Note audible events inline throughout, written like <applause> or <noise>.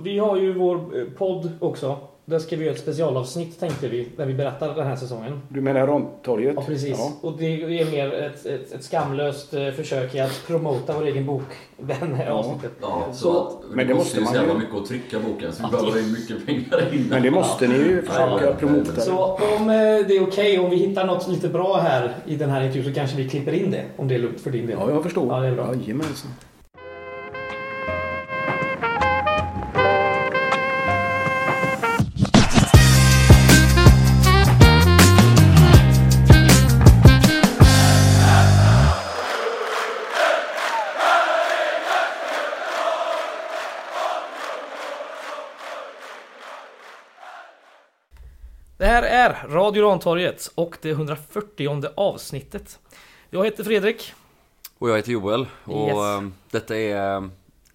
Vi har ju vår eh, podd också. Där ska vi göra ett specialavsnitt tänkte vi, där vi berättar den här säsongen. Du menar Rondtorget? Ja, precis. Ja. Och det är mer ett, ett, ett skamlöst eh, försök i att promota vår egen bok. <laughs> Den här avsnittet. Ja, så, Så- att, Men det, måste ju så man jävla ju. mycket att trycka boken så vi behöver in mycket pengar in. Men det måste ni ju försöka Ja, promota. Så om eh, det är okej, om vi hittar något lite bra här i den här intervjun så kanske vi klipper in det. Om det är lugnt för din del. Ja, jag förstår. Ja, det är bra. Jajamensan. Här är Radio Rantorget och det 140 avsnittet. Jag heter Fredrik. Och jag heter Joel och Yes. eh, detta är eh,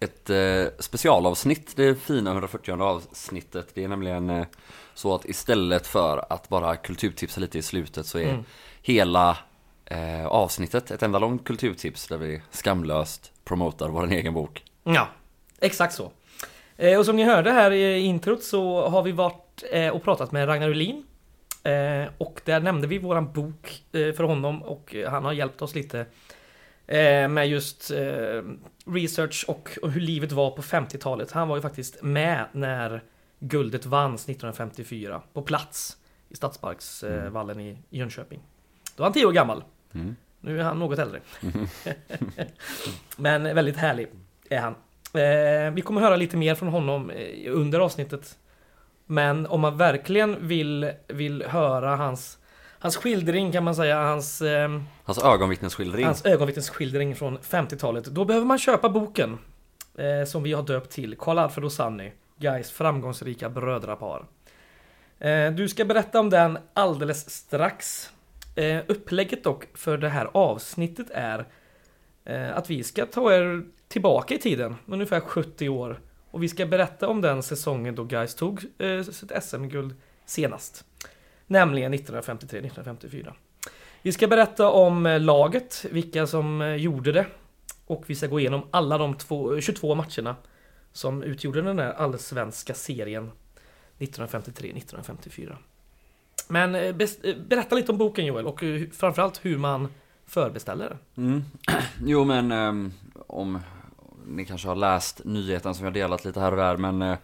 ett eh, specialavsnitt, det fina 140 avsnittet. Det är nämligen eh, så att istället för att bara kulturtipsa lite i slutet så är Mm. hela eh, avsnittet ett enda långt kulturtips där vi skamlöst promotar vår egen bok. Ja, exakt så. Eh, och som ni hörde här i introt så har vi varit eh, och pratat med Ragnar Ulin. Eh, och där nämnde vi våran bok eh, för honom och han har hjälpt oss lite eh, med just eh, research och, och hur livet var på 50-talet. Han var ju faktiskt med när guldet vanns 1954 på plats i Stadsparksvallen i i Jönköping. Då var han 10 år gammal. Mm. Nu är han något äldre. <laughs> Men väldigt härlig är han. Eh, vi kommer höra lite mer från honom eh, under avsnittet. Men om man verkligen vill, vill höra hans, hans skildring kan man säga, hans, eh, Hans ögonvittnesskildring. hans ögonvittnesskildring från 50-talet. Då behöver man köpa boken. Eh, som vi har döpt till Karl Alfred och Sanny, Gais framgångsrika brödrapar. Eh, du ska berätta om den alldeles strax. Eh, upplägget dock för det här avsnittet är eh, att vi ska ta er tillbaka i tiden, ungefär 70 år. Och vi ska berätta om den säsongen då Gais tog eh, sitt SM-guld senast. Nämligen 1953-1954. Vi ska berätta om eh, laget, vilka som eh, gjorde det. Och vi ska gå igenom alla de två, eh, 22 matcherna som utgjorde den där allsvenska serien 1953-1954. Men berätta lite om boken Joel och framförallt hur man förbeställer den. Mm. <clears throat> Jo men um, om ni kanske har läst nyheten som jag delat lite här och där men eh,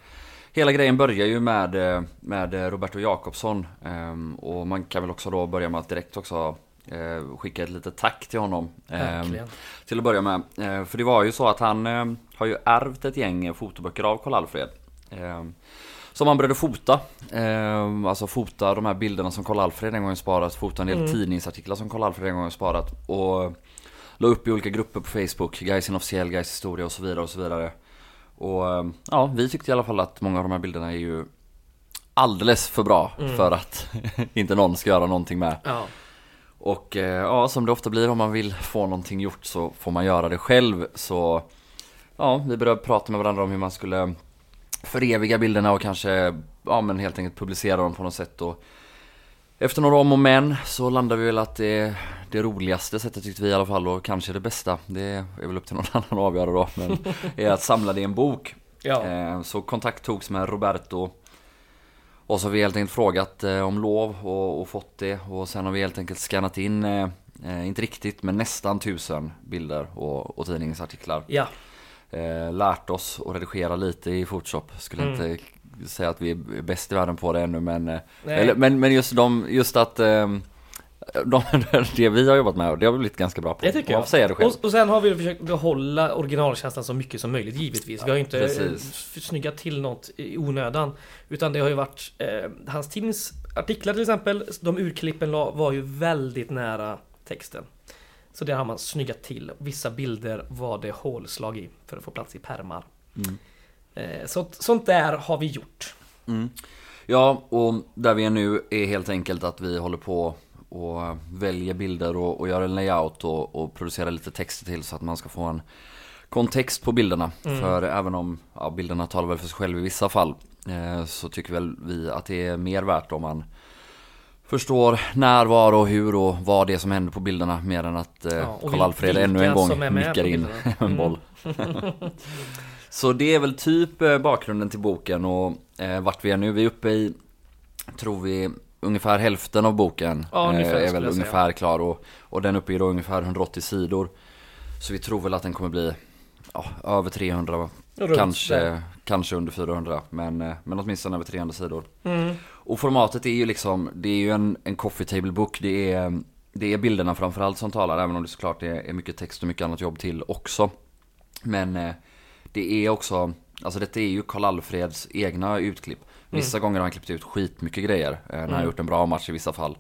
Hela grejen börjar ju med, eh, med Roberto Jakobsson ehm, och man kan väl också då börja med att direkt också eh, skicka ett litet tack till honom. ehm, Verkligen. till att börja med. Eh, För det var ju så att han har ju ärvt ett gäng fotoböcker av Karl-Alfred. Som han började fota. Alltså fota de här bilderna som Karl-Alfred en gång sparat. Fota en del Mm. tidningsartiklar som Karl-Alfred en gång sparat. Och la upp i olika grupper på Facebook. Gais officiell, Gais historia och så vidare och så vidare. Och eh, ja, vi tyckte i alla fall att många av de här bilderna är ju alldeles för bra Mm. för att <laughs> inte någon ska göra någonting med. Ja. Och eh, ja, som det ofta blir om man vill få någonting gjort så får man göra det själv. Så ja, vi började prata med varandra om hur man skulle föreviga bilderna och kanske ja, men helt enkelt publicera dem på något sätt. Och efter några om och men så landade vi väl att det, det roligaste sättet tyckte vi i alla fall och kanske det bästa, det är väl upp till någon <laughs> annan att avgöra då, men är att samla det i en bok. Ja. Eh, Så kontakt togs med Roberto Och så har vi helt enkelt frågat eh, om lov och, och fått det Och sen har vi helt enkelt skannat in eh, Inte riktigt men nästan tusen bilder och, och tidningsartiklar ja. Lärt oss att redigera lite i Photoshop Skulle Mm. inte säga att vi är bäst i världen på det ännu men eller, men, men just, de, just att eh, de, <laughs> Det vi har jobbat med, det har vi blivit ganska bra på Det tycker jag. säga det själv Och, och sen har vi försökt behålla originalkänslan så mycket som möjligt givetvis. Vi har ju inte precis. eh, snyggat till något i onödan. Utan det har ju varit eh, hans tidningsartiklar till exempel. De urklippen la- var ju väldigt nära texten. Så där har man snyggat till. Vissa bilder var det hålslag i för att få plats i pärmar. Mm. Eh, sånt, sånt där har vi gjort. Mm. Ja, och där vi är nu är helt enkelt att vi håller på och väljer bilder och, och gör en layout och, och producerar lite texter till så att man ska få en kontext på bilderna. Mm. För även om ja, bilderna talar väl för sig själv i vissa fall eh, så tycker väl vi att det är mer värt om man förstår när, var och hur och vad det är som händer på bilderna mer än att eh, Ja, Karl-Alfred ännu en gång nickar in bilderna. <laughs> en Mm. boll. Så det är väl typ eh, bakgrunden till boken och eh, vart vi är nu. Vi är uppe i, tror vi, ungefär hälften av boken. Ja, ungefär, eh, är väl säga. ungefär klar och, och den uppe i då ungefär 180 sidor. Så vi tror väl att den kommer bli ja, över 300, Runt kanske, där. kanske under 400. Men, eh, men åtminstone över 300 sidor. Mm. Och formatet är ju liksom, det är ju en, en coffee table book. Det är, det är bilderna framförallt som talar, även om det såklart är, är mycket text och mycket annat jobb till också. Men eh, det är också, alltså detta är ju Karl Alfreds egna utklipp. Vissa gånger har han klippt ut skitmycket grejer, eh, när han har gjort en bra match i vissa fall.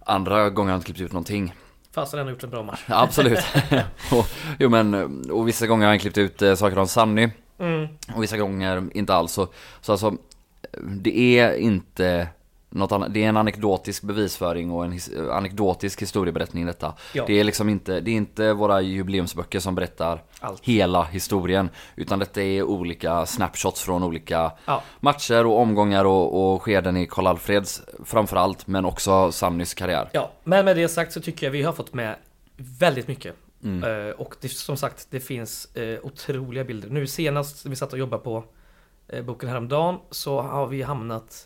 Andra gånger har han inte klippt ut någonting. Fast han har gjort en bra match. Ja, absolut. <laughs> och, jo, men, och vissa gånger har han klippt ut eh, saker om Sunny. Mm. Och vissa gånger inte alls. Så, så alltså, det är inte något annat. Det är en anekdotisk bevisföring och en his, anekdotisk historieberättning detta. Ja. Det är liksom inte, det är inte våra jubileumsböcker som berättar Allt. hela historien. Utan detta är olika snapshots från olika Ja. matcher och omgångar och, och skeden i Karl Alfreds framförallt. Men också Sannys karriär. Ja, men med det sagt så tycker jag vi har fått med väldigt mycket. Mm. Eh, och det, som sagt, det finns eh, otroliga bilder. Nu senast vi satt och jobbade på eh, boken häromdagen så har vi hamnat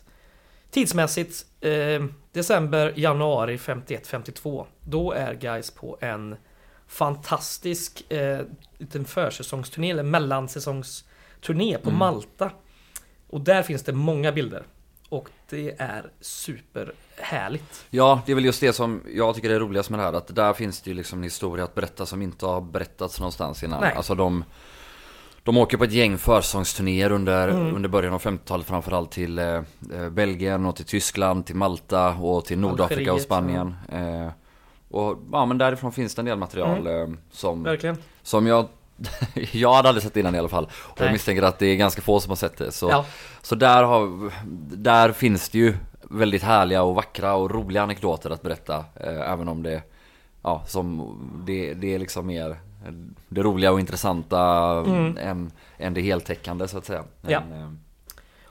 tidsmässigt eh, december, januari 51-52. Då är guys på en fantastisk eh, liten försäsongsturné eller mellansäsongsturné på Malta. Och där finns det många bilder. Och det är superhärligt. Ja, det är väl just det som jag tycker är roligast med det här. Att där finns det ju liksom en historia att berätta som inte har berättats någonstans innan. Nej. Alltså de, de åker på ett gäng försångsturnéer under, Mm. under början av 50-talet framförallt till eh, eh, Belgien och till Tyskland, till Malta och till Nordafrika och Algeriet, Spanien. Eh, och ja, men därifrån finns det en del material eh, som, Verkligen. som jag <laughs> jag hade aldrig sett innan i alla fall. Och jag misstänker att det är ganska få som har sett det. Så, Ja. så där, har, där finns det ju väldigt härliga och vackra och roliga anekdoter att berätta. Eh, även om det, ja, som, det, det är liksom mer det roliga och intressanta än, än det heltäckande så att säga. Mm. Ja. Men, eh,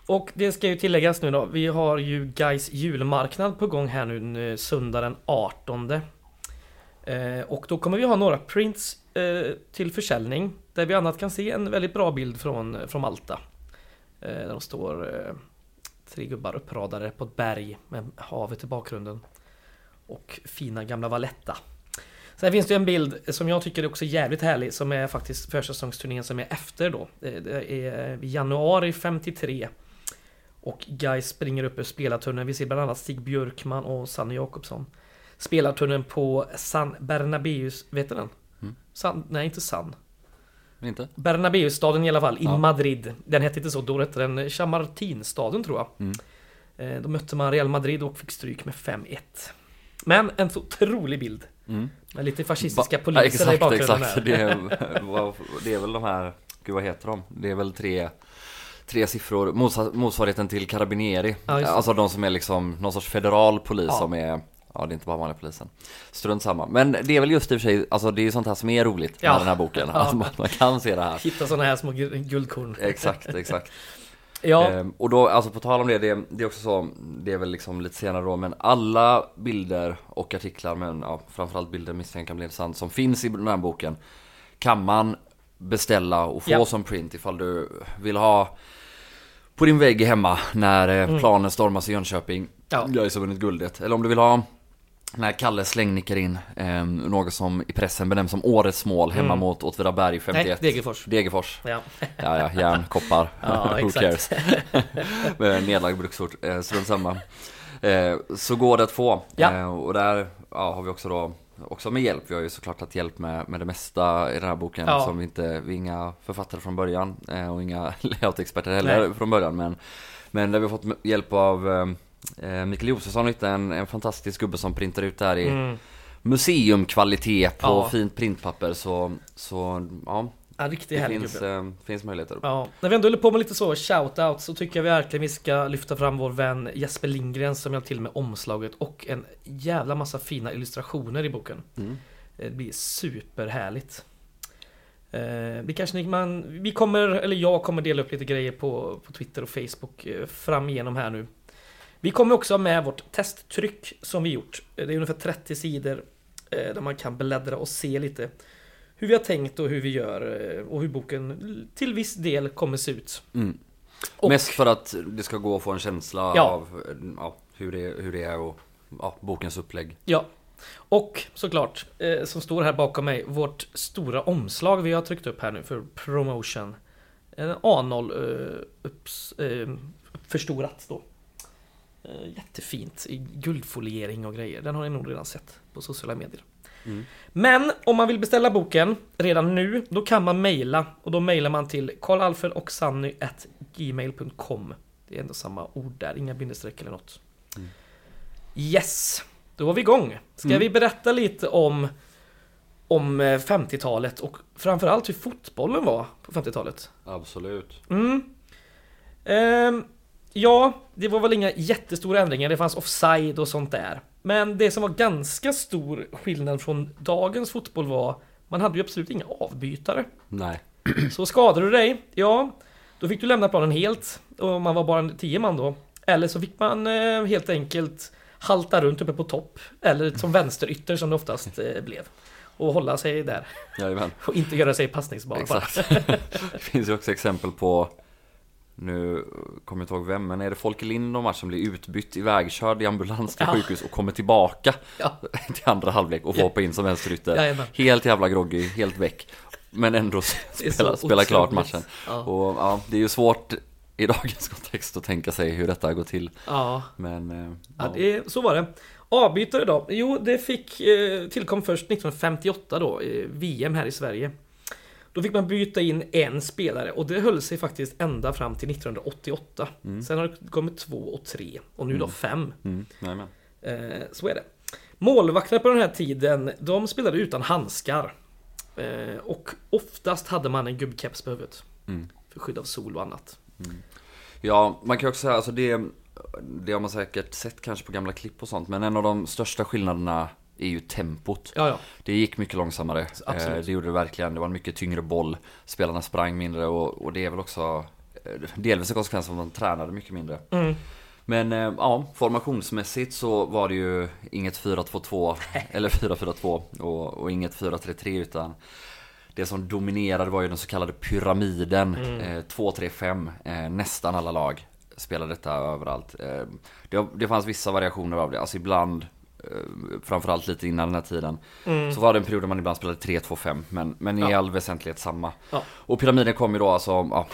Och det ska ju tilläggas nu då. Vi har ju Guys julmarknad på gång här nu nu söndag den 18. Eh, och då kommer vi ha några prints eh, till försäljning. Där vi annat kan se en väldigt bra bild från, från Malta. Eh, där de står eh, tre gubbar uppradade på ett berg med havet i bakgrunden. Och fina gamla Valletta. Sen finns det en bild som jag tycker är också jävligt härlig som är faktiskt försäsongsturnén som är efter då. Det det är i januari 53. Och Guys springer upp ur spelartunneln. Vi ser bland annat Stig Björkman och Sanny Jakobsson. Spelartunneln på San Bernabeus, vet du den? Mm. San, nej inte San. inte? Bernabeusstaden i alla fall, i Ja. Madrid. Den hette inte så, då hette den Chamartinstaden tror jag. Mm. Eh, Då mötte man Real Madrid och fick stryk med 5-1. Men en så otrolig bild. Mm. Med lite fascistiska Ba- poliser exakt, i bakgrunden exakt. Det är, <laughs> det är väl de här, gud vad heter de? Det är väl tre Tre siffror, motsvarigheten till Carabinieri. Ja, alltså de som är liksom någon sorts federal polis Ja. som är Ja det är inte bara vanliga polisen Strunt samma Men det är väl just i och för sig Alltså det är ju sånt här som är roligt Ja. med den här boken. Alltså man, man kan se det här Hitta sådana här små gu- guldkorn. Exakt, exakt Ja, Ehm, Och då, alltså på tal om det, det, det är också så Det är väl liksom lite senare då Men alla bilder och artiklar Men ja, framförallt bilder misstänker kan bli intressant Som finns i den här boken Kan man beställa och få Ja. som print ifall du vill ha På din vägg hemma när eh, planen stormas i Jönköping Mm. Ja. Jag har vunnit guldet Eller om du vill ha när Kalle slängnickar in eh, något som i pressen benämns som årets mål hemma mot Åtvidaberg 51 Mm. nej, Degerfors. Degerfors Ja. <laughs> Ja, ja, järn, koppar, <laughs> Ja, <laughs> who cares? Med nedlagd bruksort, eh, strunt samma. Eh, så går det att få. Ja. Eh, och där ja, har vi också då, också med hjälp. Vi har ju såklart tagit hjälp med, med det mesta i den här boken. Ja. Som vi inte, vi är inga författare från början. Eh, och inga layout-experter heller Nej. från början. Men, men där vi har fått hjälp av eh, Mikael Josefsson, hittade en, en fantastisk gubbe som printar ut det här i Mm. museumkvalitet på Ja. fint printpapper. Så, så ja, Ja, riktigt det finns, eh, finns möjligheter. Ja, när vi ändå håller på med lite så shout-out så tycker jag verkligen vi ska lyfta fram vår vän Jesper Lindgren som hjälpt till med omslaget och en jävla massa fina illustrationer i boken. Mm. Det blir superhärligt. Eh, kanske ni- man, vi kommer, eller jag kommer dela upp lite grejer på, på Twitter och Facebook eh, fram igenom här nu. Vi kommer också med vårt testtryck som vi gjort. Eh, Det är ungefär 30 sidor eh, där man kan bläddra och se lite hur vi har tänkt och hur vi gör eh, och hur boken till viss del kommer se ut. Mm. Och- Mest för att det ska gå att få en känsla Ja. av ja, hur, det, hur det är och ja, bokens upplägg. Ja. Och såklart, eh, som står här bakom mig, vårt stora omslag vi har tryckt upp här nu för promotion. En A0 eh, upps, eh, förstorat då. Eh, jättefint i guldfoliering och grejer. Den har ni nog redan sett på sociala medier. Mm. Men om man vill beställa boken redan nu, då kan man mejla. Och då mejlar man till karlalfredochsanny.gmail.com Det är ändå samma ord där, inga bindestreck eller något. Yes! Då var vi igång. Ska Mm. vi berätta lite om om eh, 50-talet och framförallt hur fotbollen var på 50-talet? Absolut. Mm. Ehm, ja, det var väl inga jättestora ändringar. Det fanns offside och sånt där. Men det som var ganska stor skillnad från dagens fotboll var man hade ju absolut inga avbytare. Nej. <clears throat> Så skadade du dig, ja, då fick du lämna planen helt. Och man var bara en 10 man då. Eller så fick man eh, helt enkelt halta runt uppe på topp. Eller som vänsterytter som det oftast eh, blev. Och hålla sig där. Jajamän. Och inte göra sig passningsbar. Exakt. <laughs> det finns ju också exempel på nu kommer jag inte ihåg vem, men är det Folke Lindholm som blir utbytt, ivägkörd i ambulans till Ja. sjukhus och kommer tillbaka Ja. <laughs> till andra halvlek och får Ja. hoppa in som vänsterytter. Jajamän. Helt jävla groggy, helt väck. Men ändå spela, <laughs> spela klart matchen. Ja. Och ja, det är ju svårt i <laughs> dagens kontext att tänka sig hur detta går till. ja. Men eh, Ja, ja. det, så var det. Avbytare då? Jo, det fick eh, tillkom först 1958 då, VM här i Sverige. Då fick man byta in en spelare och det höll sig faktiskt ända fram till 1988. Sen har det kommit två och tre och nu då fem. Mm. Eh, så är det. Målvakterna på den här tiden, de spelade utan handskar. Eh, och oftast hade man en gubbkeps på huvudet. Mm. För skydd av sol och annat. Ja, man kan också säga, alltså det, det har man säkert sett kanske på gamla klipp och sånt, men en av de största skillnaderna är ju tempot. Ja, ja. Det gick mycket långsammare. Absolut. Eh, Det gjorde det verkligen. Det var en mycket tyngre boll. Spelarna sprang mindre och, och det är väl också eh, delvis en konsekvens av att man tränade mycket mindre. Mm. Men eh, ja, formationsmässigt så var det ju inget 4-2-2 <laughs> eller 4-4-2 och, och inget 4-3-3 utan det som dominerade var ju den så kallade pyramiden. Eh, 2-3-5. Eh, nästan alla lag spelade detta överallt. Eh, det, det fanns vissa variationer av det. Alltså ibland, framförallt lite innan den här tiden, så var det en period där man ibland spelade 3-2-5. Men, men i Ja. all väsentlighet samma. Ja. Och pyramiden kom ju då alltså, ja,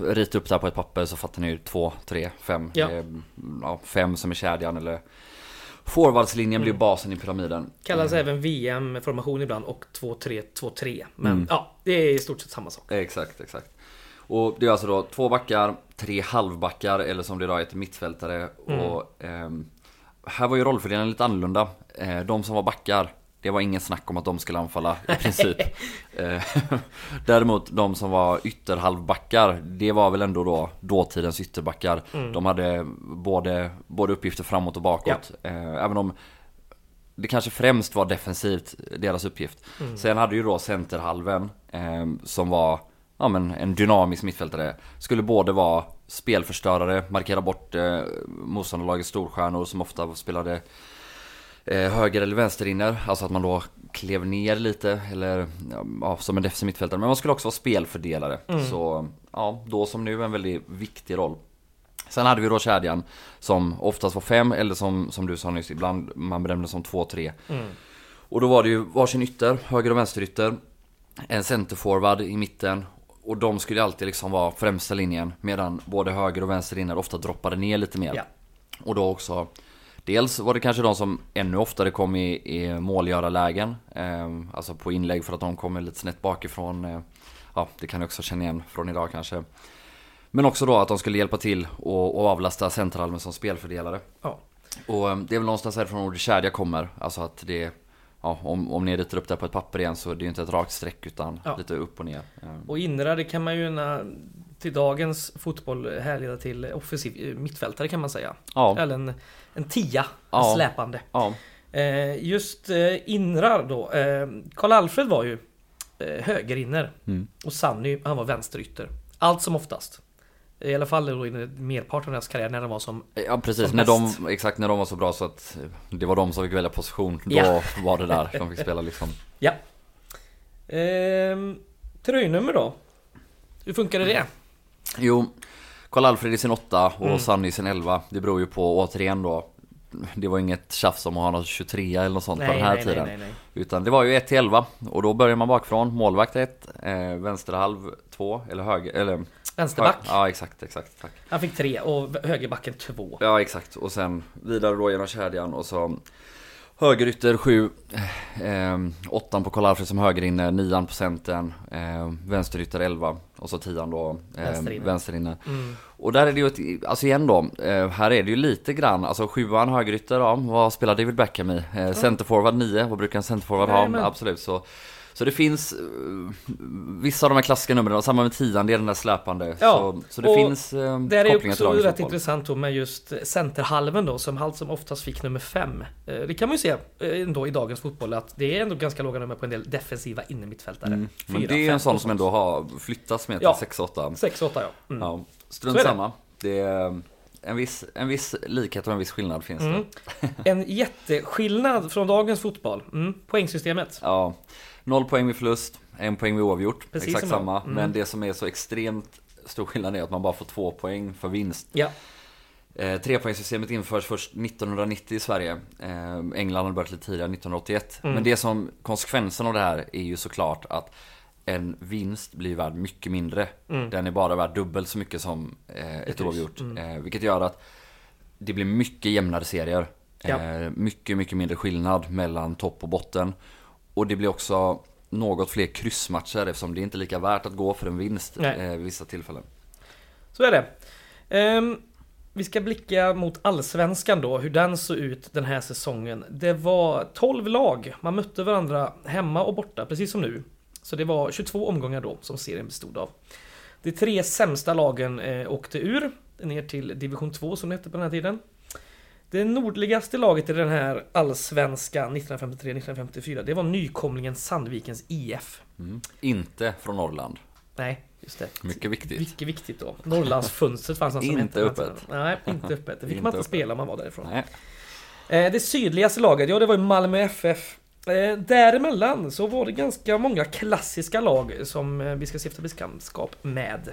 rita upp det här på ett papper så fattar ni ju 2, 3, 5. Ja. Eh, ja, 5 som är kedjan eller Forwardslinjen blir basen i pyramiden. Kallas även VM-formation ibland och 2-3-2-3. Men Mm. ja, det är i stort sett samma sak. Exakt, exakt. Och det är alltså då två backar, tre halvbackar eller som det idag heter mittfältare. Och ehm, här var ju rollfördelningen lite annorlunda. Eh, de som var backar, det var ingen snack om att de skulle anfalla i princip. <laughs> eh, däremot de som var ytterhalvbackar, det var väl ändå då dåtidens ytterbackar. De hade både, både uppgifter framåt och bakåt. Eh, även om det kanske främst var defensivt, deras uppgift. Sen hade ju då centerhalven eh, som var ja, men en dynamisk mittfältare. Skulle både vara spelförstörare, markera bort eh, motståndarlagets storstjärnor som ofta spelade eh, höger eller vänsterinner. Alltså att man då klev ner lite eller ja, som en defensiv mittfältare. Men man skulle också vara spelfördelare. Så ja, då som nu en väldigt viktig roll. Sen hade vi då kedjan som oftast var fem eller som, som du sa nyss, ibland man bedömde som två, tre. Och då var det ju varsin ytter, höger och vänsterytter. En centerforward i mitten. Och de skulle alltid liksom vara främsta linjen. Medan både höger och vänsterinner ofta droppade ner lite mer. Ja. Och då också Dels var det kanske de som ännu oftare kom i, i målgörarlägen. Eh, alltså på inlägg för att de kommer lite snett bakifrån. Eh, ja, det kan ni också känna igen från idag kanske. Men också då att de skulle hjälpa till och, och avlasta centralmen som spelfördelare. Ja. Och eh, det är väl någonstans härifrån ordet kedja kommer. Alltså att det Ja, om, om ni ritar upp det på ett papper igen så är det ju inte ett rakt streck utan Ja. lite upp och ner. Eh, Och inra, det kan man ju na, till dagens fotboll härleda till offensiv eh, mittfältare kan man säga. Ja, Eller en, en tia, Ja. en släpande. ja, Eh, just eh, inrar då. Karl-Alfred var ju högerinner. Mm. Och Sanny, han var vänsterytter. Allt som oftast. I alla fall då i merparten av deras karriär när de var som... ja precis. Som När bäst. de, exakt när de var så bra så att det var de som fick välja position. Då Ja. var det där de fick <laughs> spela liksom. Ja. Ehm, tröjnummer då? Hur funkade det? Jo, Karl-Alfred i sin 8 och Mm. Sanny i sin 11. Det beror ju på återigen då. Det var inget tjafs om att ha någon 23 eller något sånt på den här nej, tiden. nej, nej, nej. Utan det var ju 1 till 11 och då börjar man bakifrån. Målvakt 1, eh, vänsterhalv 2 eller höger eller Vänsterback. Ja exakt, exakt. Tack. Han fick tre och högerbacken två. Ja exakt och sen vidare då genom kedjan och så Högerytter 7 eh, Åttan på Karl-Alfred som högerinne, nian på centern eh, Vänsterytter 11 Och så tian då eh, Vänsterinne. vänsterinne Mm. Och där är det ju ett, alltså igen då eh, Här är det ju lite grann, alltså sjuan högerytter ja, Vad spelar David Beckham i? Eh, Centerforward 9, vad brukar en centerforward ha? Absolut så så det finns eh, vissa av de här klassiska numren, samma med tian, det är den där släpande. Ja, så, så det finns eh, Det är till också rätt fotboll. intressant då med just centerhalven då som allt som oftast fick nummer fem. Eh, Det kan man ju se eh, ändå i dagens fotboll att det är ändå ganska låga nummer på en del defensiva innermittfältare. Mm. Men Fyra, det är en sån som ändå har flyttats med till Ja. 6-8. 6-8 ja. Mm. Ja, strunt samma. Det är en viss, en viss likhet och en viss skillnad finns Mm. det. En jätteskillnad från dagens fotboll. Mm. Poängsystemet. Ja, noll poäng vid förlust, en poäng vid oavgjort. Precis exakt samma. Mm. Men det som är så extremt stor skillnad är att man bara får två poäng för vinst. Ja. Eh, trepoängssystemet införs först 1990 i Sverige. Eh, England hade börjat lite tidigare, 1981. Mm. Men det som, konsekvensen av det här är ju såklart att en vinst blir värd mycket mindre. Mm. Den är bara värd dubbelt så mycket som eh, ett oavgjort. Mm. Eh, vilket gör att det blir mycket jämnare serier. Ja. Eh, mycket, mycket mindre skillnad mellan topp och botten. Och det blir också något fler kryssmatcher eftersom det är inte lika värt att gå för en vinst eh, vid vissa tillfällen. Så är det. Ehm, vi ska blicka mot allsvenskan då, hur den såg ut den här säsongen. Det var 12 lag, man mötte varandra hemma och borta, precis som nu. Så det var 22 omgångar då som serien bestod av. De tre sämsta lagen eh, åkte ur, ner till division 2 som det hette på den här tiden. Det nordligaste laget i den här allsvenskan 1953-1954, det var nykomlingen Sandvikens IF. Mm. Inte från Norrland. Nej, just det. Mycket viktigt. Mycket viktigt då. Norrlandsfönstret fanns som Inte öppet. Nej, inte öppet. Det fick Inte man inte öppet. spela om man var därifrån. Nej. Eh, det sydligaste laget, ja det var ju Malmö FF. Eh, däremellan så var det ganska många klassiska lag som eh, vi ska stifta bekantskap med.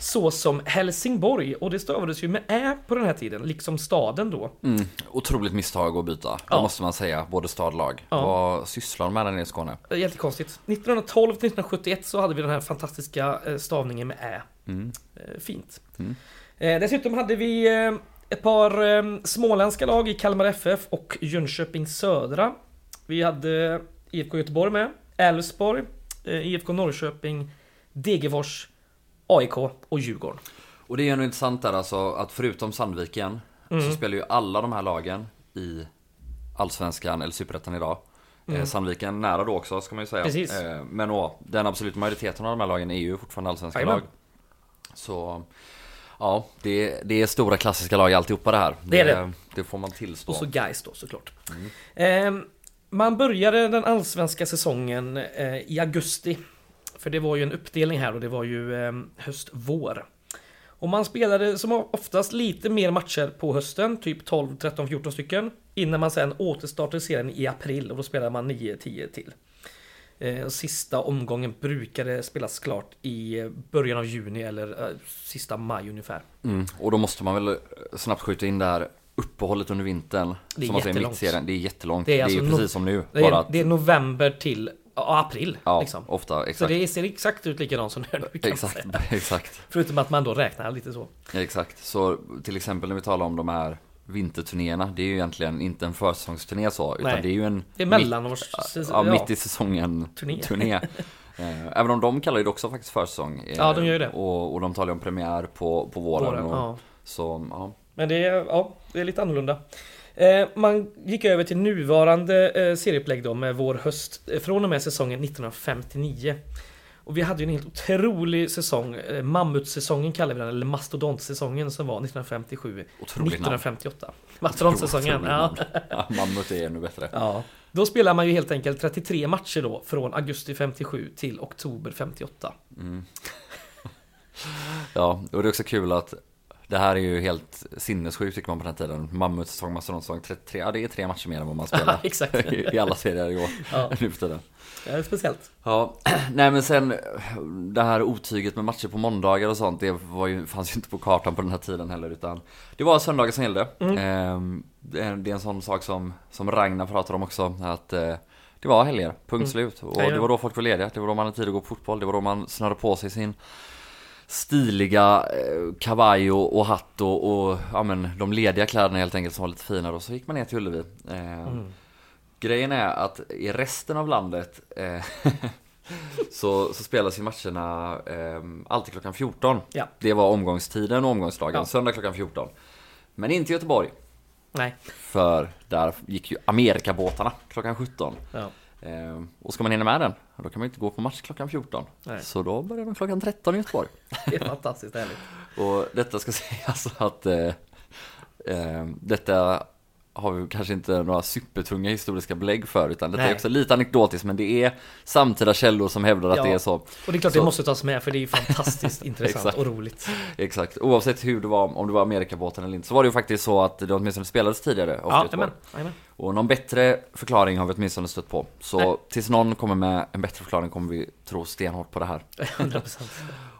Så som Helsingborg, och det stavades ju med Ä på den här tiden, liksom staden då. Mm, otroligt misstag att byta, det Ja. måste man säga, både stad och lag. Ja. Vad sysslar de med där nere i Skåne? Eh, Jättekonstigt. 1912 till 1971 så hade vi den här fantastiska eh, stavningen med Ä. Mm. Eh, Fint. Mm. Dessutom hade vi ett par småländska lag i Kalmar FF och Jönköping Södra. Vi hade IFK Göteborg med, Elfsborg, IFK Norrköping, Degerfors, AIK och Djurgården. Och det är ju ändå intressant där alltså att förutom Sandviken Mm. så spelar ju alla de här lagen i Allsvenskan eller Superettan idag. Eh, Sandviken nära då också ska man ju säga. Mm. Precis. Eh, men å, den absoluta majoriteten av de här lagen är ju fortfarande allsvenska lag. Så ja, det, det är stora klassiska lag alltihopa det här. Det är det. Det får man tillstå. Och så Gais då såklart. Eh, man började den allsvenska säsongen eh, i augusti. För det var ju en uppdelning här och det var ju eh, höst-vår. Och man spelade som oftast lite mer matcher på hösten, typ 12, 13, 14 stycken. Innan man sen återstartade serien i april och då spelade man 9, 10 till. Eh, sista omgången brukade spelas klart i eh, början av juni eller eh, sista maj ungefär. Mm. Och då måste man väl snabbt skjuta in det här uppehållet under vintern. Det är som man säger, jättelångt. mittserien. Det är jättelångt. Det Det är är, ju alltså precis som nu. Det är, det är november till ja, april. ja, liksom. ofta. Så Exakt. det ser exakt ut likadant som nu Exakt, <laughs> exakt. Förutom att man då räknar lite så. Exakt, så till exempel när vi talar om de här vinterturnéerna, det är ju egentligen inte en försäsongsturné så, utan Nej. det är ju en Det är mellanårs... mitt, ja, mitt i säsongen Turné. <laughs> turné. Eh, Även om de kallar det också faktiskt försäsong. eh, Ja, de gör ju det. Och, och de talar ju om premiär på, på våren. Våren, och, ja. Så, ja. Men det är, ja, det är lite annorlunda. Eh, man gick över till nuvarande eh, serieupplägg då med vår höst eh, från och med säsongen 1959. Och vi hade ju en helt otrolig säsong, mammutsäsongen kallar vi den, eller mastodontsäsongen som var 1957. Otroligt namn. 1958. Mastodontsäsongen, ja. ja. Mammut är ännu bättre. ja. Då spelar man ju helt enkelt 33 matcher då från augusti 57 till oktober 58. <laughs> Ja, och det är också kul att Det här är ju helt sinnessjukt tycker man på den här tiden. Mammutsäsong, mastodontsäsong, 33. Ja, det är tre matcher mer än vad man <laughs> spelar. Exakt. <laughs> I alla serier i år. Ja. <laughs> Nu för tiden. Det är speciellt. Ja, <clears throat> nej men sen det här otyget med matcher på måndagar och sånt, det var ju, fanns ju inte på kartan på den här tiden heller utan det var söndagar som gällde. Ehm, det, är, det är en sån sak som, som Ragnar pratar om också, att eh, det var helger, punkt slut. Och det var då folk var lediga, det var då man hade tid att gå på fotboll, det var då man snörde på sig sin stiliga eh, kavaj och, och hatt och, och ja, men, de lediga kläderna helt enkelt som var lite finare och så gick man ner till Ullevi. Ehm, Grejen är att i resten av landet eh, <laughs> så, så spelas ju matcherna eh, alltid klockan 14. Ja. Det var omgångstiden och omgångsdagen, Ja. söndag klockan 14. Men inte i Göteborg, Nej. för där gick ju Amerikabåtarna klockan 17. Ja. Eh, och ska man hinna med den, då kan man inte gå på match klockan 14. Nej. Så då börjar de klockan 13 i Göteborg. <laughs> Det är fantastiskt härligt. Och detta ska <laughs> sägas att eh, eh, detta har vi kanske inte några supertunga historiska belägg för utan detta Nej. är också lite anekdotiskt men det är samtida källor som hävdar att Ja. det är så. Och det är klart Så- det måste tas med för det är ju fantastiskt <laughs> intressant och roligt. Exakt, oavsett hur det var, om det var Amerikabåten eller inte så var det ju faktiskt så att det åtminstone spelades tidigare Ja, amen, amen. Och någon bättre förklaring har vi åtminstone stött på. Så Nej. tills någon kommer med en bättre förklaring kommer vi tro stenhårt på det här. <laughs> 100%.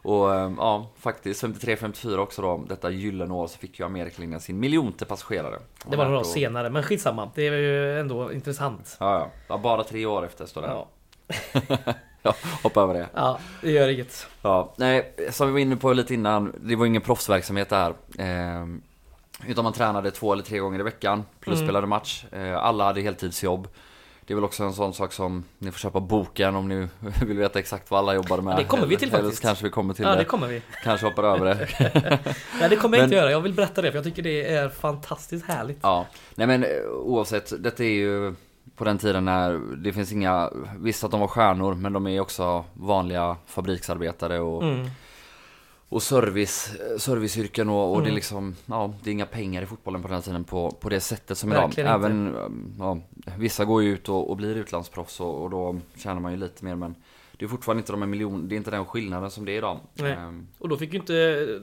Och eh, ja, faktiskt 53-54 också då, detta gyllene år så fick ju Amerikalinjen sin miljonte passagerare. Det var några år senare, men skitsamma. Det är ju ändå intressant. Ja, ja. bara tre år efter står det. Ja, <laughs> Ja, hoppa över det. ja det gör inget. Ja, nej, som vi var inne på lite innan, det var ingen proffsverksamhet det här. Eh, utan man tränade två eller tre gånger i veckan, plus Mm. spelade match. Eh, alla hade heltidsjobb. Det är väl också en sån sak som ni får köpa boken om ni <laughs> vill veta exakt vad alla jobbade med. Ja, det kommer vi till Eller- eller faktiskt. så kanske vi kommer till Ja, det. det kommer vi. Kanske hoppar över det. <laughs> Nej, det kommer jag Men- inte göra. Jag vill berätta det för jag tycker det är fantastiskt härligt. Ja, nej men eh, oavsett, detta är ju på den tiden när det finns inga, visst att de var stjärnor men de är också vanliga fabriksarbetare och, Mm. Och service, serviceyrken och, och det är Mm. liksom, ja det är inga pengar i fotbollen på den här tiden på, på det sättet som Verkligen idag. Även, ja, vissa går ju ut och, och blir utlandsproffs och, och då tjänar man ju llite mer men det är fortfarande inte de här miljoner, det är inte den skillnaden som det är idag. Ehm, Och då fick ju inte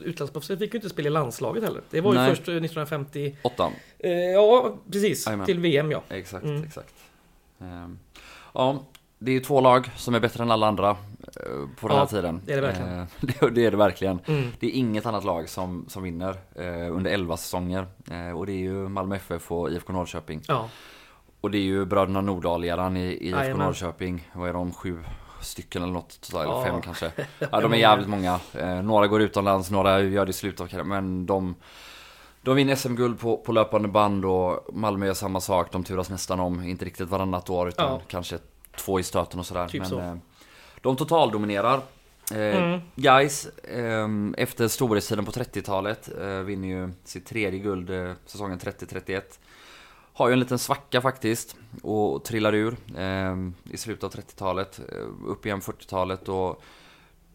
utlandsproffset fick ju inte spela i landslaget heller. Det var ju Nej. först eh, 1950. åttan. Eh, ja, precis. Jajamän. Till VM ja. Exakt, Mm. exakt. Ehm, ja, det är ju två lag som är bättre än alla andra på den Ja, här tiden. det är det verkligen. Eh, <laughs> det, det är det verkligen. Mm. Det är inget annat lag som, som vinner eh, under 11 säsonger. Eh, och det är ju Malmö FF och IFK Norrköping. Ja, Och det är ju bröderna Nordahl-eran i, i IFK Jajamän. Norrköping. Vad är de? Sju stycken eller något eller Ja. fem kanske. <laughs> Ja, de är jävligt många. Eh, några går utomlands, några gör det i slutet av karriären. Men de, de vinner SM-guld på, på löpande band och Malmö gör samma sak. De turas nästan om, inte riktigt varannat år utan Ja. kanske två i stöten och sådär. Typ Men så. De totaldominerar. Eh, Mm. Guys, eh, efter storhetstiden på 30-talet, eh, vinner ju sitt tredje guld eh, säsongen 30-31. Har ju en liten svacka faktiskt och trillar ur eh, i slutet av 30-talet, eh, upp igen 40-talet och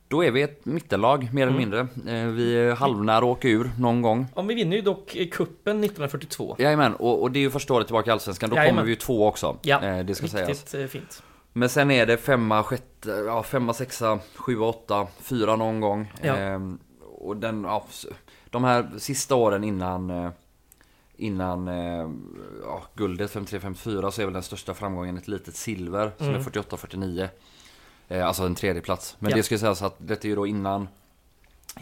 då är vi ett mittenlag mer eller Mm. mindre. Eh, vi är halvnära att åka ur någon gång. ja vi vinner ju dock kuppen 1942. Jajamän, och, och det är ju första året tillbaka i Allsvenskan. Då Jajamän. kommer vi ju två också. Ja, det ska sägas. Riktigt eh, fint. Men sen är det femma, sjätte, ja, femma, sexa, sjua, åtta, fyra någon gång. Ja. Ehm, och den, ja, de här sista åren innan eh, Innan eh, ja, guldet 53-54 så är väl den största framgången ett litet silver som Mm. är 48-49 eh, Alltså en tredje plats Men Ja. det ska sägas att detta är ju då innan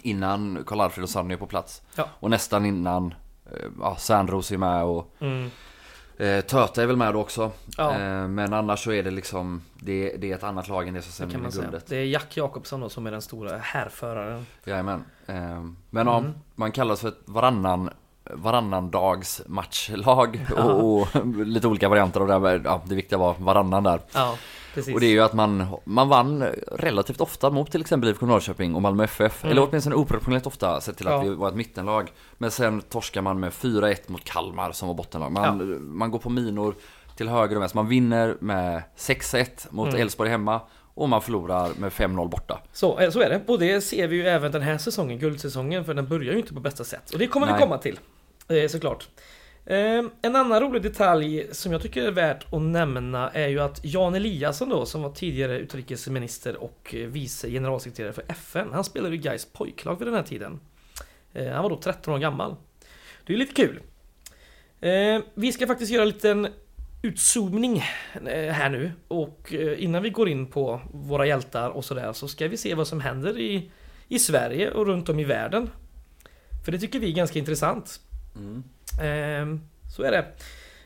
Innan Karl-Alfred och Sanny är på plats Ja. Och nästan innan eh, ja, Särnros är med och Mm. Eh, Töta är väl med också. Ja. Eh, men annars så är det liksom Det, det är ett annat lag än det som sen kan vinner guldet. Det är Jack Jakobsson då som är den stora härföraren. Jajamän. Eh, men ja, Mm. man kallas för ett varannan Varannan dags matchlag Ja. <laughs> och, och lite olika varianter av det här. Ja, det viktiga var varannan där. Ja, precis. Och det är ju att man, man vann relativt ofta mot till exempel IFK Norrköping och Malmö FF. Mm. Eller åtminstone oproportionerligt ofta sett till att Ja. vi var ett mittenlag. Men sen torskar man med 4-1 mot Kalmar som var bottenlag. Man, man går på minor till höger och vänster. Man vinner med 6-1 mot Mm. Elfsborg hemma. Och man förlorar med 5-0 borta. Så, eh, så är det. Och det ser vi ju även den här säsongen, guldsäsongen, för den börjar ju inte på bästa sätt. Och det kommer vi Nej. komma till. Eh, såklart. Ehm, en annan rolig detalj som jag tycker är värt att nämna är ju att Jan Eliasson då, som var tidigare utrikesminister och eh, vice generalsekreterare för FN, han spelade ju Gais pojklag vid den här tiden. Ehm, han var då 13 år gammal. Det är lite kul. Ehm, vi ska faktiskt göra en liten utzoomning eh, här nu och eh, innan vi går in på våra hjältar och sådär så ska vi se vad som händer i, i Sverige och runt om i världen. För det tycker vi är ganska intressant. Mm. Ehm, så är det.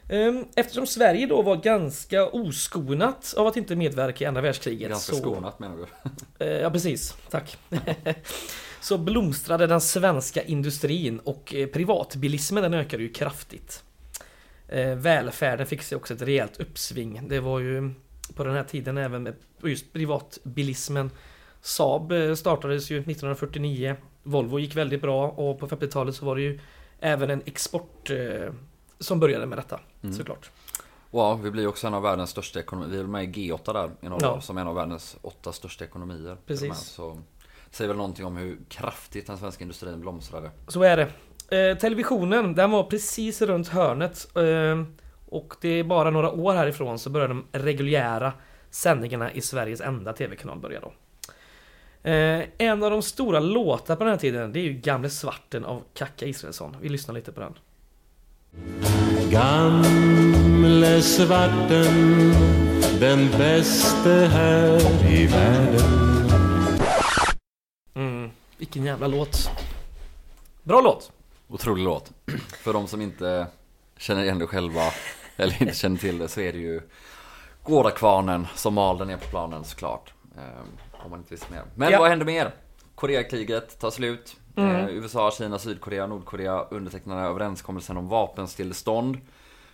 Ehm, eftersom Sverige då var ganska oskonat av att inte medverka i andra världskriget Ganska så... skonat menar du? <laughs> Eh, Ja precis, tack. <laughs> Så blomstrade den svenska industrin och eh, privatbilismen den ökade ju kraftigt. Eh, Välfärden fick sig också ett rejält uppsving. Det var ju på den här tiden även med just privatbilismen. Saab startades ju 1949. Volvo gick väldigt bra och på 50-talet så var det ju även en export eh, som började med detta Mm. såklart. Ja, vi blir också en av världens största ekonomier. Vi är med i G8 där i några Ja. som en av världens åtta största ekonomier. Precis. Med. Så säger väl någonting om hur kraftigt den svenska industrin blomstrade. Så är det. Eh, televisionen, den var precis runt hörnet. Eh, och det är bara några år härifrån så börjar de reguljära sändningarna i Sveriges enda TV-kanal börja då. Eh, en av de stora låtarna på den här tiden, det är ju Gamle Svarten av Kacka Israelsson. Vi lyssnar lite på den. Gamle svarten, den bäste här i världen. Mm, vilken jävla låt. Bra låt! Otrolig låt. För de som inte känner igen det själva, eller inte känner till det, så är det ju Gårdakvarnen som mal den ner på planen såklart. Om man inte visste mer. Men Ja. vad hände mer? Koreakriget tar slut. Mm. Eh, USA, Kina, Sydkorea, Nordkorea undertecknade överenskommelsen om vapenstillestånd.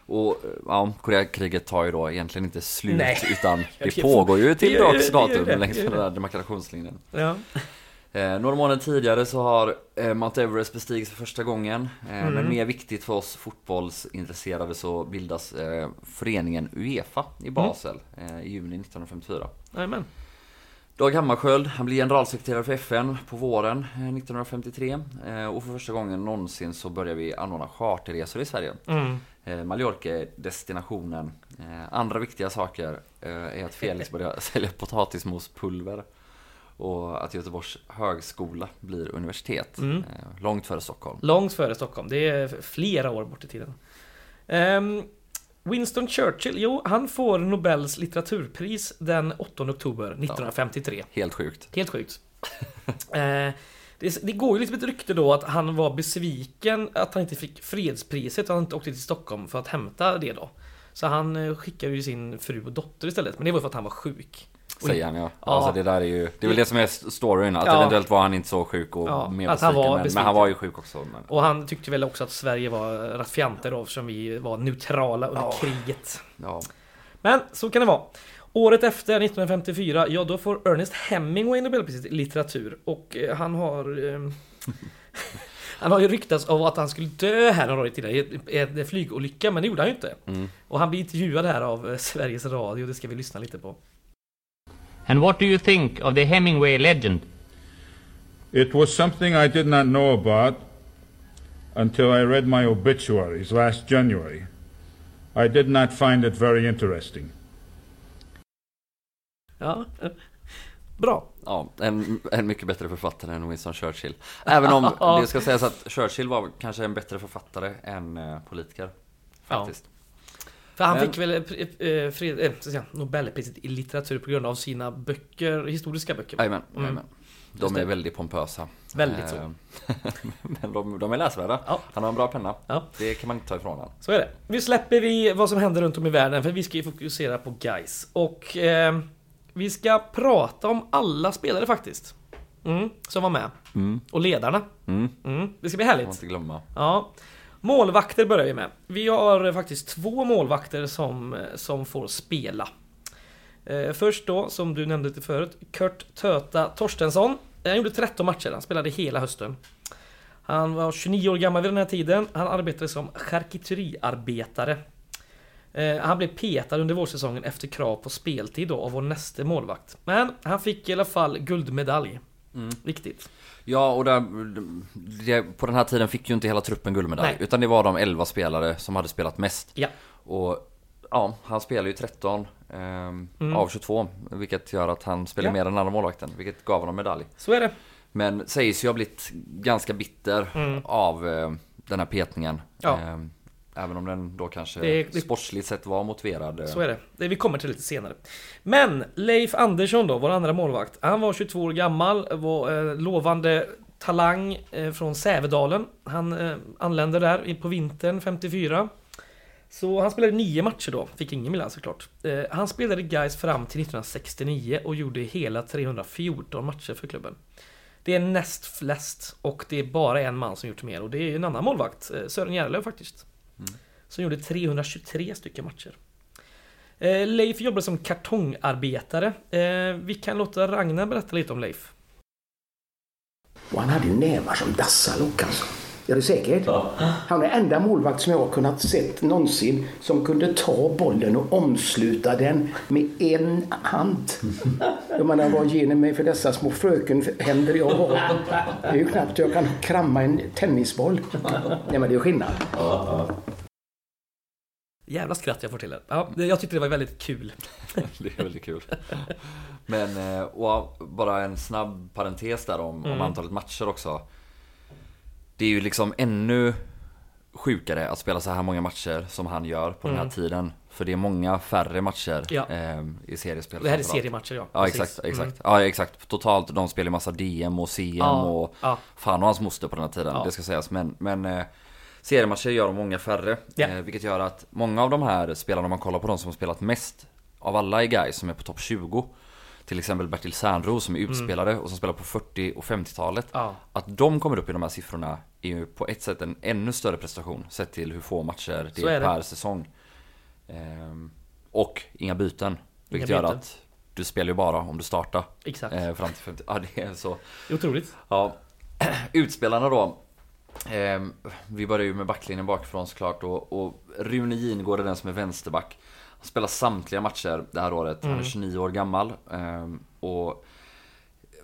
Och eh, ja, Koreakriget tar ju då egentligen inte slut Nej. utan <laughs> det pågår ju till dags datum längs den där demarkationslinjen. Ja. Eh, några månader tidigare så har eh, Mount Everest bestigits för första gången. Eh, Mm. Men mer viktigt för oss fotbollsintresserade så bildas föreningen Uefa i Basel eh, i juni 1954. Jajamän. Dag Hammarskjöld, han blir generalsekreterare för FN på våren eh, 1953. Eh, och för första gången någonsin så börjar vi anordna charterresor i Sverige. Mm. Eh, Mallorca är destinationen. Eh, andra viktiga saker eh, är att Felix börjar <laughs> sälja potatismospulver. Och att Göteborgs högskola blir universitet. Mm. Eh, långt före Stockholm. Långt före Stockholm. Det är flera år bort i tiden. Ehm, Winston Churchill, jo, han får Nobels litteraturpris den 8 oktober 1953. Helt sjukt. Helt sjukt. <laughs> Eh, det, det går ju liksom ett rykte då att han var besviken att han inte fick fredspriset och han inte åkte till Stockholm för att hämta det då. Så han eh, skickade ju sin fru och dotter istället, men det var för att han var sjuk. Säger han ja. Ja. Alltså det där är ju, det är väl det som är storyn. Att Ja. eventuellt var han inte så sjuk och Ja, mer att han besviken, var men, men han var ju sjuk också. Men... Och han tyckte väl också att Sverige var raffianter då eftersom vi var neutrala under Ja. kriget. Ja. Men så kan det vara. Året efter, 1954, ja då får Ernest Hemingway Nobelpriset i litteratur och eh, han har... ehm, <laughs> han har ju ryktats av att han skulle dö här några år tidigare i en flygolycka, men det gjorde han ju inte. Mm. Och han blir intervjuad här av eh, Sveriges Radio, det ska vi lyssna lite på. And what do you think of the Hemingway legend? It was something I did not know about until I read my obituaries last January. I did not find it very interesting. Ja, bra. Ja, en, en mycket bättre författare än Winston Churchill. Även om <laughs> det ska sägas att Churchill var kanske en bättre författare än eh, politiker. Faktiskt. För han Men- fick väl eh, eh, fred, eh, säga, Nobelpriset i litteratur på grund av sina böcker, historiska böcker. Jajamän, Mm. De det. är väldigt pompösa. Väldigt så. Eh, <laughs> Men de, de är läsvärda. Ja. Han har en bra penna. Ja. Det kan man inte ta ifrån honom. Så är det. Nu släpper vi vad som händer runt om i världen för vi ska ju fokusera på guys Och eh, vi ska prata om alla spelare faktiskt. Mm, som var med. Mm. Och ledarna. Mm. Mm, det ska bli Får man härligt. inte glömma. Ja. Målvakter börjar vi med. Vi har faktiskt två målvakter som, som får spela. Eh, först då, som du nämnde lite förut, Kurt Töta Torstensson. Han gjorde 13 matcher, han spelade hela hösten. Han var 29 år gammal vid den här tiden. Han arbetade som charkuteriarbetare. Eh, Han blev petad under vårsäsongen efter krav på speltid då av vår nästa målvakt. Men han fick i alla fall guldmedalj. Mm. Viktigt. Ja, och där, det, på den här tiden fick ju inte hela truppen guldmedalj. Nej. Utan det var de 11 spelare som hade spelat mest. Ja. Och ja, han spelar ju 13 ehm, Mm. av 22. Vilket gör att han spelar Ja. mer än andra målvakten. Vilket gav honom medalj. Så är det. Men sägs ju ha blivit ganska bitter av eh, den här petningen. Mm. Ja. Eh, även om den då kanske Det- det- sportsligt sett var motiverad. eh. Så är det. det. Vi kommer till lite senare. Men Leif Andersson då, vår andra målvakt. Han var 22 år gammal, var eh, lovande talang eh, från Sävedalen. Han anlände där på vintern 54. Så han spelade nio matcher då, fick ingen Milan såklart. Han spelade Gais fram till 1969 och gjorde hela 314 matcher för klubben. Det är näst flest och det är bara en man som gjort mer och det är en annan målvakt, Sören Järlöv faktiskt. Som gjorde 323 stycken matcher. Eh, Leif jobbade som kartongarbetare. Eh, vi kan låta Ragnar berätta lite om Leif. Och han hade ju nävar som dassalock alltså. Är det säkert? Ja. Han är enda målvakt som jag har kunnat sett någonsin som kunde ta bollen och omsluta den med en hand. Jag menar, vad ger ni mig för dessa små frökenhänder jag har? Det är ju knappt jag kan kramma en tennisboll. Nej men det är skillnad. Jävla skratt jag får till det. Ja, jag tyckte det var väldigt kul. <laughs> Det är väldigt kul. Men, eh, och bara en snabb parentes där om, Mm. om antalet matcher också. Det är ju liksom ännu sjukare att spela så här många matcher som han gör på den här tiden. För det är många färre matcher Mm. Ja. eh, i seriespel. Det här är seriematcher ja. Ja Precis. exakt, exakt. Mm. Ja exakt. Totalt, de spelar ju massa DM och CM Ja, och ja. fan och hans moster på den här tiden, det ska sägas. Men, men eh, seriematcher gör de många färre. Eh, vilket gör att många av de här spelarna, om man kollar på de som har spelat mest av alla i guys som är på topp 20. Till exempel Bertil Sernro som är utspelare och som spelar på 40 och 50-talet. Mm. Ja. Att de kommer upp i de här siffrorna är ju på ett sätt en ännu större prestation sett till hur få matcher det är, är det. per säsong. Ehm, och inga byten. Vilket Inga gör byten. att du spelar ju bara om du startar. Exakt. Eh, fram till 50. Ja, det är så. Det Otroligt. Ja. <clears throat> Utspelarna då. Ehm, vi börjar ju med backlinjen bakifrån såklart och, och Rune Gingård är den som är vänsterback. Han spelar samtliga matcher det här året. Han är 29 år gammal. ehm, och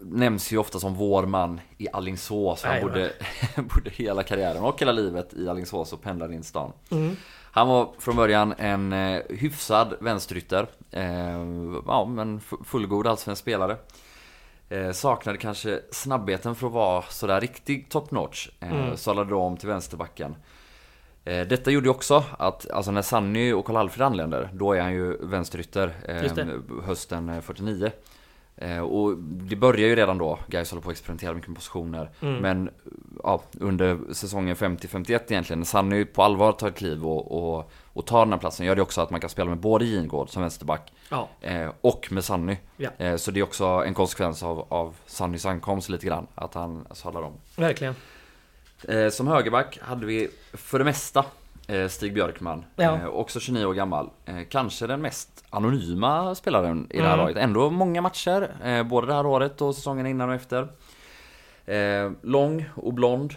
nämns ju ofta som vår man i Alingsås. Han bodde, <laughs> bodde hela karriären och hela livet i Alingsås och pendlade in stan. Mm. Han var från början en eh, hyfsad vänsterytter. Eh, ja, men fu- fullgod allsvensk spelare. Eh, saknade kanske snabbheten för att vara sådär riktig top notch. Eh, Mm. Sållade då om till vänsterbacken. Eh, detta gjorde ju också att, alltså när Sanny och Karl-Alfred anländer, då är han ju vänsterytter eh, hösten eh, 49. Eh, och det börjar ju redan då, Gais håller på att experimentera mycket med positioner. Mm. Men ja, under säsongen 50-51 egentligen, när Sanny på allvar tar ett kliv och, och, och tar den här platsen, gör det också att man kan spela med både Gingård som vänsterback Ja. och med Sanny. Ja. Så det är också en konsekvens av, av Sannys ankomst lite grann, att han sadlar om. Verkligen. Eh, som högerback hade vi för det mesta eh, Stig Björkman, Ja. eh, också 29 år gammal. Kanske den mest anonyma spelaren i det här Mm. laget. Ändå många matcher, både det här året och säsongen innan och efter. Lång och blond,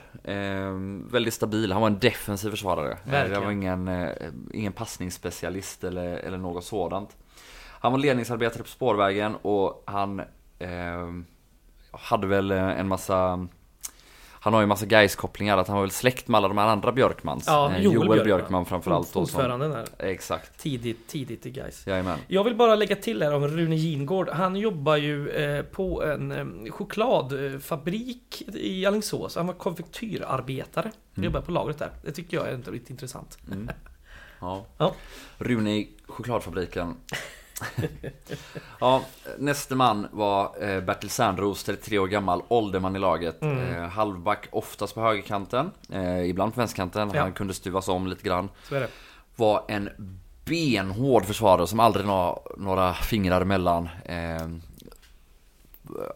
väldigt stabil. Han var en defensiv försvarare. Eh, det Verkligen. var ingen, ingen passningsspecialist eller, eller något sådant. Han var ledningsarbetare på spårvägen och han eh, hade väl en massa han har ju massa guys kopplingar att han var väl släkt med alla de här andra Björkmans. Ja, Eh, Joel Joel Björkman. Björkman, framförallt. Ordföranden där. Exakt, Tidigt, tidigt i guys. jajamän. Jag vill bara lägga till här om Rune Gingård. Han jobbar ju eh, på en eh, chokladfabrik i Alingsås. Han var konfektyrarbetare. Han jobbar på lagret där. Det tycker jag är lite intressant. Mm. <laughs> Ja. Ja. Rune i chokladfabriken. <laughs> ja, nästa man var eh, Bertil Sernros, 33 år gammal, ålderman i laget. Mm. Eh, halvback, oftast på högerkanten, eh, ibland på vänsterkanten. Ja. Han kunde stuvas om lite grann. Var en benhård försvarare som aldrig la några fingrar emellan. Eh,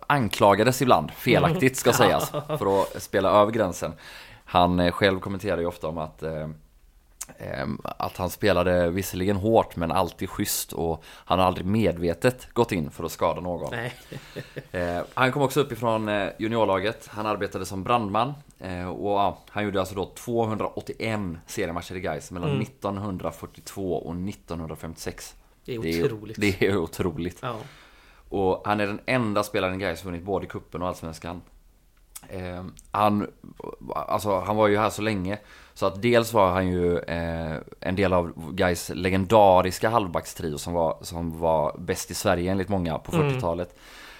anklagades ibland, felaktigt ska <laughs> sägas, för att spela över gränsen. Han själv kommenterar ju ofta om att eh, att han spelade visserligen hårt men alltid schysst och han har aldrig medvetet gått in för att skada någon. Nej. <laughs> Eh, han kom också uppifrån eh, juniorlaget. Han arbetade som brandman. Eh, och han gjorde alltså då 281 seriematcher i Gais mellan Mm. 1942 och 1956. Det är Det är, otroligt. det är otroligt. Ja. Och han är den enda spelaren i Gais som vunnit både kuppen och Allsvenskan. Eh, han, alltså, han var ju här så länge. Så att dels var han ju eh, en del av Gais legendariska halvbackstrio som var, som var bäst i Sverige enligt många på Mm. 40-talet.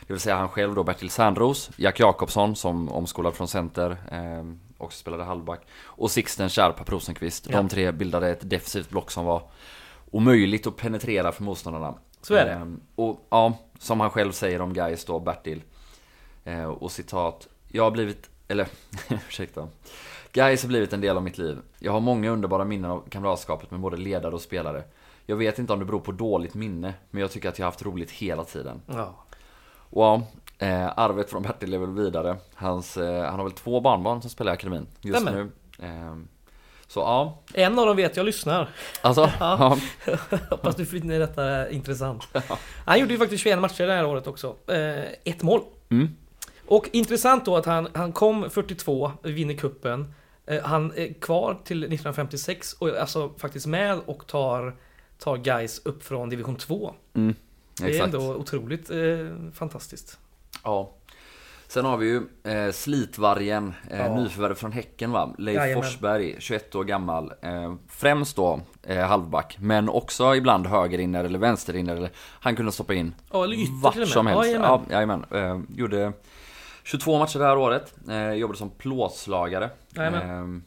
Det vill säga han själv då, Bertil Sandros, Jack Jakobsson som omskolad från center, eh, också spelade halvback. Och Sixten Kärpa Rosenqvist. Ja. De tre bildade ett defensivt block som var omöjligt att penetrera för motståndarna. Så är det. Eh, och ja, som han själv säger om Gais då, Bertil. Eh, och citat. Jag har blivit, eller <laughs> ursäkta. Gais har blivit en del av mitt liv. Jag har många underbara minnen av kamratskapet med både ledare och spelare. Jag vet inte om det beror på dåligt minne, men jag tycker att jag har haft roligt hela tiden. Ja. Och ja, eh, arvet från Bertil lever vidare. Hans, eh, han har väl två barnbarn som spelar i akademin just Stämmer. nu. Eh, så ja, En av dem vet jag lyssnar. alltså. ja. <laughs> Hoppas du finner detta intressant. Han gjorde ju faktiskt 21 matcher det här året också. Eh, ett mål. Mm. Och intressant då att han, han kom 42, vinner kuppen. Eh, han är kvar till 1956 och är alltså faktiskt med och tar, tar guys upp från division 2. Mm, Det är ändå otroligt eh, fantastiskt. Ja. Sen har vi ju eh, Slitvargen, eh, Ja. nyförvärv från Häcken va? Leif Jajamän. Forsberg, 21 år gammal. Eh, främst då eh, halvback, men också ibland högerinner eller vänsterinner. Eller, han kunde stoppa in Ja, eller vart som helst. Jajamän. Ja, jajamän. Eh, gjorde 22 matcher det här året. Eh, jobbade som plåtslagare. Jajamän. Eh,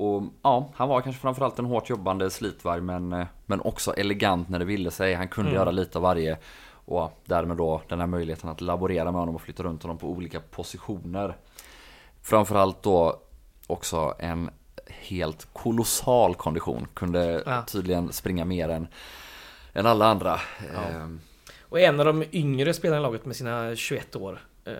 och ja, han var kanske framförallt en hårt jobbande slitvarg men, eh, men också elegant när det ville sig. Han kunde Mm. göra lite av varje. Och därmed då den här möjligheten att laborera med honom och flytta runt honom på olika positioner. Framförallt då också en helt kolossal kondition. Kunde Ja. tydligen springa mer än, än alla andra. Eh, Och en av de yngre spelarna i laget med sina 21 år. Eh,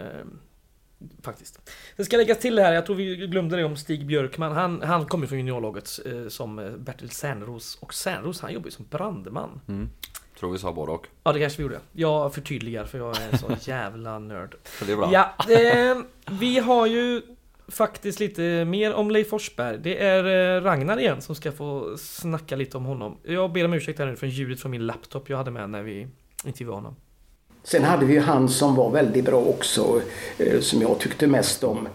faktiskt. Det ska läggas till här, jag tror vi glömde det om Stig Björkman. Han, han kommer från juniorlaget eh, som eh, Bertil Särnros. Och Särnros han jobbar ju som brandman. Mm. Tror vi sa både och. Ja det kanske vi gjorde. Jag förtydligar för jag är en sån <laughs> jävla nörd. Det är bra. Ja, eh, vi har ju faktiskt lite mer om Leif Forsberg. Det är eh, Ragnar igen som ska få snacka lite om honom. Jag ber om ursäkt här nu för ljudet från min laptop jag hade med när vi intervjuade honom. Sen hade vi ju han som var väldigt bra också, eh, som jag tyckte mest om.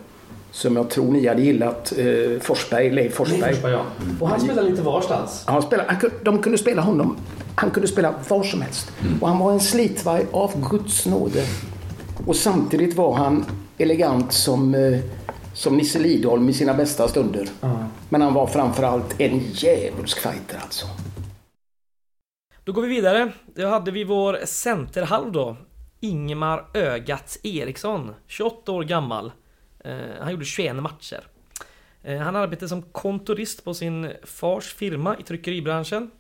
Som jag tror ni hade gillat, eh, Forsberg, Leif Forsberg. ja. Och han spelar lite varstans. Han spelade, han, de kunde spela honom. Han kunde spela var som helst. Och han var en slitvarg av Guds nåde. Och samtidigt var han elegant som, eh, som Nisse Lidholm i sina bästa stunder. Men han var framförallt en djävulsk fighter alltså. Då går vi vidare. Då hade vi vår centerhalv då. Ingemar Ögat Eriksson, 28 år gammal. Eh, han gjorde 21 matcher. Eh, han arbetade som kontorist på sin fars firma i tryckeribranschen.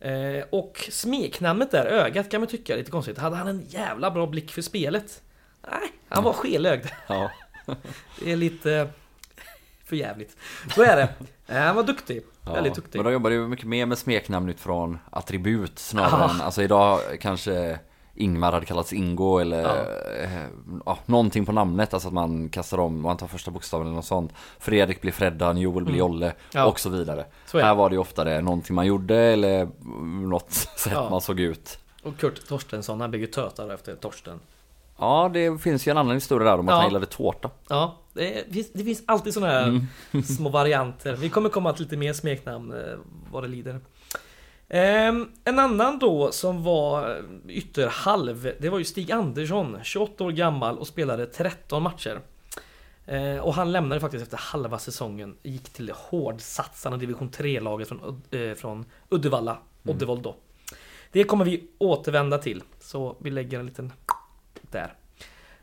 Eh, och smeknamnet där, Ögat, kan man tycka är lite konstigt. Hade han en jävla bra blick för spelet? Nej, han var skelögd. Ja. <laughs> Det är lite för jävligt. Så är det. Eh, Han var duktig. Väldigt duktig. Men de jobbar ju mycket mer med smeknamn utifrån attribut snarare än, alltså idag kanske Ingmar hade kallats Ingo eller Ja. eh, ja, någonting på namnet, alltså att man kastar om, man tar första bokstaven eller något sånt. Fredrik blir Freddan, Joel blir Mm. Jolle Ja. och så vidare. Så. Här var det ju oftare någonting man gjorde eller något <laughs> sätt Ja. man såg ut. Och Kurt Torstensson, han bygger tötar efter Torsten. Ja, det finns ju en annan historia där om att Ja. han gillade tårta. Ja, det finns, det finns alltid sådana här Mm. små varianter. Vi kommer komma till lite mer smeknamn eh, vad det lider. Ehm, en annan då som var ytterhalv, det var ju Stig Andersson, 28 år gammal och spelade 13 matcher. Eh, och han lämnade faktiskt efter halva säsongen, gick till det hårdsatsande division 3-laget från, Ud- eh, från Uddevalla, Oddevold då. Det kommer vi återvända till, så vi lägger en liten där.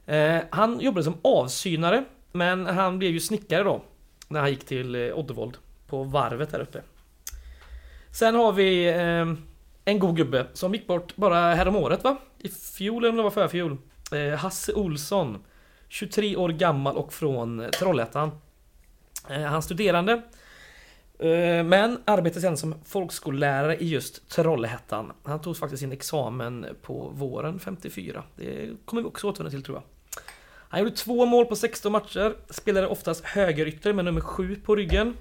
Eh, han jobbade som avsynare, men han blev ju snickare då. När han gick till eh, Oddevold på varvet där uppe. Sen har vi eh, en god gubbe som gick bort bara häromåret va? I fjol eller om det var förfjol. Eh, Hasse Olsson. 23 år gammal och från eh, Trollhättan. Eh, hans han studerande. Eh, men arbetade sen som folkskollärare i just Trollhättan. Han tog faktiskt sin examen på våren 54. Det kommer vi också återvända till tror jag. Han gjorde två mål på 16 matcher, spelade oftast högerytter med nummer 7 på ryggen.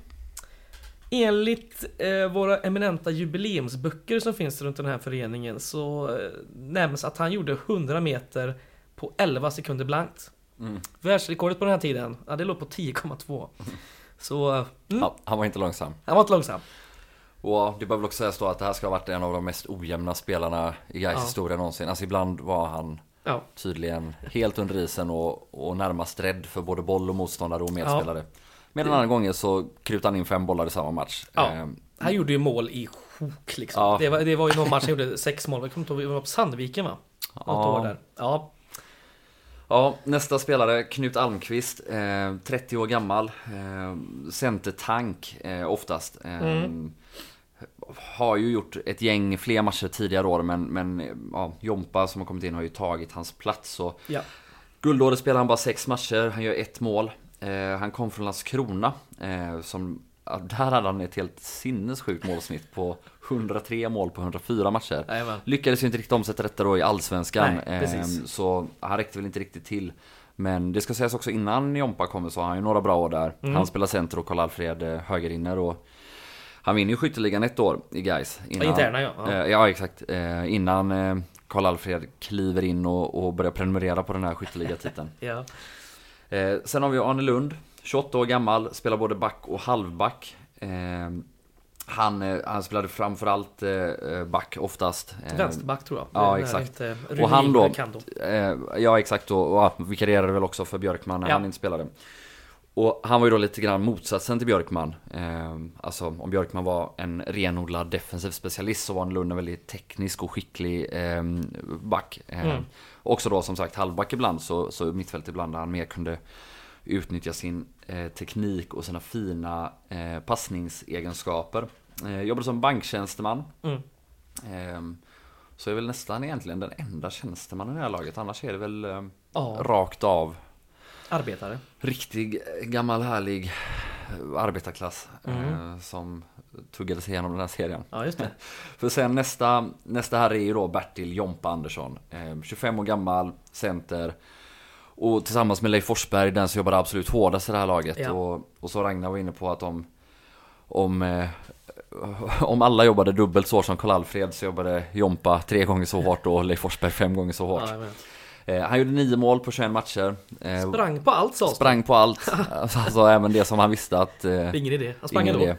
Enligt eh, våra eminenta jubileumsböcker som finns runt den här föreningen så eh, nämns att han gjorde 100 meter på 11 sekunder blankt. Mm. Världsrekordet på den här tiden, ja, det låg på 10,2. <laughs> Så mm, Ja, han var inte långsam. han var inte långsam. Och det bör väl också sägas då att det här ska ha varit en av de mest ojämna spelarna i Gais Ja. historia någonsin. Alltså ibland var han Ja. Tydligen helt under isen och, och närmast rädd för både boll och motståndare och medspelare. Medan andra gånger så krutade han in fem bollar i samma match. Ja. Eh, Han gjorde ju mål i sjok liksom. Ja. Det, var, det var ju någon match han gjorde sex mål. Jag kommer inte ihåg, det var på Sandviken va? Något Ja. år där. Ja. Ja, nästa spelare, Knut Almqvist, eh, 30 år gammal, eh, centertank eh, oftast. Eh, Har ju gjort ett gäng fler matcher tidigare år men, men ja, Jompa som har kommit in har ju tagit hans plats. Och Ja. Guldåret spelar han bara sex matcher, han gör ett mål. Eh, han kom från Landskrona, eh, som, där hade han ett helt sinnessjukt målsnitt på 103 mål på 104 matcher. Jajamän. Lyckades ju inte riktigt omsätta detta då i Allsvenskan. Nej, precis. Ehm, så han räckte väl inte riktigt till. Men det ska sägas också innan Jompa kommer så har han ju några bra år där. Mm. Han spelar center och Karl-Alfred eh, högerinner och han vinner ju skytteligan ett år i Gais. interna, ja. Ja. Ja, ja exakt. Eh, innan eh, Karl-Alfred kliver in och, och börjar prenumerera på den här skytteligatiteln. <laughs> ja. Eh, sen har vi Arne Lund, 28 år gammal, spelar både back och halvback. Eh, han, eh, han spelade framförallt eh, back oftast. Eh, Vänsterback tror jag. ja, exakt. Och han då, eh, ja exakt och, och vikarierade väl också för Björkman när Ja. han inte spelade. Och han var ju då lite grann motsatsen till Björkman. Eh, alltså om Björkman var en renodlad defensiv specialist så var Lund en väldigt teknisk och skicklig eh, back. Eh, Mm. Också då som sagt halvback ibland så, så mittfält ibland där han mer kunde utnyttja sin eh, teknik och sina fina eh, passningsegenskaper. Eh, jobbade som banktjänsteman. Mm. Ehm, så är väl nästan egentligen den enda tjänstemannen i det här laget. Annars är det väl Ja, rakt av arbetare. riktig gammal härlig arbetarklass Mm. eh, som tuggade sig igenom den här serien. Ja, just det. <laughs> För sen nästa, nästa här är ju då Bertil Jompa Andersson. Eh, 25 år gammal, center. Och tillsammans med Leif Forsberg, den som jobbar absolut hårdast i det här laget. Ja. Och, och så Ragnar var inne på att om, om, eh, <laughs> om alla jobbade dubbelt så hårt som Karl-Alfred så jobbade Jompa tre gånger så hårt och Leif Forsberg fem gånger så hårt. Ja. Eh, han gjorde nio mål på 21 matcher. Eh, Sprang på allt det. sprang på allt. <laughs> alltså även det som han visste att... Eh, Ingen idé. Han sprang ändå.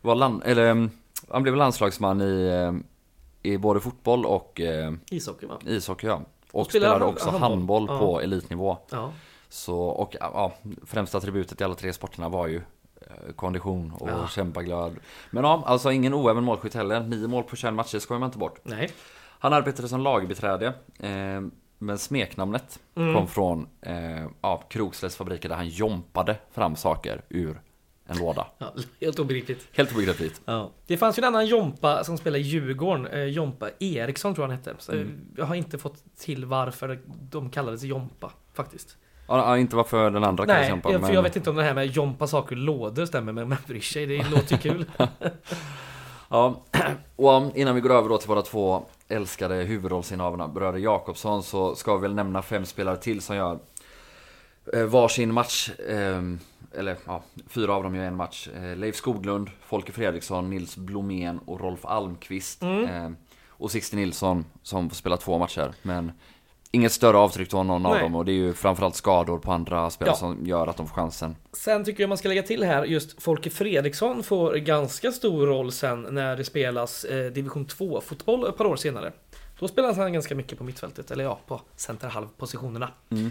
Var land, eller, mm, han blev landsslagsman i, eh, i både fotboll och eh, Ishockey va? ishockey ja. Och spelade han- också handboll. handboll, Ja. på elitnivå. Ja. Så, och ja, främsta attributet i alla tre sporterna var ju eh, kondition och Ja. kämpaglöd. Men ja, alltså ingen oäven målskytt heller. Nio mål på 21 matcher skojar man inte bort. Nej. Han arbetade som lagbiträde. Eh, men smeknamnet Mm. kom från eh, ja, Krokslätts fabriker där han jompade fram saker ur en låda. Ja, helt obegripligt. Helt obegripligt. Ja. Det fanns ju en annan Jompa som spelade i Djurgården. Eh, Jompa Eriksson tror jag han hette. Så, eh, Mm. Jag har inte fått till varför de kallades Jompa faktiskt. Ja, inte varför den andra Nej, kallas jompa. för men... jag vet inte om det här med Jompa saker lådor stämmer men man bryr sig. Det låter ju kul. <laughs> Ja, <clears throat> och innan vi går över då till våra två älskade huvudrollsinnehavarna, bröder Jakobsson, så ska vi väl nämna fem spelare till som gör varsin match. Eh, eller ja, fyra av dem gör en match. Eh, Leif Skoglund, Folke Fredriksson, Nils Blomén och Rolf Almqvist. Mm. Eh, och Sixten Nilsson som får spela två matcher. Men inget större avtryck från någon av Nej. dem och det är ju framförallt skador på andra spelare Ja. som gör att de får chansen. Sen tycker jag man ska lägga till här just Folke Fredriksson får ganska stor roll sen när det spelas eh, division 2 fotboll ett par år senare. Då spelar han ganska mycket på mittfältet, eller ja, på centerhalvpositionerna. Mm.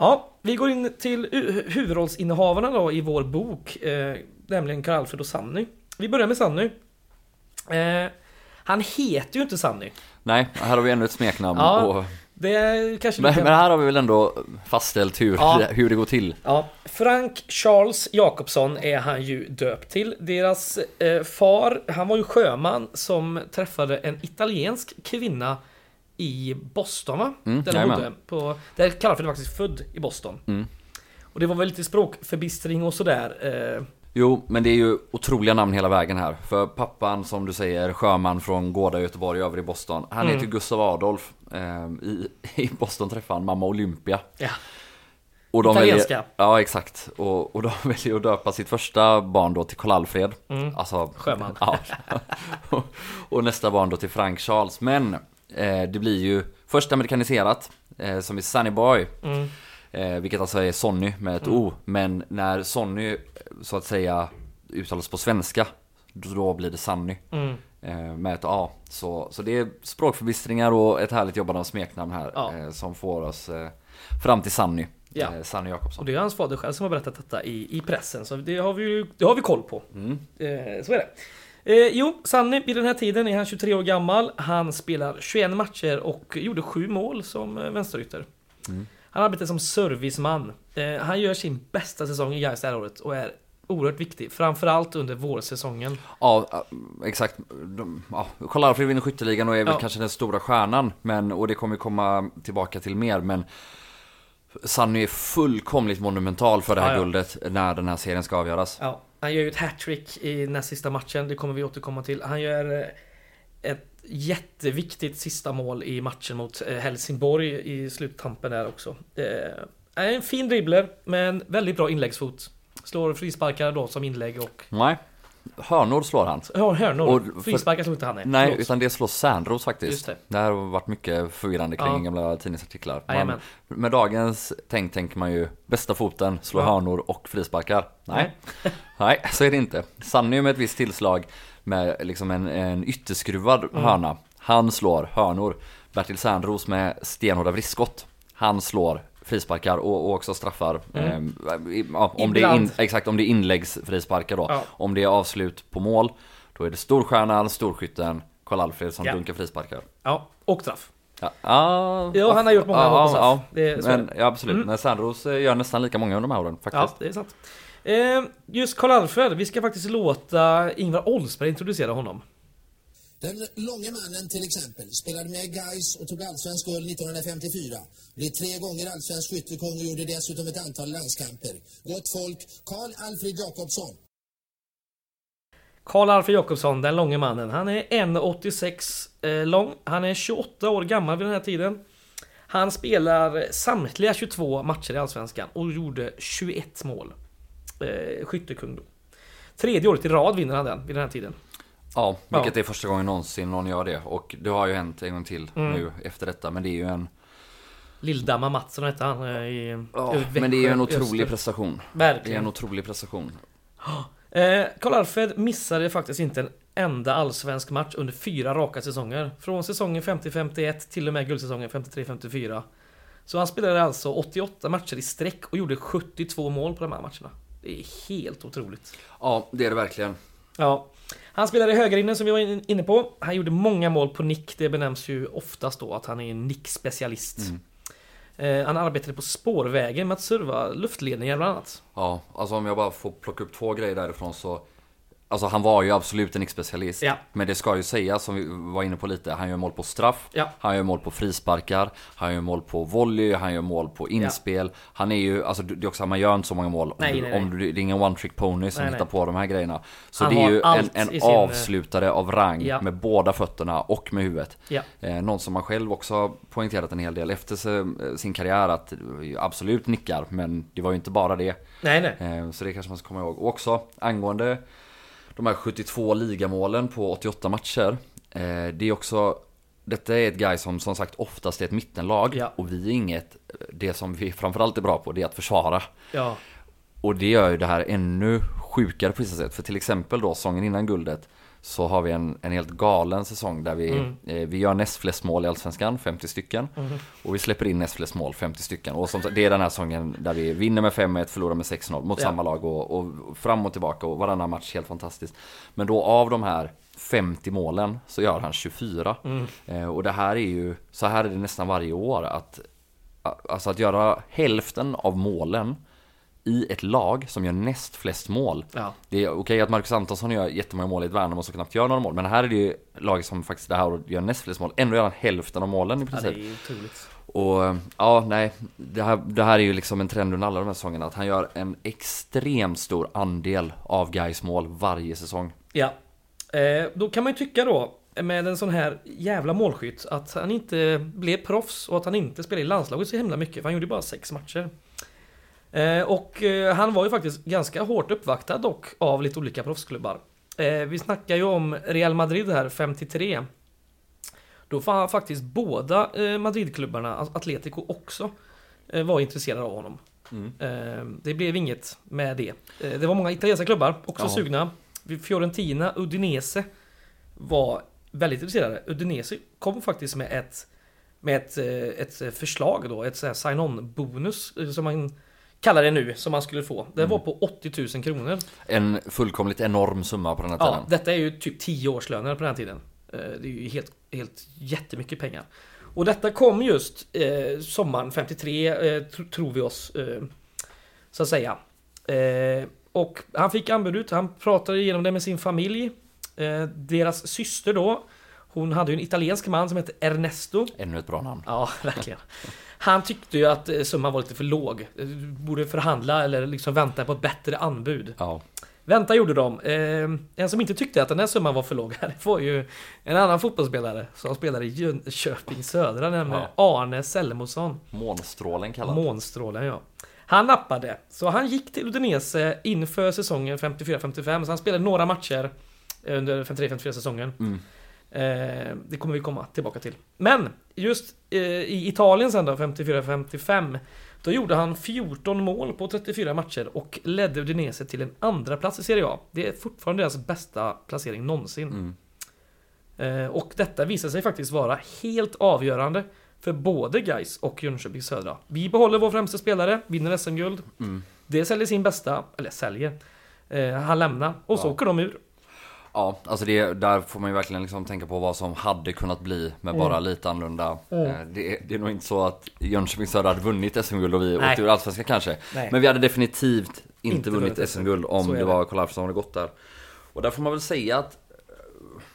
Ja, vi går in till hu- huvudrollsinnehavarna då i vår bok, eh, nämligen Karl-Alfred och Sanny. Vi börjar med Sanny. Eh, han heter ju inte Sanny. Nej, här har vi ännu ett smeknamn. Ja, och... Det kanske Men, lika- men här har vi väl ändå fastställt hur, Ja. <laughs> hur det går till. Ja, Frank Charles Jakobsson är han ju döpt till. Deras eh, far, han var ju sjöman som träffade en italiensk kvinna i Boston va? Mm, där jajamän. bodde. På, där är faktiskt född i Boston. Mm. Och det var väl lite språkförbistring och sådär. Eh, Jo, men det är ju otroliga namn hela vägen här. För pappan, som du säger, sjöman från Gårda i Göteborg över i Boston. Han Mm. heter Gustav Adolf. Eh, i, <laughs> I Boston träffade han mamma Olympia. ja. Och de Italienska. Väljer, ja, exakt. Och, och de <laughs> väljer att döpa sitt första barn då till Karl-Alfred. Mm. Alltså, Sjöman. <laughs> Ja. och, och nästa barn då till Frank Charles. Men det blir ju först amerikaniserat, eh, som i Sunny Boy. Mm. Eh, vilket alltså är Sonny med ett O. Men när Sonny så att säga uttalas på svenska, då blir det Sunny. Mm. eh, med ett A. Så, så det är språkförbistringar och ett härligt jobbande av smeknamn här Ja. eh, som får oss eh, fram till Sanny. Ja. Eh, Sanny Jakobsson. Och det är hans fader själv som har berättat detta i, i pressen, så det har vi det har vi koll på. Mm. Eh, så är det. Eh, jo, Sanny, vid den här tiden är han 23 år gammal. Han spelar 21 matcher och gjorde 7 mål som eh, vänsterytter. Mm. Han arbetar som serviceman. Eh, han gör sin bästa säsong i Gais det här året och är oerhört viktig. Framförallt under vårsäsongen. Ja, exakt. De, ja, Karl-Alfred vinner skytteligan och är väl Ja. kanske den stora stjärnan. Men, och det kommer ju komma tillbaka till mer. Men Sanny är fullkomligt monumental för det här Ja, ja. guldet när den här serien ska avgöras. Ja, han gör ju ett hattrick i näst sista matchen, det kommer vi återkomma till. Han gör eh, ett jätteviktigt sista mål i matchen mot eh, Helsingborg i sluttampen där också. Eh, är en fin dribbler, men väldigt bra inläggsfot. Slår frisparkar då som inlägg och... Nej, hörnor slår han. Ja, hörnor. Och Frisparkar slår inte han. Nej, Förlåt. utan det slår Sandros faktiskt. Just det. det. här har varit mycket förvirrande kring Ja. gamla tidningsartiklar. Man, med dagens tänk tänker man ju bästa foten, slå Ja. hörnor och frisparkar. Nej. Nej, så är det inte. Sanny med ett visst tillslag med liksom en, en ytterskruvad Mm. hörna. Han slår hörnor. Bertil Sandros med stenhårda vriskskott. Han slår frisparkar och, och också straffar. Mm. Eh, ja, om det är in, exakt, om det är inläggsfrisparkar då. Ja. Om det är avslut på mål, då är det storstjärnan, storskytten, Karl-Alfred som Ja. dunkar frisparkar. Ja, och straff. Ja, ja, Ja, han har gjort många mål på straff. Det så är men, ja absolut. Mm. Men Sandros eh, gör nästan lika många under de här åren Ja, faktiskt. det är sant. Eh, just Karl-Alfred, vi ska faktiskt låta Ingvar Oldsberg introducera honom. Den långe mannen till exempel spelade med Gais och tog allsvensk guld 1954. Blev tre gånger allsvensk skyttekung och gjorde dessutom ett antal landskamper. Gott folk, Karl Alfred Jakobsson. Karl Alfred Jakobsson, den långe mannen. Han är 1,86 eh, lång. Han är 28 år gammal vid den här tiden. Han spelar samtliga 22 matcher i Allsvenskan och gjorde 21 mål. Eh, skyttekung då. Tredje året i rad vinner han den vid den här tiden. Ja, vilket Ja. är första gången någonsin någon gör det. Och det har ju hänt en gång till Mm. nu efter detta. Men det är ju en, Lilldamma Mattsson hette han eh, i ja, över men det är ju en Växjö, otrolig Öster. prestation. Det är Verkligen. en otrolig prestation. <gasps> Eh, Karl-Alfred missade faktiskt inte en enda allsvensk match under fyra raka säsonger. Från säsongen 50-51 till och med guldsäsongen 53-54. Så han spelade alltså 88 matcher i sträck och gjorde 72 mål på de här matcherna. Det är helt otroligt. Ja, det är det verkligen. Ja. Han spelade högerinne som vi var in- inne på. Han gjorde många mål på nick. Det benämns ju oftast då att han är en nickspecialist. Mm. Eh, han arbetade på spårvägen med att serva luftledningar bland annat. Ja, alltså om jag bara får plocka upp två grejer därifrån så Alltså han var ju absolut en specialist Ja. Men det ska ju sägas, som vi var inne på lite, han gör mål på straff Ja. Han gör mål på frisparkar Han gör mål på volley, han gör mål på inspel Han är ju, alltså det är också, man gör inte så många mål om, Nej, du, nej, nej. om du, det är ingen one trick pony som Nej, hittar på de här grejerna Så Han det är ju en, en sin- avslutare av rang Ja. med båda fötterna och med huvudet Ja. eh, Någon som man själv också har poängterat en hel del efter se- sin karriär att absolut nickar Men det var ju inte bara det. Eh, Så det kanske man ska komma ihåg. Och också angående de här 72 ligamålen på 88 matcher. eh, Det är också detta är ett guy som som sagt oftast är ett mittenlag Ja. och vi är inget, det som vi framförallt är bra på det är att försvara. Ja. Och det gör ju det här ännu sjukare på vissa sätt. För till exempel då säsongen innan guldet så har vi en, en helt galen säsong där vi, Mm. eh, vi gör näst flest mål i Allsvenskan, 50 stycken. Och vi släpper in näst flest mål, 50 stycken. Och som, det är den här säsongen där vi vinner med 5-1, förlorar med 6-0 mot Ja. samma lag och, och fram och tillbaka och varannan match helt fantastiskt. Men då av de här 50 målen så gör han 24. Mm. Eh, och det här är ju, så här är det nästan varje år att Alltså att göra hälften av målen i ett lag som gör näst flest mål. Ja. Det är okej att Marcus Antonsson gör jättemånga mål i ett Värnamo som knappt gör några mål. Men här är det ju laget som faktiskt det här gör näst flest mål. Ändå gör han hälften av målen i ja, det princip. är ju otroligt. Och ja, nej. Det här, det här är ju liksom en trend under alla de här säsongerna. Att han gör en extremt stor andel av Gais mål varje säsong. Ja. Eh, då kan man ju tycka då, med en sån här jävla målskytt, att han inte blev proffs och att han inte spelade i landslaget så himla mycket, för han gjorde bara sex matcher. Eh, och eh, han var ju faktiskt ganska hårt uppvaktad dock av lite olika proffsklubbar. Eh, vi snackar ju om Real Madrid här, 53. Då var faktiskt båda Madridklubbarna, Atletico också, var intresserade av honom. Eh, det blev inget med det. Det var många italienska klubbar också Ja. sugna. Fiorentina, Udinese var väldigt intresserade. Udinese kom faktiskt med ett med ett, ett förslag då, ett sign-on bonus som man kallar det nu, som man skulle få. Det var på 80 000 kronor. En fullkomligt enorm summa på den här Ja, tiden. detta är ju typ 10 årslöner på den här tiden. Eh, Det är ju helt, helt jättemycket pengar. Och detta kom just eh, sommaren 53, eh, tr- tror vi oss. Eh, så att säga. Eh, och han fick anbudet, han pratade igenom det med sin familj. Eh, deras syster då, hon hade ju en italiensk man som hette Ernesto. Ännu ett bra namn. Ja, verkligen. <laughs> Han tyckte ju att eh, summan var lite för låg. Eh, borde förhandla eller liksom vänta på ett bättre anbud. Ja. Vänta gjorde de. Eh, en som inte tyckte att den här summan var för låg här var ju en annan fotbollsspelare som spelar i Jönköping Södra, nämligen Arne Sellemosson. Månstrålen kallad. Månstrålen ja. Han nappade, så han gick till Udinese inför säsongen 54-55, så han spelade några matcher under 53-54 säsongen. Mm. Eh, det kommer vi komma tillbaka till. Men just eh, i Italien sen då, 54-55, då gjorde han 14 mål på 34 matcher och ledde Udinese till en andra plats i Serie A. Det är fortfarande deras bästa placering någonsin. Mm. Eh, och detta visar sig faktiskt vara helt avgörande för både Gais och Jönköping Södra. Vi behåller vår främsta spelare, vinner SM-guld. Mm. Det säljer sin bästa, eller säljer. Han lämnar och så Ja. åker de ur. Ja, alltså det, där får man ju verkligen liksom tänka på vad som hade kunnat bli med bara Mm. lite annorlunda. Eh, Det, är- det är nog inte så att Jönköping Södra hade vunnit SM-guld och vi Nej. åkte ur Allsvenskan kanske. Nej. Men vi hade definitivt inte, Inte vunnit SM-guld om det. var Karl Alfredsson som hade gått där. Och där får man väl säga att eh,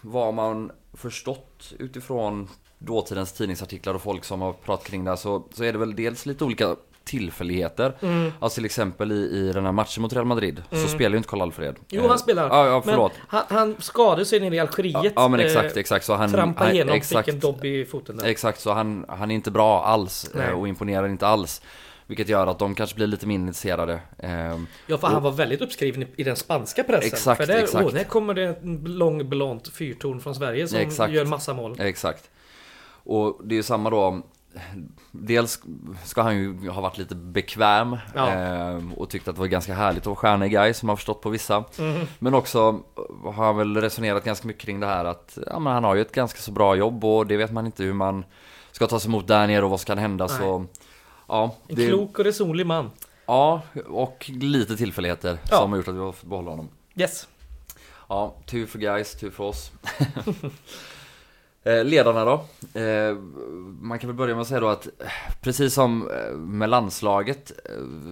vad man förstått utifrån dåtidens tidningsartiklar och folk som har pratat kring det här så, så är det väl dels lite olika tillfälligheter. Mm. Alltså till exempel i, i den här matchen mot Real Madrid så spelar ju inte Karl Alfred. Jo, Eh, han spelar. Ja, ja förlåt. Men han, han skadade sig nere i Algeriet. Ja, men exakt, eh, exakt. Så han, Trampade han, igenom, exakt, fick en dobb i foten där. Exakt, så han, han är inte bra alls Nej. eh, och imponerar inte alls. Vilket gör att de kanske blir lite mindre intresserade. Ehm, Ja, för han var väldigt uppskriven i, i den spanska pressen. Exakt, för där, exakt. Åh, där kommer det en lång blont fyrtorn från Sverige som Exakt. gör massa mål. Exakt. Och det är ju samma då. Dels ska han ju ha varit lite bekväm Ja. ehm, och tyckt att det var ganska härligt att vara stjärna i Gais som har förstått på vissa. Mm. Men också har han väl resonerat ganska mycket kring det här att ja, men han har ju ett ganska så bra jobb och det vet man inte hur man ska ta sig emot där nere och vad som kan hända Nej. så Ja, En det, klok och resonlig man. ja, och lite tillfälligheter Ja. som har gjort att vi har fått behålla honom. Yes. Ja, tur för guys, tur för oss. <laughs> Eh, Ledarna då? Eh, Man kan väl börja med att säga då att eh, precis som med landslaget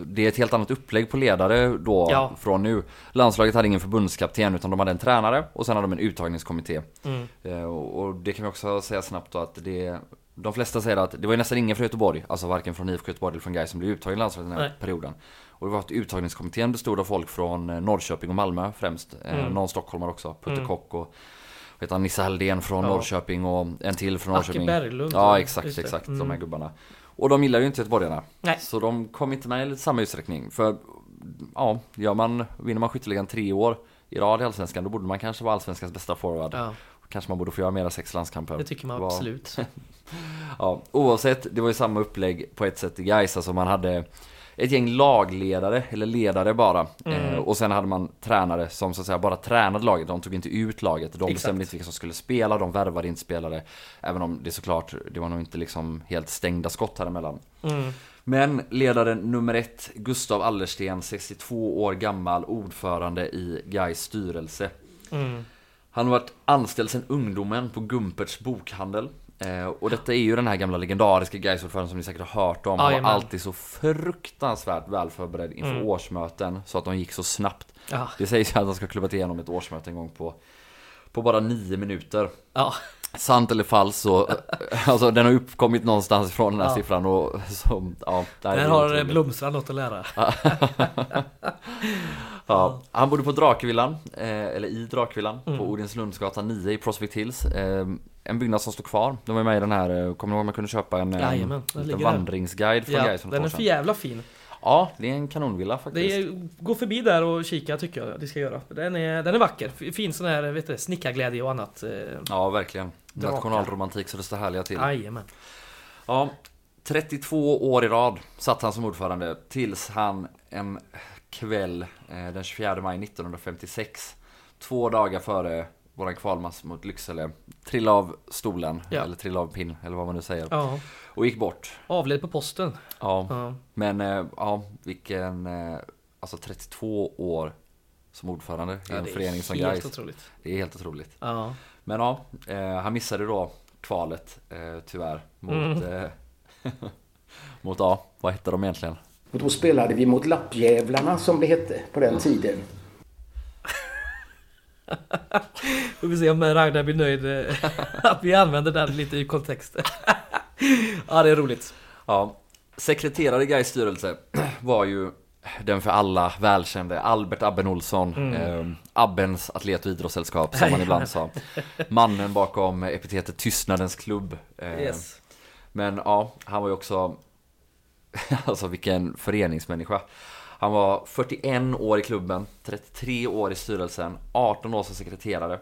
Det är ett helt annat upplägg på ledare då Ja. från nu Landslaget hade ingen förbundskapten utan de hade en tränare och sen hade de en uttagningskommitté Mm. Och det kan vi också säga snabbt då att det De flesta säger att det var ju nästan ingen från Göteborg Alltså varken från IFK Göteborg eller från Gais som blev uttagen i landslaget den här Nej. perioden Och det var att uttagningskommittén bestod av folk från Norrköping och Malmö främst Mm. Någon stockholmare också, Putte Mm. Kock och heter han, Nisse Halldén från Ja. Norrköping och en till från Acke Norrköping Berglund. Ja exakt, exakt, Mm. de här gubbarna Och de gillar ju inte göteborgarna Nej. Så de kom inte med i samma utsträckning För ja, gör man, vinner man skytteligan tre år i rad i Allsvenskan Då borde man kanske vara Allsvenskans bästa forward Ja, Kanske man borde få göra mera sex landskamper det tycker man Vad- absolut. <laughs> Ja, oavsett, det var ju samma upplägg på ett sätt i Gais, alltså man hade ett gäng lagledare, eller ledare bara. Mm. Eh, och sen hade man tränare som så att säga bara tränade laget, de tog inte ut laget. De Exakt. bestämde inte vilka som skulle spela, de värvade inte spelare. Även om det såklart, det var nog inte liksom helt stängda skott här emellan. Mm. Men ledaren nummer ett, Gustav Allersten, 62 år gammal, ordförande i Gais styrelse. Mm. Han har varit anställd sedan ungdomen på Gumperts bokhandel. Eh, och detta är ju den här gamla legendariska Gaisordföranden som ni säkert har hört om. Han var alltid så fruktansvärt väl förberedd inför Mm. årsmöten så att de gick så snabbt. Ja. Det sägs ju att han ska klubbat igenom ett årsmöte en gång på, på bara nio minuter. Ja. Sant eller falskt så, alltså den har uppkommit någonstans från den här Ja. siffran och så, ja. Där har. Blomstrand något att lära. <laughs> Ja, han bodde på Drakvillan, eh, eller i Drakvillan, Mm. på Odinslundsgatan 9 i Prospect Hills. En byggnad som står kvar. De var med i den här, eh, kommer ni ihåg man kunde köpa en, eh, Jajamän, en vandringsguide från Ja, Gais den är för jävla fin. Ja, det är en kanonvilla faktiskt. Det är, gå förbi där och kika tycker jag det ska göra. Den är, den är vacker. Fin sån här, vet du, snickarglädje och annat. eh, Ja, verkligen. Drakar. Nationalromantik så det står härliga till. Jajamän. Ja, 32 år i rad satt han som ordförande tills han en kväll den 24 maj 1956 Två dagar före våran kvalmatch mot Lycksele. Trilla av stolen, Ja. eller trilla av pinn, eller vad man nu säger. Ja. Och gick bort. Avled på posten. Ja, Ja. men eh, ja, vilken, eh, alltså 32 år som ordförande i Ja, en det är förening som helt Gais. otroligt. Det är helt otroligt. Ja. Men ja, eh, han missade då kvalet tyvärr mot, Mm. <laughs> mot, ja, vad hette de egentligen? Och då spelade vi mot Lappjävlarna som det hette på den tiden. Får vi se om Ragnar blir nöjd eh, att vi använder den lite i kontext. ja, det är roligt. Ja, sekreterare i Gais styrelse var ju den för alla välkände Albert Abben Olsson, Mm. eh, Abbens atlet och idrottssällskap som man ibland sa. Mannen bakom epitetet Tystnadens klubb. Eh, Yes. Men ja, han var ju också, <laughs> alltså vilken föreningsmänniska. Han var 41 år i klubben, 33 år i styrelsen, 18 år som sekreterare.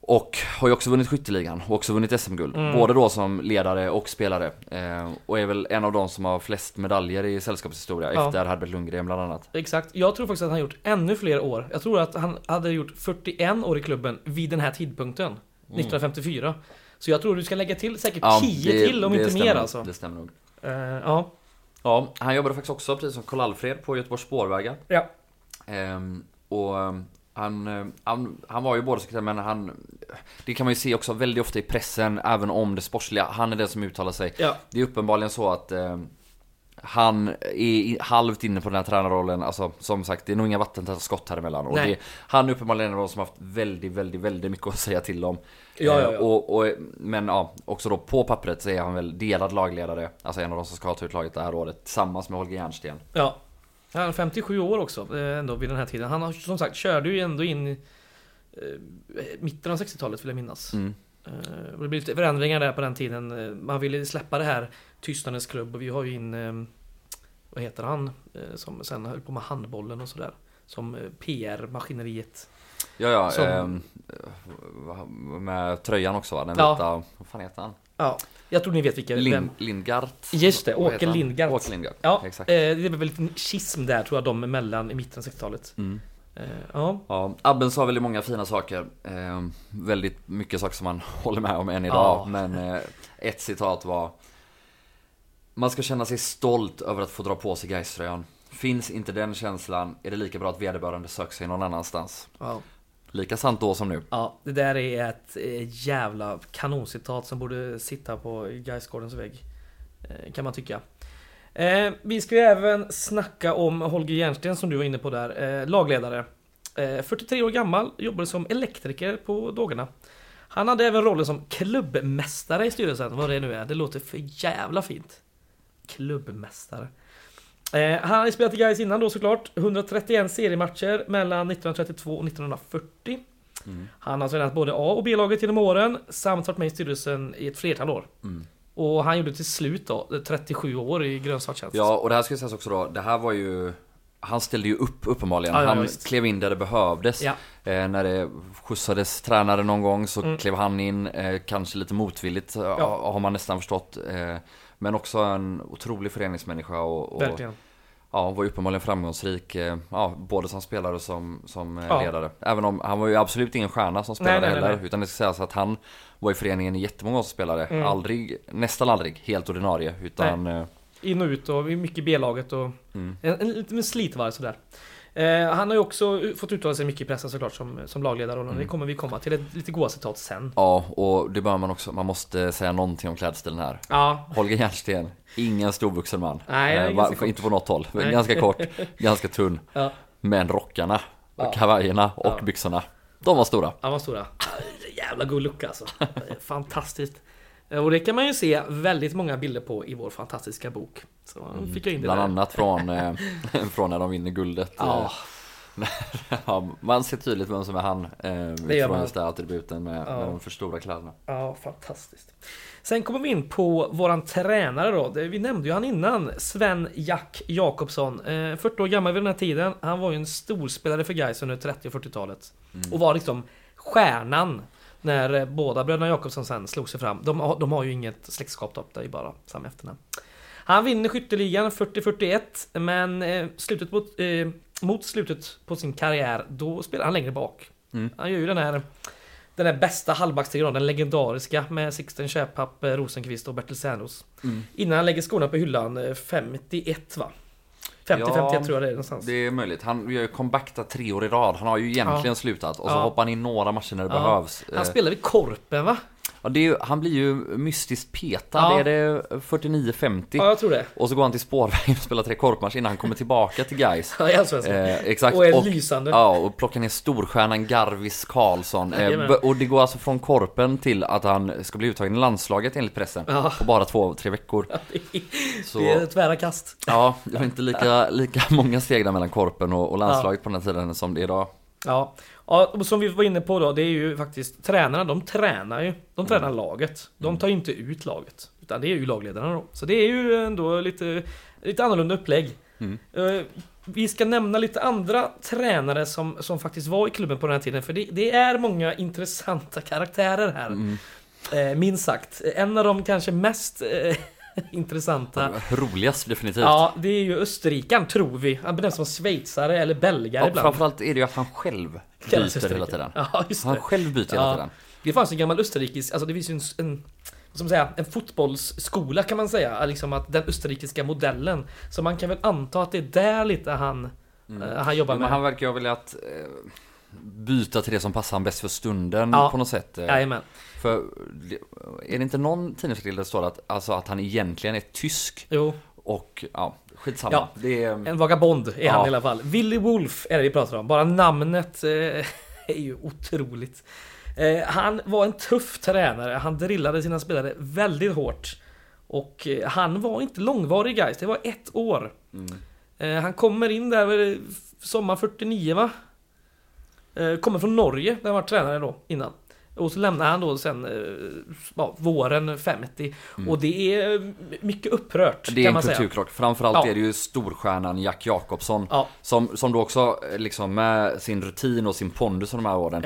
Och har ju också vunnit skytteligan och också vunnit SM-guld. Mm. Både då som ledare och spelare. Eh, och är väl en av de som har flest medaljer i sällskapshistoria Ja. efter Herbert Lundgren bland annat. Exakt. Jag tror faktiskt att han gjort ännu fler år. Jag tror att han hade gjort 41 år i klubben vid den här tidpunkten. 1954. Så jag tror du ska lägga till säkert 10 det- till om inte stämmer mer alltså. Det stämmer nog. Eh, ja. Ja, han jobbade faktiskt också precis som Karl-Alfred på Göteborgs spårvägar. Ja. Ehm, och ehm, han, eh, han, han var ju både sekreterare men han Det kan man ju se också väldigt ofta i pressen även om det sportsliga. Han är den som uttalar sig. Ja. Det är uppenbarligen så att ehm, han är halvt inne på den här tränarrollen, alltså som sagt det är nog inga vattentäta skott här emellan. Och det, han är uppenbarligen en av de som haft väldigt, väldigt, väldigt mycket att säga till om. Ja, ja, ja. Eh, Och, och, men ja, också då på pappret så är han väl delad lagledare, alltså en av de som ska ta ut laget det här året, tillsammans med Holger Järnsten. Ja. Han är 57 år också eh, ändå vid den här tiden. Han har som sagt körde ju ändå in i eh, mitten av 60-talet vill jag minnas. Mm. Det blev lite förändringar där på den tiden. Man ville släppa det här Tystnadens klubb och vi har ju in Vad heter han? Eh, Som sen höll på med handbollen och sådär. Som eh, PR-maskineriet. Ja, ja, Som- ehm, med tröjan också va? Den Ja. vita, vad fan heter han? Ja, jag tror ni vet vilka. Lin, vem- Lindgart? Just det, Åke? Lindgart. Åke Lindgart, Ja, exakt. eh, det blev väl lite schism där tror jag de emellan i mitten av 60-talet. Mm. Eh, ja. Ja, Abben sa väldigt många fina saker. Eh, väldigt mycket saker som man <laughs> håller med om än idag. Ja. Men eh, ett citat var Man ska känna sig stolt över att få dra på sig Gaiströjan. Finns inte den känslan är det lika bra att vederbörande söker sig någon annanstans. Ja. Lika sant då som nu. Ja, det där är ett eh, jävla kanоncitat som borde sitta på Gaisgårdens vägg. Eh, Kan man tycka. Eh, vi ska ju även snacka om Holger Järnsten som du var inne på där, eh, lagledare. Eh, 43 år gammal, jobbade som elektriker på dagarna. Han hade även rollen som klubbmästare i styrelsen, vad det nu är. Det låter för jävla fint. Klubbmästare. Eh, han hade spelat i Gais innan då såklart. 131 seriematcher mellan 1932 och 1940. Han har tränat både A och B-laget genom åren samt varit med i styrelsen i ett flertal år. Mm. Och han gjorde till slut då 37 år i grönsvarttjänst. Ja, och det här ska sägas också då. Det här var ju Han ställde ju upp uppenbarligen. Ja, ja, han visst. klev in där det behövdes. Ja. Eh, när det skjutsades tränare någon gång så Mm. klev han in. Eh, kanske lite motvilligt har man nästan förstått. Eh, men också en otrolig föreningsmänniska och, och Verkligen. Ja, var ju uppenbarligen framgångsrik. eh, Ja, både som spelare och som, som eh, Ja. ledare. Även om han var ju absolut ingen stjärna som spelare Nej, nej, heller. nej. Utan det ska sägas att han var i föreningen i jättemånga år som spelare. Mm. Aldrig, nästan aldrig helt ordinarie. Utan eh, In och ut och mycket B-laget och Mm. en, en liten slitvarv sådär. Eh, han har ju också fått uttala sig mycket i pressen såklart som, som lagledare Mm. det kommer vi komma till. Ett lite goa citat sen. Ja, och det bör man också, man måste säga någonting om klädstilen här. Ja. Holger Järnsten, ingen storvuxen man. Nej, Eh, ganska va- kort. inte på något håll. Nej. Ganska kort, <laughs> ganska tunn. Ja. Men rockarna, Ja. kavajerna och Ja. byxorna, de var stora. Han var stora. Jävla god look alltså. <laughs> Fantastiskt. Eh, Och det kan man ju se väldigt många bilder på i vår fantastiska bok. Så fick jag in det Bland där. annat från, <laughs> eh, <laughs> från när de vinner guldet. Ja. Eh, <laughs> ja, man ser tydligt vem som är han. Eh, Det gör från man. just det attributen med, Ja. med de för stora kläderna. Ja, fantastiskt. Sen kommer vi in på våran tränare då. Vi nämnde ju han innan. Sven Jack Jakobsson. Eh, 40 år gammal vid den här tiden. Han var ju en storspelare för Gais under 30 och 40-talet. Och var liksom stjärnan när eh, båda bröderna Jakobsson sen slog sig fram. De, har- de har ju inget släktskap då, det är ju bara samma efternamn. Han vinner skytteligan 40-41 men eh, slutet mot, eh, mot slutet på sin karriär då spelar han längre bak. Mm. Han gör ju den här den här bästa halvbackstrion, den legendariska med Sixten Käpapp, eh, Rosenqvist och Bertil Sernros. Mm. Innan han lägger skorna på hyllan eh, 51 va? 50-51 Ja, tror jag det är någonstans. Det är möjligt. Han gör ju comeback där tre år i rad. Han har ju egentligen Ja. slutat och så Ja. hoppar han in några matcher när det behövs. Han Eh, spelar vid Korpen va? Ja, det är han blir ju mystiskt petad. Ja. Är det 49-50? Ja, jag tror det. Och så går han till spårvägen och spelar tre korpmatcher innan han kommer tillbaka till Gais. Ja, i Allsvenskan. Eh, exakt. Och är lysande. Ja, och plockar ner storstjärnan Garvis Karlsson. Eh, och det går alltså från korpen till att han ska bli uttagen i landslaget enligt pressen. Ja. På bara två, tre veckor. Det är- Så- Det är tvära kast. Ja, det var inte lika, lika många steg där mellan korpen och, och landslaget på den här tiden som det är idag. Ja. ja, och som vi var inne på då, det är ju faktiskt tränarna, de tränar ju. De tränar Mm. laget. De tar ju inte ut laget. Utan det är ju lagledarna då. Så det är ju ändå lite, lite annorlunda upplägg. Mm. Eh, Vi ska nämna lite andra tränare som, som faktiskt var i klubben på den här tiden. För det, det är många intressanta <laughs> karaktärer här. Mm. Eh, minst sagt. En av de kanske mest eh, <laughs> intressanta. Roligast definitivt. Ja, det är ju österrikaren tror vi. Han benämns som schweizare eller belgare Ja, ibland. framförallt är det ju att han själv byter hela tiden. Ja, just Han själv byter hela Ja. tiden. Det fanns en gammal österrikisk, alltså det finns ju en, en man säga, en fotbollsskola kan man säga. Liksom att den österrikiska modellen. Så man kan väl anta att det är där lite han, eh, han jobbar Men med. han verkar ju ha velat eh, byta till det som passar han bäst för stunden Ja. på något sätt. eh. Jajamän. För är det inte någon tidningsartikel där det står att, alltså att han egentligen är tysk? Jo. Och ja, skitsamma. Ja. Det är, En vagabond är Ja. han i alla fall. Willy Wolf är det vi pratar om. Bara namnet eh, <laughs> är ju otroligt. Eh, han var en tuff tränare. Han drillade sina spelare väldigt hårt. Och eh, han var inte långvarig guys. Det var ett år. Eh, han kommer in där sommar 49 va? Eh, kommer från Norge där han var tränare då innan. Och så lämnar han då sen eh, ja, våren 50. Och det är eh, mycket upprört det är en kulturkrock. Framförallt Ja. är det ju storstjärnan Jack Jakobsson. Ja. Som, som då också liksom med sin rutin och sin pondus de här åren.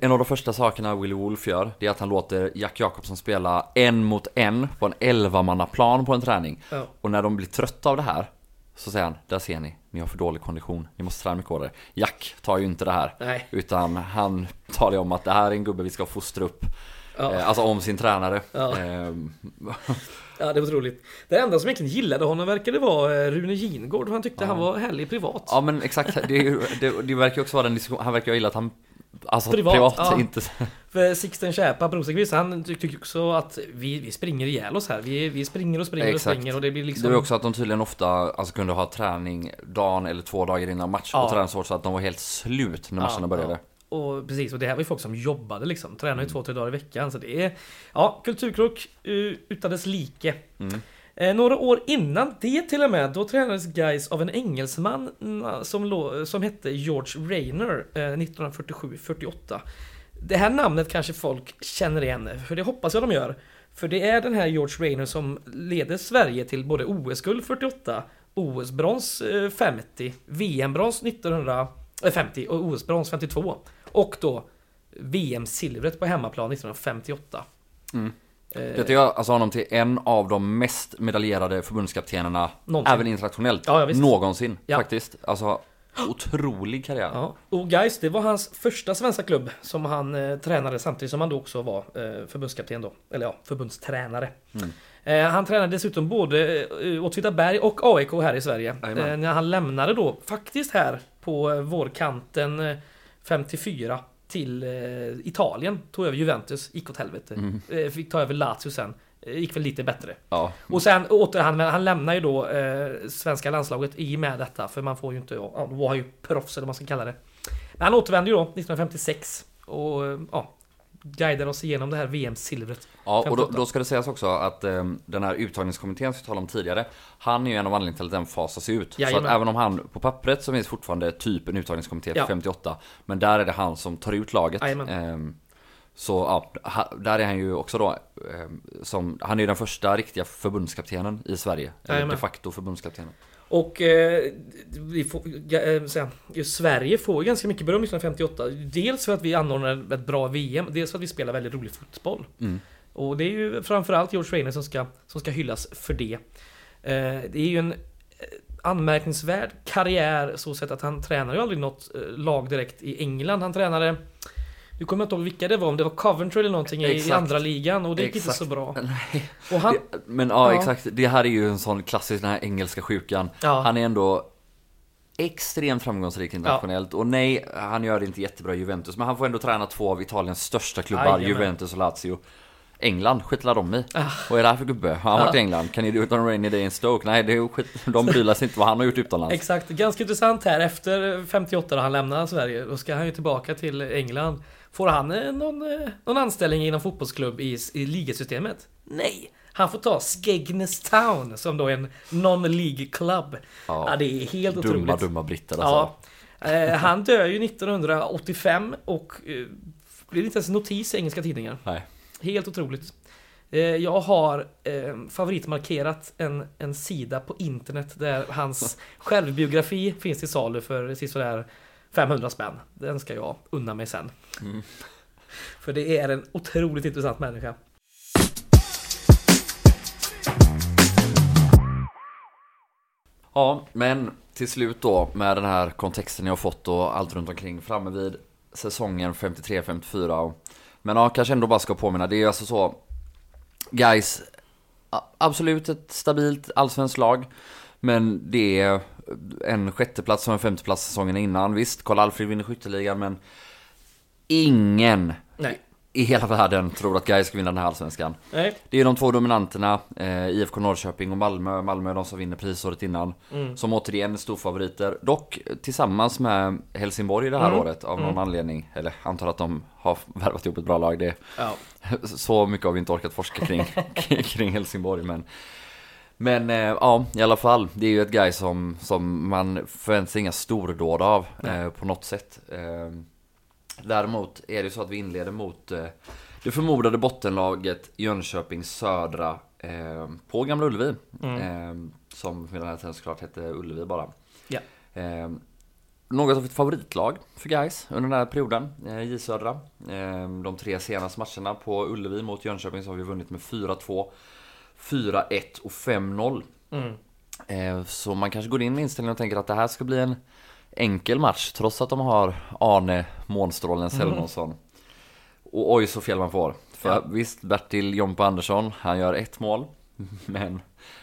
En av de första sakerna Willy Wolf gör, det är att han låter Jack Jakobsson spela en mot en på en 11-mannaplan på en träning. Och när de blir trötta av det här, så säger han, där ser ni, ni har för dålig kondition, ni måste träna mycket hårdare. Jack tar ju inte det här, Nej. utan han talar ju om att det här är en gubbe vi ska fostra upp. Ja. Eh, Alltså om sin tränare. Ja. Ehm, Ja, det var otroligt. Det enda som egentligen gillade honom verkade vara eh, Rune Gingård, han tyckte han var härlig privat. Ja men exakt, det, det, det verkar också vara den diskussion, han verkar ju gilla att han Alltså Privat, privat, ja. inte <laughs> För Sixten Käpa, Rosenqvist, han ty- tyckte också att vi, vi springer ihjäl oss här. Vi, vi springer och springer och springer och det blir liksom... Det var också att de tydligen ofta alltså, kunde ha träning dagen eller två dagar innan match Ja. och träna så att de var helt slut när matcherna började. Ja. Och precis, och det här var ju folk som jobbade liksom. Tränade Mm. ju två, tre dagar i veckan. Så det är... Ja, kulturkrock uh, utan dess like. Mm. Eh, några år innan det till och med, då tränades guys av en engelsman mm, som, som hette George Rayner eh, 1947-48. Det här namnet kanske folk känner igen, för det hoppas jag de gör. För det är den här George Rayner som leder Sverige till både OS-guld 48, OS-brons 50, VM-brons 1950 och OS-brons 52. Och då VM-silvret på hemmaplan 1958. Mm. Eh, Det gör alltså honom till en av de mest medaljerade förbundskaptenerna Någonsin. även internationellt. Ja, ja. Någonsin Ja. faktiskt. Alltså otrolig karriär. Ja, och guys, det var hans första svenska klubb som han eh, tränade samtidigt som han då också var eh, förbundskapten då. Eller ja, förbundstränare. Mm. Eh, han tränade dessutom både eh, Åtvidaberg och AIK här i Sverige. Eh, när han lämnade då, faktiskt här på eh, vårkanten eh, 54 till eh, Italien. Tog över Juventus, gick åt helvete. Mm. Eh, fick ta över Lazio sen. Eh, gick väl lite bättre. Ja. Och sen åter han, han lämnar ju då eh, svenska landslaget i och med detta. För man får ju inte, ja, då var han ju proffs eller vad man ska kalla det. Men han återvände ju då 1956 och ja, guidar oss igenom det här VM-silvret. Ja, och då, 58. då ska det sägas också att eh, den här uttagningskommittén som vi talade om tidigare Han är ju en av anledningarna till att den fasas ut. Så Jajamän. att även om han på pappret så finns fortfarande typ en uttagningskommitté för Ja. 58 Men där är det han som tar ut laget. Ehm, så ja, där är han ju också då ehm, som, Han är ju den första riktiga förbundskaptenen i Sverige. Jajamän. de facto förbundskaptenen. Och eh, vi får, ja, eh, säga, Sverige får ganska mycket beröm 1958. Dels för att vi anordnar ett bra VM, dels för att vi spelar väldigt rolig fotboll. Mm. Och det är ju framförallt George Reiner som ska, som ska hyllas för det. Eh, det är ju en... eh, anmärkningsvärd karriär så sätt att han tränar ju aldrig något eh, lag direkt i England. Han tränade du kommer inte ihåg vilka det var, om det var Coventry eller någonting i, i Exakt. andra ligan och det gick inte Exakt. så bra. <laughs> Och han, Det, men ja, Ja. exakt. Det här är ju en sån klassisk, den här engelska sjukan. Ja. Han är ändå extremt framgångsrik internationellt. Och nej, han gör det inte jättebra i Juventus. Men han får ändå träna två av Italiens största klubbar, Jajamän. Juventus och Lazio. England skitlar de i. Vad är det här för gubbe? Har han Ja. varit i England? Kan ni do it on a rainy day in Stoke? Nej, det är skit. de bryr sig inte vad han har gjort utomlands. Exakt, ganska intressant här efter 58 då han lämnar Sverige. Då ska han ju tillbaka till England. Får han eh, någon, eh, någon anställning inom fotbollsklubb i, i ligasystemet? Nej! Han får ta Skegness Town som då är en non-league club. Ja. Ja. det är helt Dumma, otroligt. dumma britter alltså. Ja. Eh, han dör ju 1985 och blir inte ens notis i engelska tidningar. Nej. Helt otroligt. Jag har eh, favoritmarkerat en, en sida på internet där hans självbiografi finns till salu för sisådär 500 spänn. Den ska jag unna mig sen. <laughs> För det är en otroligt intressant människa. Ja, men till slut då med den här kontexten jag har fått och allt runt omkring framme vid säsongen 53-54. och- Men ja, kanske ändå bara ska påminna. Det är ju alltså så. Guys, absolut ett stabilt allsvenskt lag. Men det är en sjätteplats och en femteplats säsongen innan. Visst, Karl-Alfred vinner skytteligan men ingen Nej. i hela världen tror att Gais ska vinna den här allsvenskan. Nej. Det är de två dominanterna, eh, IFK Norrköping och Malmö. Malmö är de som vinner prisåret innan. Som återigen storfavoriter. Dock tillsammans med Helsingborg det här året av någon anledning. Eller antar att de har värvat ihop ett bra lag. Det, Ja. <laughs> så mycket har vi inte orkat forska kring, <laughs> kring Helsingborg. Men, men eh, ja, i alla fall. Det är ju ett guy som, som man förväntar sig inga stordåd av eh, på något sätt. Eh, däremot är det så att vi inleder mot eh, det förmodade bottenlaget Jönköping Södra eh, på Gamla Ullevi. Eh, som vid den här tiden såklart hette Ullevi bara. Ja. Eh, något av ett favoritlag för guys under den här perioden, eh, J Södra. De tre senaste matcherna på Ullevi mot Jönköping så har vi vunnit med 4-2, 4-1 och 5-0. Eh, så man kanske går in med inställningen och tänker att det här ska bli en enkel match trots att de har Arne Månstrålen Selmonsson. Och oj så fel man får. För Ja. visst, Bertil Jompa Andersson, han gör ett mål. <laughs> Men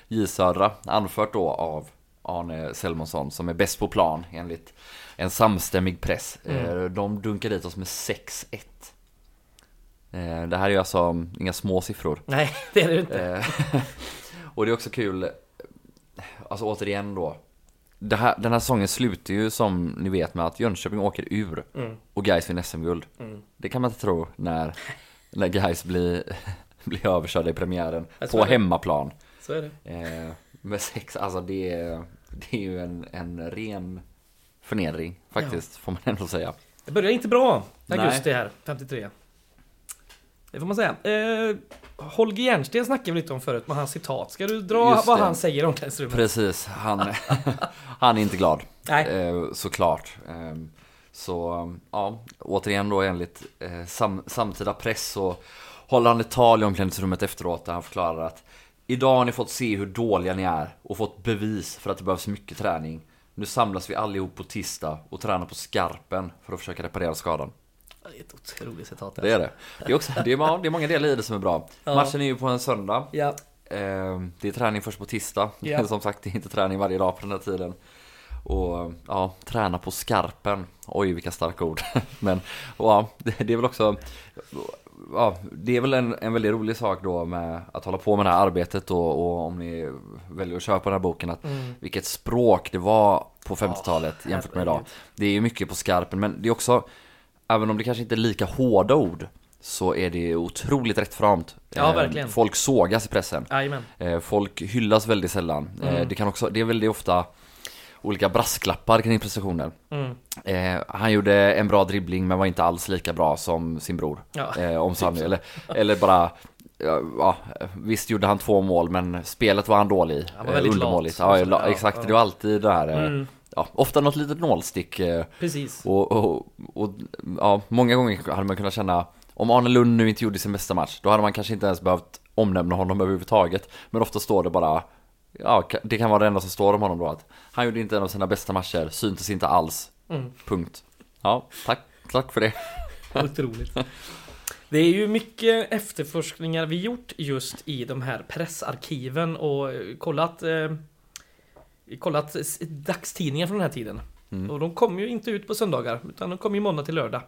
J Södra, anfört då av Arne Selmonsson som är bäst på plan enligt en samstämmig press. Eh, De dunkar dit oss med 6-1. Eh, Det här är ju alltså inga små siffror. Nej, <laughs> det är det inte. Eh, <laughs> och det är också kul, alltså återigen då. Här, den här säsongen slutar ju som ni vet med att Jönköping åker ur och Gais vinner SM-guld. Det kan man inte tro när, <laughs> när Gais blir, blir överkörda i premiären på det. hemmaplan. Så är det. Eh, med sex, alltså det är, det är ju en, en ren förnedring faktiskt, får man ändå säga. Det börjar inte bra. Augusti här, 53. Det får man säga. Eh, Holger Jernsten snackade vi lite om förut med hans citat. Ska du dra vad han säger om omklädningsrummet? Precis, han, <laughs> han är inte glad. Nej. Eh, såklart. Eh, så ja, återigen då enligt eh, sam, samtida press så håller han ett tal i omklädningsrummet efteråt där han förklarar att Idag har ni fått se hur dåliga ni är och fått bevis för att det behövs mycket träning. Nu samlas vi allihop på tisdag och tränar på skarpen för att försöka reparera skadan. Det är ett otroligt citat. Det är det. Det är, också, det är, det är många delar i det som är bra. Ja. Matchen är ju på en söndag. Ja. Eh, det är träning först på tisdag. Ja. <laughs> Som sagt, det är inte träning varje dag på den här tiden. Och ja, träna på skarpen. Oj, vilka starka ord. <laughs> Men och, ja, det, är väl också Ja, det är väl en, en väldigt rolig sak då med att hålla på med det här arbetet och, och om ni väljer att köpa den här boken att vilket språk det var på 50-talet jämfört med idag. Det är ju mycket på skarpen men det är också Även om det kanske inte är lika hårda ord Så är det otroligt rättframt Ja, Eh, verkligen. Folk sågas i pressen Jajamän. Eh, Folk hyllas väldigt sällan. Mm. Eh, Det kan också, det är väldigt ofta olika brasklappar kring prestationer. Mm. Eh, han gjorde en bra dribbling men var inte alls lika bra som sin bror. Ja. Eh, om Sanny, eller, eller bara ja, visst gjorde han två mål men spelet var han dålig. Han var väldigt lat. Ja, exakt, det var alltid det här. eh, Mm. Ja, ofta något litet nålstick. eh, Precis. och, och, och ja, många gånger hade man kunnat känna om Arne Lund nu inte gjorde sin bästa match, då hade man kanske inte ens behövt omnämna honom överhuvudtaget. Men ofta står det bara Ja, det kan vara det enda som står om honom då att Han gjorde inte en av sina bästa matcher, syntes inte alls Mm. Punkt Ja, tack, tack för det <laughs> Otroligt. Det är ju mycket efterforskningar vi gjort just i de här pressarkiven och eh, kollat eh, kollat dagstidningar från den här tiden. Mm. Och de kommer ju inte ut på söndagar utan de kommer ju måndag till lördag.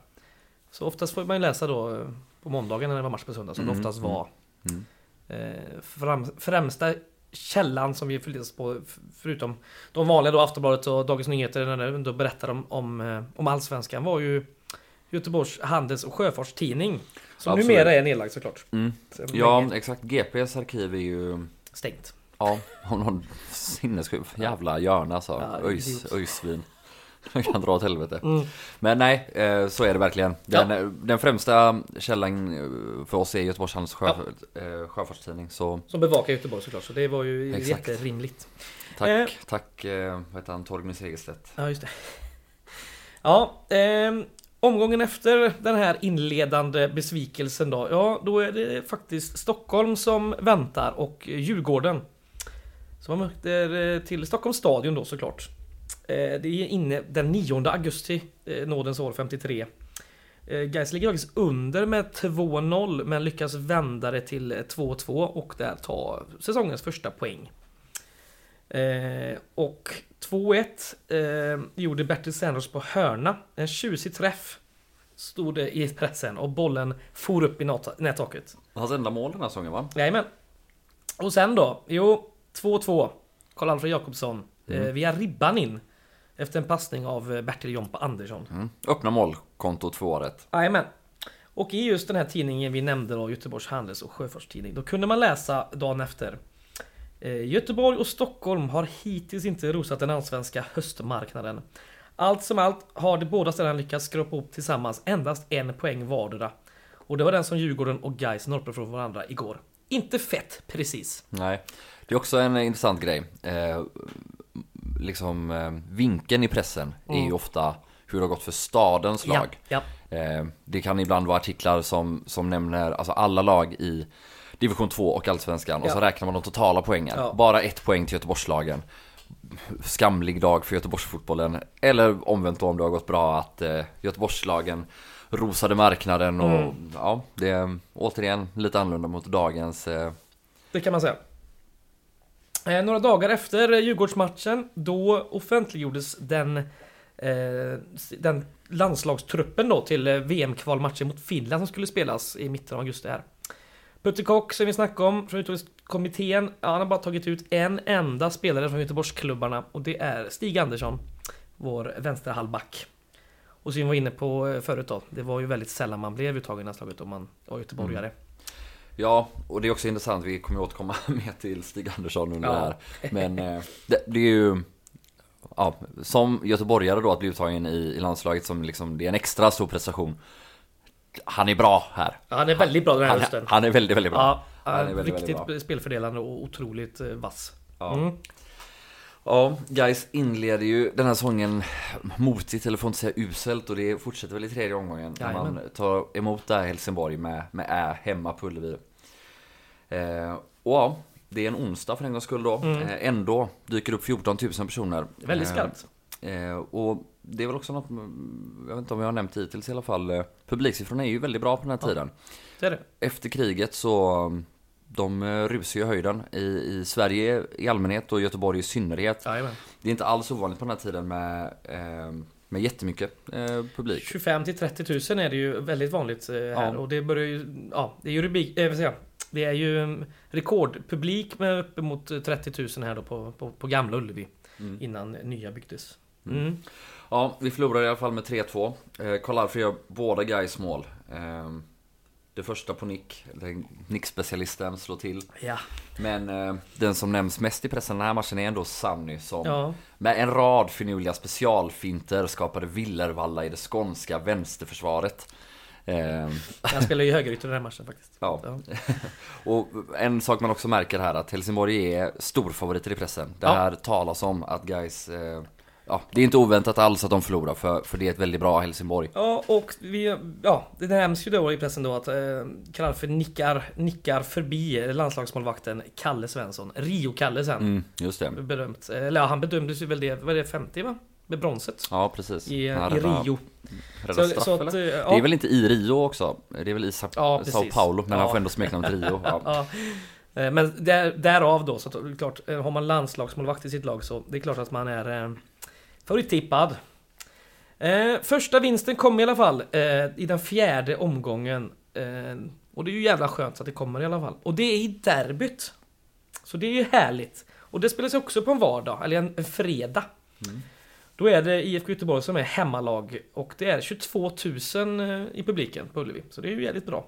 Så oftast får man ju läsa då eh, på måndagen när det var match på söndag som det Mm, oftast mm, var. mm. Eh, fram, främsta källan som vi förlitar oss på förutom de vanliga då Aftonbladet och Dagens Nyheter när de berättar om, om, eh, om Allsvenskan var ju Göteborgs Handels och Sjöfartstidning. Som Absolut. numera är nedlagd såklart. mm. Ja, exakt, GPs arkiv är ju Stängt. Ja, har någon sinnessjuk jävla hjörna alltså. Ja, Öjs, öjsvin. Jag kan dra åt helvete. Mm. Men nej, eh, så är det verkligen. Den, eh, den främsta källan eh, för oss är Göteborgs Handels sjö, eh, sjöfartstidning. Så Som bevakar Göteborg såklart, så det var ju Exakt. jätterimligt. tack, Eh. tack, eh, vad heter han, Torgny Segerstedt. Ja, just det. <laughs> Ja, ehm, omgången efter den här inledande besvikelsen då. Ja, då är det faktiskt Stockholm som väntar och Djurgården. Så man möter eh, till Stockholms stadion då såklart. Eh, Det är inne den 9 augusti, eh, nådens år 53. Eh, Gais ligger faktiskt under med 2-0 men lyckas vända det till eh, 2-2 och där ta säsongens första poäng. Eh, och 2-1 eh, gjorde Bertil Sanders på hörna. En tjusig träff stod det i pressen och bollen for upp i nättaket. Hans enda mål den här säsongen va? Jajamän. Och sen då? Jo, 2-2. Karl-Alfred Jakobsson Mm. eh, via ribban in. Efter en passning av eh, Bertil Jompa Andersson. Mm. Öppna målkonto två året. Jajamän. Och i just den här tidningen vi nämnde då, Göteborgs Handels och Sjöfartstidning, då kunde man läsa dagen efter. Eh, Göteborg och Stockholm har hittills inte rosat den allsvenska höstmarknaden. Allt som allt har de båda ställena lyckats skrapa ihop tillsammans endast en poäng vardera. Och det var den som Djurgården och Gais norrade från varandra igår. Inte fett precis. Nej, det är också en intressant grej. Eh, liksom eh, vinkeln i pressen är ju Mm. ofta hur det har gått för stadens Ja, lag. ja. Eh, det kan ibland vara artiklar som, som nämner alltså alla lag i division 2 och allsvenskan och Ja. så räknar man de totala poängen. Ja. Bara ett poäng till Göteborgslagen. Skamlig dag för Göteborgsfotbollen. Eller omvänt om det har gått bra att eh, Göteborgslagen rosade marknaden och Mm. ja, det är återigen lite annorlunda mot dagens eh, Det kan man säga. Eh, några dagar efter Djurgårdsmatchen, då offentliggjordes den, eh, den landslagstruppen då till eh, VM-kvalmatchen mot Finland som skulle spelas i mitten av augusti här. Putte Kock som vi snackade om från Göteborgskommittén, ja, han har bara tagit ut en enda spelare från Göteborgsklubbarna och det är Stig Andersson, vår vänsterhalvback. Och som vi var inne på eh, förut då, det var ju väldigt sällan man blev uttagen i landslaget om man var göteborgare. Ja, och det är också intressant, vi kommer återkomma <laughs> mer till Stig Andersson under Ja. det här. Men eh, det, det är ju, ja, som göteborgare då att bli uttagen i, i landslaget som liksom, det är en extra stor prestation. Han är bra här. Ja, han är väldigt bra den här Han, hösten. han är väldigt, väldigt bra. Ja, Han är väldigt, riktigt väldigt bra. spelfördelande och otroligt eh, vass. Ja. Mm. Ja, guys inleder ju den här säsongen motigt, eller får inte säga uselt, och det fortsätter väl i tredje omgången. När man tar emot där Helsingborg med, med Ä hemma på Ullevi. Eh, och ja, det är en onsdag för en gångs skull då. Mm. Eh, ändå dyker upp 14 000 personer. Väldigt Eh, skarpt. Eh, och det är väl också något, jag vet inte om jag har nämnt hittills i alla fall, eh, publiksiffrorna är ju väldigt bra på den här Ja. tiden. Det är det. Efter kriget så, de eh, rusar ju höjden i, i Sverige i allmänhet och Göteborg i synnerhet. Jajamän. Det är inte alls ovanligt på den här tiden med, eh, med jättemycket eh, publik. 25 till 30 000 är det ju väldigt vanligt här Ja. och det börjar ju, ja, det är ju rubrik, eh, jag? Det är ju mm, rekordpublik med uppemot 30 000 här då på, på, på gamla Ullevi Mm. innan nya byggdes. Mm. Mm. Ja, vi förlorar i alla fall med 3-2. Eh, Karl-Alfred gör båda guys mål. Det första på nick, nickspecialisten slår till. Ja. Men eh, den som nämns mest i pressen den här matchen är ändå Sanny som Ja. med en rad finurliga specialfinter skapade villervalla i det skånska vänsterförsvaret. Eh, Han spelar ju högerytter den här matchen faktiskt. Ja. Ja. <laughs> Och en sak man också märker här att Helsingborg är storfavoriter i pressen. Det Ja. här talas om att guys eh, ja, det är inte oväntat alls att de förlorar för, för det är ett väldigt bra Helsingborg. Ja, och vi, ja, det nämns ju då i pressen då att eh, Kralfe nickar, nickar förbi landslagsmålvakten Kalle Svensson. Rio-Kalle sen. Mm, just det. Berömt. Eller ja, han bedömdes ju väl det, vad är det, 50 va? Med bronset. Ja, precis. I, Han i räddade- Rio. Så- straff, så att, eh, ja. Det är väl inte i Rio också? Det är väl i Sa- Ja, Sao. Paulo, men han Ja. får ändå smeknamnet Rio. Ja. <laughs> Ja. Eh, Men där, därav då, så att, klart, eh, har man landslagsmålvakt i sitt lag så det är klart att man är eh, favorittippad. Eh, första vinsten kom i alla fall eh, i den fjärde omgången. Eh, och det är ju jävla skönt att det kommer i alla fall. Och det är i derbyt. Så det är ju härligt. Och det spelas också på en vardag, eller en, en fredag. Då är det IFK Göteborg som är hemmalag och det är 22 000 eh, i publiken på Ullevi. Så det är ju jävligt bra.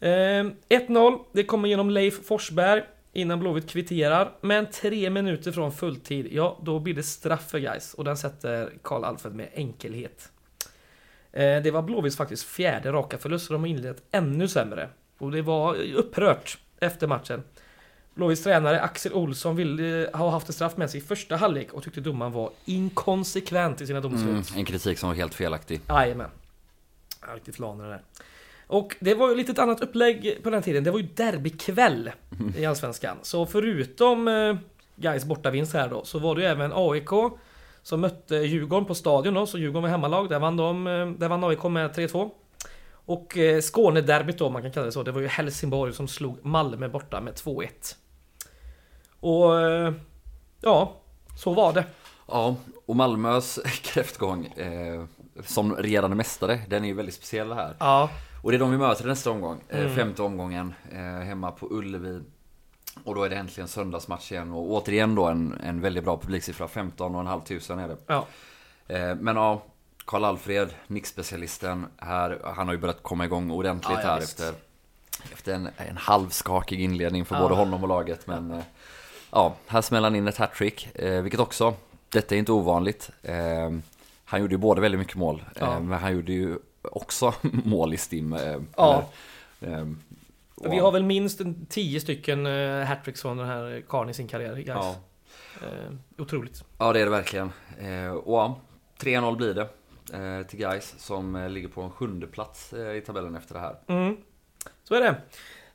Eh, 1-0, det kommer genom Leif Forsberg innan Blåvitt kvitterar. Men tre minuter från fulltid, ja då blir det straff för guys och den sätter Karl Alfred med enkelhet. Eh, det var Blåvitts faktiskt fjärde raka förlust, så de har inlett ännu sämre. Och det var upprört efter matchen. Blåvitts tränare Axel Olsson ville ha haft en straff med sig i första halvlek och tyckte domaren var inkonsekvent i sina domslut. Mm, en kritik som var helt felaktig. Jajamän. Ja, Riktigt flaner där. Och det var ju lite ett annat upplägg på den tiden. Det var ju derbykväll i Allsvenskan. Så förutom eh, Gais bortavinst här då, så var det ju även AIK som mötte Djurgården på Stadion då, så Djurgården var hemmalag. Där vann, de, eh, där vann AIK med 3-2. Och eh, Skånederbyt då, man kan kalla det så, det var ju Helsingborg som slog Malmö borta med 2-1. Och eh, ja, så var det. Ja, och Malmös <laughs> kräftgång eh, som regerande mästare, den är ju väldigt speciell här. Ja, Och det är de vi möter nästa omgång, eh, Mm. femte omgången, eh, hemma på Ullevi. Och då är det äntligen söndagsmatch igen och återigen då en, en väldigt bra publiksiffra, 15 och en halv tusen är det. ja. Eh, men ja, Karl Alfred, nickspecialisten här, han har ju börjat komma igång ordentligt Ja, här visst. efter, efter en, en halvskakig inledning för Ja. både honom och laget. Men ja, här smäller han in ett hattrick, vilket också, detta är inte ovanligt. Han gjorde ju både väldigt mycket mål, men han gjorde ju också <laughs> mål i STIM. Eh, Ja. eller, eh, och- Vi har väl minst en 10 stycken uh, hattricks från den här karln i sin karriär, guys. Ja. Eh, otroligt. Ja det är det verkligen. Eh, och ja, 3-0 blir det. Eh, till Guys som eh, ligger på en sjunde plats eh, i tabellen efter det här. Mm. Så är det.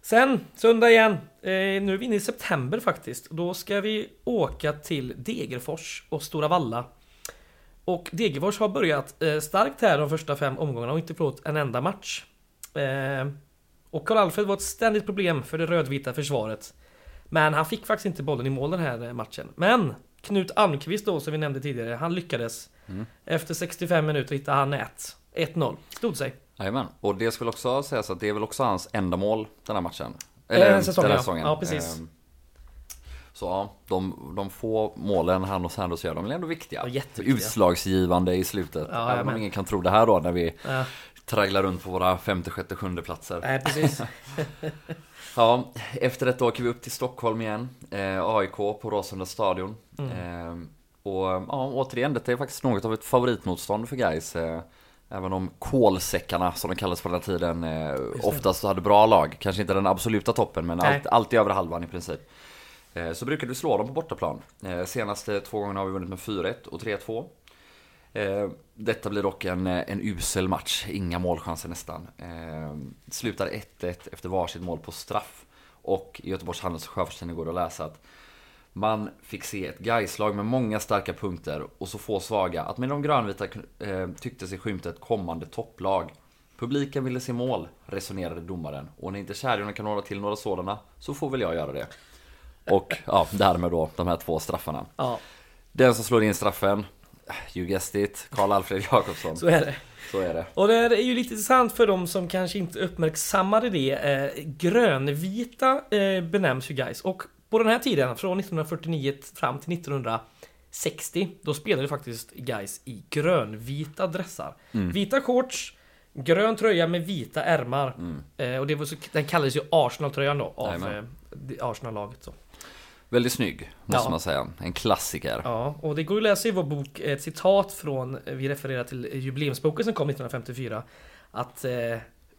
Sen, söndag igen. Eh, nu är vi inne i september faktiskt. Då ska vi åka till Degerfors och Stora Valla. Och Degerfors har börjat eh, starkt här de första fem omgångarna och inte förlorat en enda match. Eh, och Karl Alfred var ett ständigt problem för det rödvita försvaret. Men han fick faktiskt inte bollen i mål den här eh, matchen. Men Knut Almqvist då, som vi nämnde tidigare, han lyckades. Mm. Efter 65 minuter hittade han nät. 1-0. Stod sig. Jajamän. Och det skulle också sägas att det är väl också hans enda mål den här matchen. Eh, säsongen, den här säsongen. Ja, precis. Så ja, de, de få målen han och Sandos gör, de är ändå viktiga. Jätteviktiga. Utslagsgivande i slutet. Ja, Även om ingen kan tro det här då när vi Ja. tragglar runt på våra femte, sjätte, sjunde platser. Nej, precis. <laughs> <laughs> Ja, efter detta åker vi upp till Stockholm igen. Eh, AIK på Råsunda stadion. Mm. Eh, och ja, återigen, detta är faktiskt något av ett favoritmotstånd för guys. Eh, även om kolsäckarna, som de kallades på den här tiden, eh, oftast hade bra lag. Kanske inte den absoluta toppen, men allt, alltid över halvan i princip. Eh, så brukade vi slå dem på bortaplan. Eh, senaste två gångerna har vi vunnit med 4-1 och 3-2. Eh, detta blir dock en, en usel match, inga målchanser nästan. Det slutar 1-1 efter varsitt mål på straff. Och i Göteborgs Handels och Sjöfartstidning går det att läsa att man fick se ett Gaislag med många starka punkter och så få svaga att med de grönvita tyckte sig skymta ett kommande topplag. Publiken ville se mål, resonerade domaren. Och när inte kärringarna kan hålla till några sådana så får väl jag göra det. Och ja, därmed då de här två straffarna. Ja, Den som slår in straffen, you guessed it, Karl Alfred Jakobsson. så är det. Så är det. Och det är ju lite intressant för de som kanske inte uppmärksammade det. Eh, grönvita eh, benämns ju guys. Och på den här tiden, från 1949 fram till 1960, då spelade faktiskt guys i grönvita dressar. Vita shorts, grön tröja med vita ärmar. Eh, och det var så, den kallades ju Arsenal-tröjan då, av eh, Arsenal-laget. Så. Väldigt snygg, måste Ja. man säga. En klassiker. Ja, och det går att läsa i vår bok ett citat från, vi refererar till jubileumsboken som kom 1954. Att eh,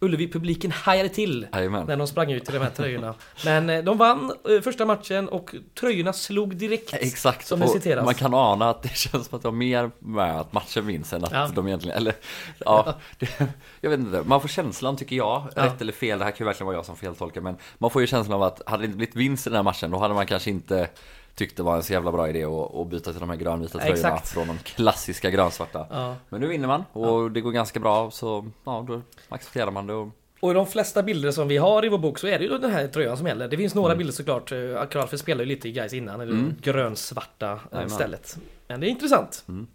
Ullevi-publiken hajade till Jajamän. när de sprang ut i de här tröjorna. Men eh, de vann eh, första matchen och tröjorna slog direkt. Exakt, Som det citeras. man kan ana att det <laughs> känns som att det har mer med att matchen vinns än att Ja. de egentligen, eller ja, det, jag vet inte, man får känslan tycker jag, Ja. rätt eller fel, det här kan ju verkligen vara jag som feltolkar men man får ju känslan av att hade det inte blivit vinst i den här matchen då hade man kanske inte tyckt det var en så jävla bra idé att, byta till de här grönvita tröjorna Exakt. från de klassiska grönsvarta. Ja. Men nu vinner man och det går ganska bra så ja, då accepterar man det och Och i de flesta bilder som vi har i vår bok så är det ju den här tröjan som gäller. Det finns Mm. några bilder såklart. eh, Kralfer spelade ju lite i guys innan, eller grönsvarta eh, Jajamän. stället. Men det är intressant. Mm.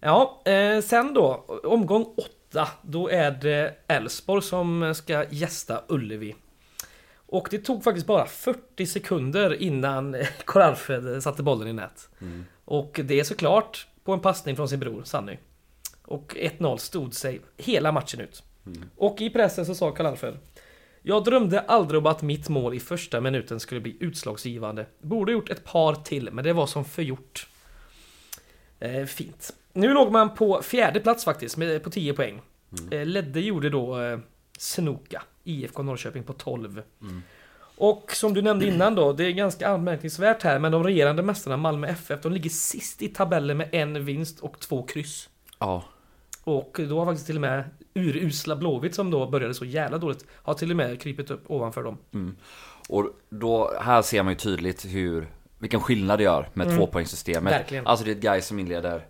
Ja, eh, sen då, omgång åtta. Då är det Elfsborg som ska gästa Ullevi. Och det tog faktiskt bara 40 sekunder innan <laughs> Koralfed satte bollen i nät. Mm. Och det är såklart på en passning från sin bror Sanny. Och 1-0 stod sig hela matchen ut. Och i pressen så sa Karl Alfred Jag drömde aldrig om att mitt mål i första minuten skulle bli utslagsgivande. Borde gjort ett par till, men det var som förgjort. Eh, fint. Nu låg man på fjärde plats faktiskt, med, på 10 poäng. Eh, ledde gjorde då eh, Snoka, IFK Norrköping på 12. Och som du nämnde innan då, det är ganska anmärkningsvärt här, men de regerande mästarna Malmö FF, de ligger sist i tabellen med en vinst och två kryss. ja, Och då har faktiskt till och med urusla Blåvitt som då började så jävla dåligt, har till och med krypit upp ovanför dem. Och då, här ser man ju tydligt hur, vilken skillnad det gör med tvåpoängssystemet. Mm. Verkligen. Alltså det är ett guy som inleder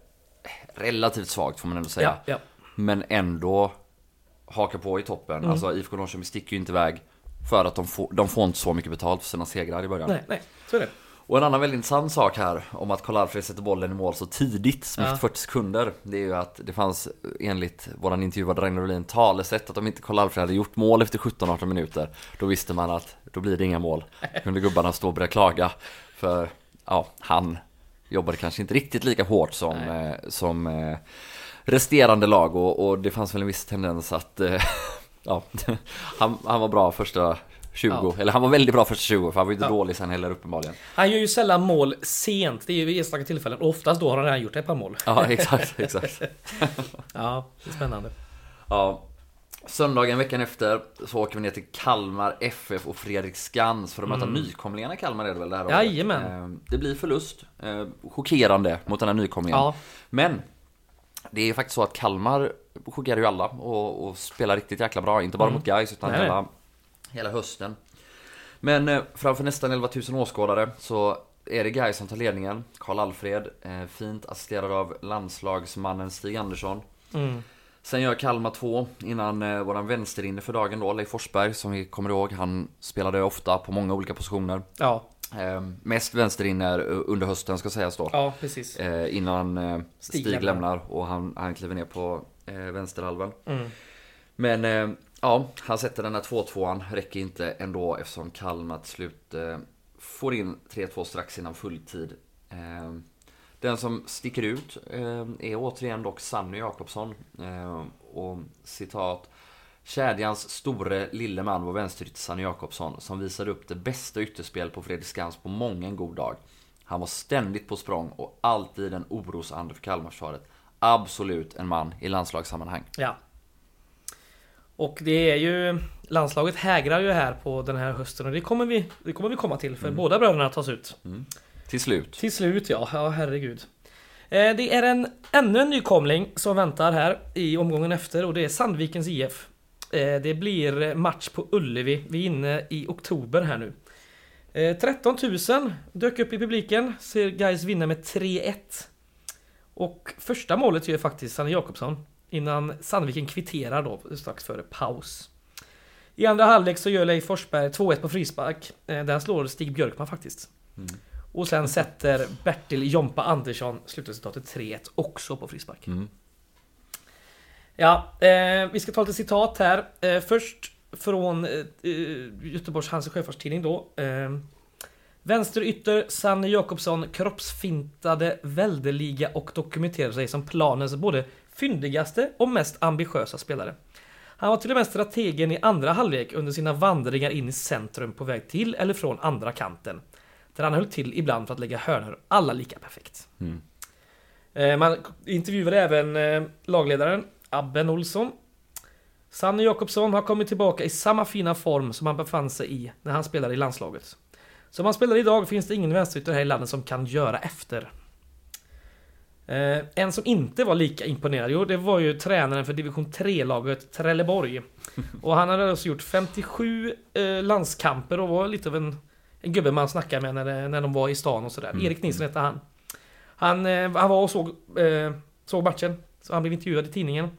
relativt svagt får man ändå säga. Ja, ja. Men ändå hakar på i toppen. Mm. Alltså IFK Norrköping sticker ju inte iväg för att de får, de får inte så mycket betalt för sina segrar i början. Nej, nej, så är det. Och en annan väldigt intressant sak här om att Karl-Alfred sätter bollen i mål så tidigt som Ja. efter 40 sekunder. Det är ju att det fanns enligt våran intervjuade Ragnar Rolin talesätt att om inte Karl-Alfred hade gjort mål efter 17-18 minuter då visste man att då blir det inga mål. <laughs> Kunde gubbarna stå och börja klaga. För ja, han jobbade kanske inte riktigt lika hårt som, eh, som eh, resterande lag och, och det fanns väl en viss tendens att eh, <laughs> ja, <laughs> han, han var bra första 20, Ja. eller han var väldigt bra första 20 för han var ju inte Ja. dålig sen heller uppenbarligen. Han gör ju sällan mål sent, det är ju vid enstaka tillfällen. Och oftast då har han redan gjort ett par mål. Ja, exakt, exakt. <laughs> Ja, det är spännande. Ja. Söndagen veckan efter så åker vi ner till Kalmar FF och Fredriksskans för att möta nykomlingarna i Kalmar är det väl det här året? Mm. Jajamän. Eh, Det blir förlust. Eh, Chockerande mot den här nykomlingen. Ja. Men det är ju faktiskt så att Kalmar chockerar ju alla och, och spelar riktigt jäkla bra. Inte bara mot Gais utan Mm. Nej, hela, hela hösten. Men eh, framför nästan 11 000 åskådare så är det Gais som tar ledningen. Karl Alfred, eh, fint assisterad av landslagsmannen Stig Andersson. Mm. Sen gör Kalmar 2 innan eh, våran vänsterinne för dagen då, Leif Forsberg, som vi kommer ihåg. Han spelade ofta på många olika positioner. Ja, Eh, mest vänsterinner eh, under hösten ska sägas då. ja precis. Eh, innan eh, Stig Stig, lämnar. och han, han kliver ner på eh, vänsterhalvan. Mm. Men eh, ja, han sätter den här 2-2an. Räcker inte ändå eftersom Kalmar till slut eh, får in 3-2 strax innan fulltid. Eh, den som sticker ut eh, är återigen dock Sanny Jakobsson. Eh, och citat Kedjans store lille man var vänsterytter Sanny Jakobsson som visade upp det bästa ytterspel på Fredriksskans på många en god dag. Han var ständigt på språng och alltid en orosande för Kalmarförsvaret. Absolut en man i landslagssammanhang. Ja. Och det är ju Landslaget hägrar ju här på den här hösten och det kommer vi, det kommer vi komma till för båda bröderna tas ut. Till slut. Till slut ja, ja herregud. Eh, Det är en, ännu en nykomling som väntar här i omgången efter och det är Sandvikens IF. Eh, Det blir match på Ullevi, vi är inne i oktober här nu. Eh, 13 000 dök upp i publiken, ser guys vinna med 3-1. Och första målet gör faktiskt Sanne Jakobsson innan Sandviken kvitterar då strax före paus. I andra halvlek så gör Leif Forsberg 2-1 på frispark. Eh, Där slår Stig Björkman faktiskt. Och sen sätter Bertil Jompa Andersson slutresultatet 3-1 också på frispark. Mm. Ja, eh, vi ska ta lite citat här. Eh, först från eh, eh, Göteborgs Hanse Sjöfartstidning då. Eh, Vänsterytter Sanne Jakobsson kroppsfintade väldeliga och dokumenterade sig som planens både fyndigaste och mest ambitiösa spelare. Han var till och med strategen i andra halvlek under sina vandringar in i centrum på väg till eller från andra kanten. Där han höll till ibland för att lägga hörnor, alla lika perfekt. Mm. Eh, Man intervjuade även eh, lagledaren Abben Olsson. Sanny Jakobsson har kommit tillbaka i samma fina form som han befann sig i när han spelade i landslaget. Som han spelar idag finns det ingen vänsterytter här i landet som kan göra efter. Eh, en som inte var lika imponerad, jo det var ju tränaren för division 3-laget Trelleborg. <laughs> Och han hade alltså gjort 57 eh, landskamper och var lite av en, en gubbe man snackade med när, när de var i stan och sådär. Erik Nilsson hette han. Han, eh, han var och såg, eh, såg matchen, så han blev intervjuad i tidningen.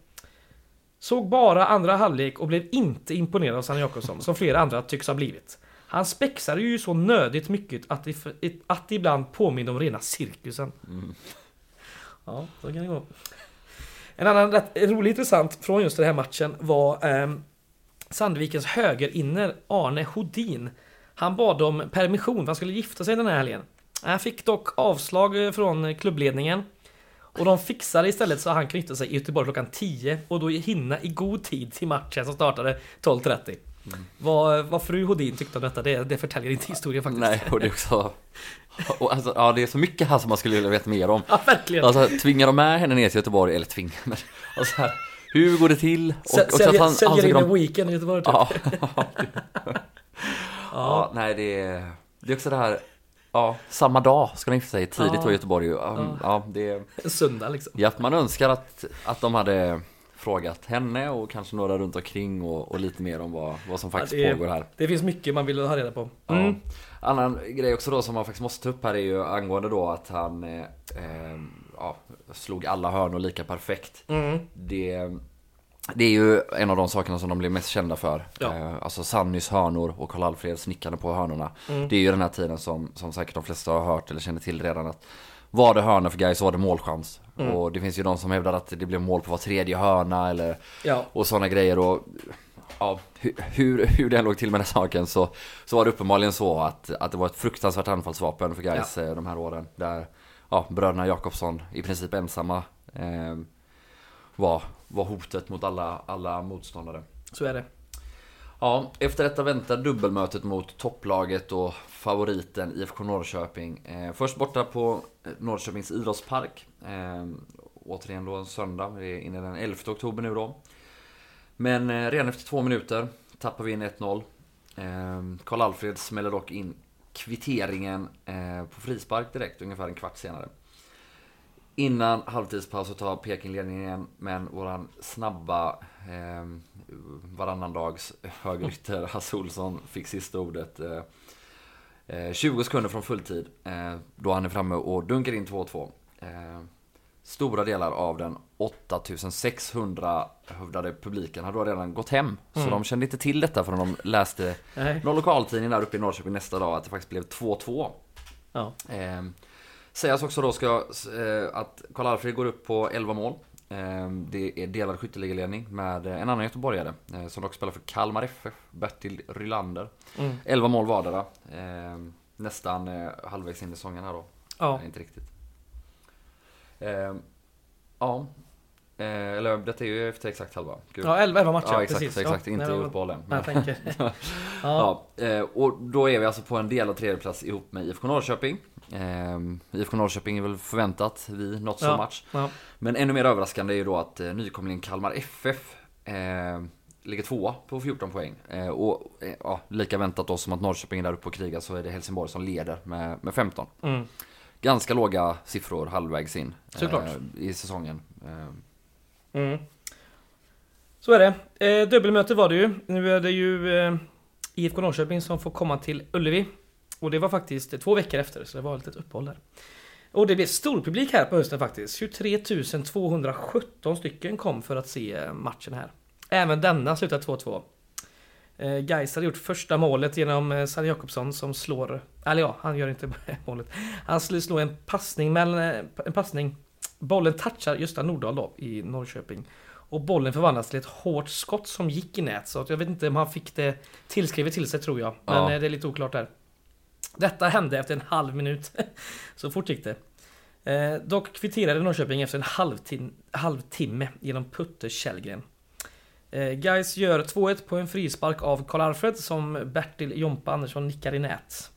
Såg bara andra halvlek och blev inte imponerad av Sanne Jakobsson, som flera andra tycks ha blivit. Han spexade ju så nödigt mycket att det, att det ibland påminner om rena cirkusen. Ja, så kan det gå. En annan rätt rolig intressant från just den här matchen var ehm, Sandvikens högerinner Arne Hodin. Han bad om permission för han skulle gifta sig den här helgen. Han fick dock avslag eh, från klubbledningen. Och de fixade istället så han gifta sig i Göteborg klockan 10 och då hinna i god tid till matchen som startade 12.30. Vad, vad fru Hodin tyckte om detta, det, det förtäljer inte historien faktiskt. Nej, och det är också... Och alltså, ja, det är så mycket här som man skulle vilja veta mer om. Ja, verkligen. Alltså, tvingar de med henne ner till Göteborg, eller tvingar, men alltså här, hur går det till? Sä- så att säljer, han- säljer han in en de- weekend i Göteborg typ. <laughs> <laughs> Ja, ja, nej det är, det är också det här, ja, samma dag ska de gifta sig tidigt Ja. Göteborg. Ja, ja, det är, En söndag liksom. ja, man önskar att, att de hade frågat henne och kanske några runt omkring och, och lite mer om vad, vad som faktiskt det pågår här. Det finns mycket man vill ha reda på. Mm. Annan grej också då som man faktiskt måste ta upp här är ju angående då att han eh, eh, slog alla hörnor lika perfekt. Mm. Det, det är ju en av de sakerna som de blir mest kända för. Ja. Eh, alltså Sannys hörnor och Karl-Alfred snickande på hörnorna. Mm. Det är ju den här tiden som, som säkert de flesta har hört eller känner till redan att var det hörna för Gais så var det målchans. Mm. Och det finns ju de som hävdar att det blev mål på var tredje hörna eller Ja. och sådana grejer och ja, hur, hur, det låg till med den saken så, så var det uppenbarligen så att, att det var ett fruktansvärt anfallsvapen för Gais eh, de här åren. Där ja, bröderna Jakobsson i princip ensamma eh, var, var hotet mot alla, alla motståndare. Så är det. Ja, efter detta väntar dubbelmötet mot topplaget och favoriten IFK Norrköping. Eh, först borta på eh, Norrköpings idrottspark. Eh, återigen då en söndag, det är inne den 11 oktober nu då. Men eh, redan efter två minuter tappar vi in 1-0. Eh, Karl-Alfred smäller dock in kvitteringen eh, på frispark direkt, ungefär en kvart senare. Innan halvtidspaus så tar Peking ledningen igen, men våran snabba eh, varannan dags högerytter <laughs> Hasse Olsson fick sista ordet. Eh, eh, 20 sekunder från fulltid, eh, då han är framme och dunkar in 2-2. Eh, stora delar av den 8600 hövdade publiken hade då redan gått hem. Så Mm. de kände inte till detta förrän de läste Nej. någon lokaltidning där uppe i Norrköping nästa dag att det faktiskt blev 2-2. Ja. Sägas också då ska, eh, att Karl-Alfred går upp på 11 mål. Eh, det är delad skytteligaledning med eh, en annan göteborgare eh, som dock spelar för Kalmar FF, Bertil Rylander. Mm. 11 mål vardera. Eh, nästan eh, halvvägs in i säsongen här då. Ja. Nej, inte riktigt. Eh, ja. Eller detta är ju efter exakt halva. Gud. Ja, 11, 11 matcher. Ja, exakt, precis. exakt. Ja, inte nej, men- uppehållen. Jag tänker. <laughs> ja. Ja, och då är vi alltså på en delad tredjeplats ihop med IFK Norrköping. Eh, IFK Norrköping är väl förväntat vid något Ja. som match. Ja. Men ännu mer överraskande är ju då att eh, nykomlingen Kalmar FF eh, ligger tvåa på 14 poäng. Eh, och eh, ja, lika väntat då som att Norrköping är där uppe och krigar så är det Helsingborg som leder med, med 15. Mm. Ganska låga siffror halvvägs in eh, i säsongen. Eh, Mm. Så är det. Eh, dubbelmöte var det ju. Nu är det ju IFK Norrköping som får komma till Ullevi. Och det var faktiskt två veckor efter, så det var ett litet uppehåll där. Och det blev stor publik här på hösten faktiskt. 23 217 stycken kom för att se eh, matchen här. Även denna slutade 2-2. Eh, Gais hade gjort första målet genom eh, Sally Jakobsson som slår... Eller ja, han gör inte <laughs> målet. Han skulle slå en passning eh, En passning. Bollen touchar Gösta Nordahl då i Norrköping. Och bollen förvandlas till ett hårt skott som gick i nät. Så jag vet inte om han fick det tillskrivet till sig tror jag. Men Ja. det är lite oklart där. Detta hände efter en halv minut. <laughs> Så fort gick det. Eh, dock kvitterade Norrköping efter en halvtim halvtimme genom Putte Källgren. Eh, Guys gör 2-1 på en frispark av Karl-Alfred som Bertil Jompa Andersson nickar i nät.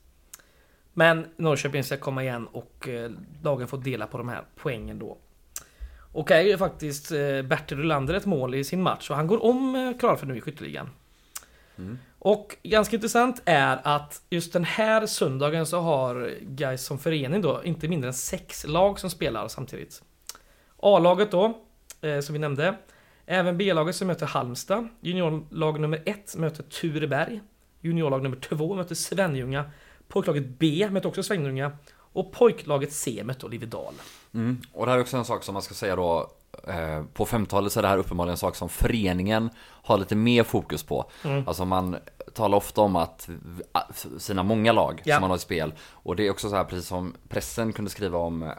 Men Norrköping ska komma igen och eh, lagen får dela på de här poängen då. Och är ju faktiskt eh, Bertil Rylander ett mål i sin match och han går om eh, Karl-Alfred nu i skytteligan. Mm. Och ganska intressant är att just den här söndagen så har Gais som förening då inte mindre än sex lag som spelar samtidigt. A-laget då, eh, som vi nämnde. Även B-laget som möter Halmstad. Juniorlag nummer ett möter Tureberg. Juniorlag nummer två möter Svenljunga. Pojklaget B möter också Svenljunga. Och pojklaget C möter Olivedal. Mm. Och det här är också en sak som man ska säga då på 50-talet så är det här uppenbarligen en sak som föreningen har lite mer fokus på Alltså man talar ofta om att sina många lag Ja. som man har i spel Och det är också så här precis som pressen kunde skriva om eh,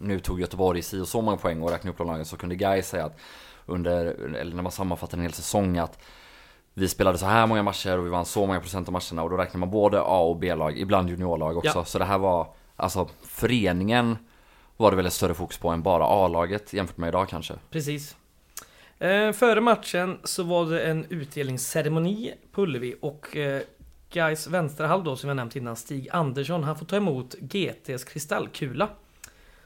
Nu tog Göteborg si och så många poäng och räkna upp lagen Så kunde Gais säga att under, eller när man sammanfattar en hel säsong att vi spelade så här många matcher och vi vann så många procent av matcherna och då räknar man både A och B-lag, ibland juniorlag också. Ja. Så det här var, alltså föreningen var det väl ett större fokus på än bara A-laget jämfört med idag kanske. Precis. Eh, före matchen så var det en utdelningsceremoni på Ullevi och eh, Gais vänsterhalv då som jag nämnt innan, Stig Andersson, han får ta emot GTs kristallkula.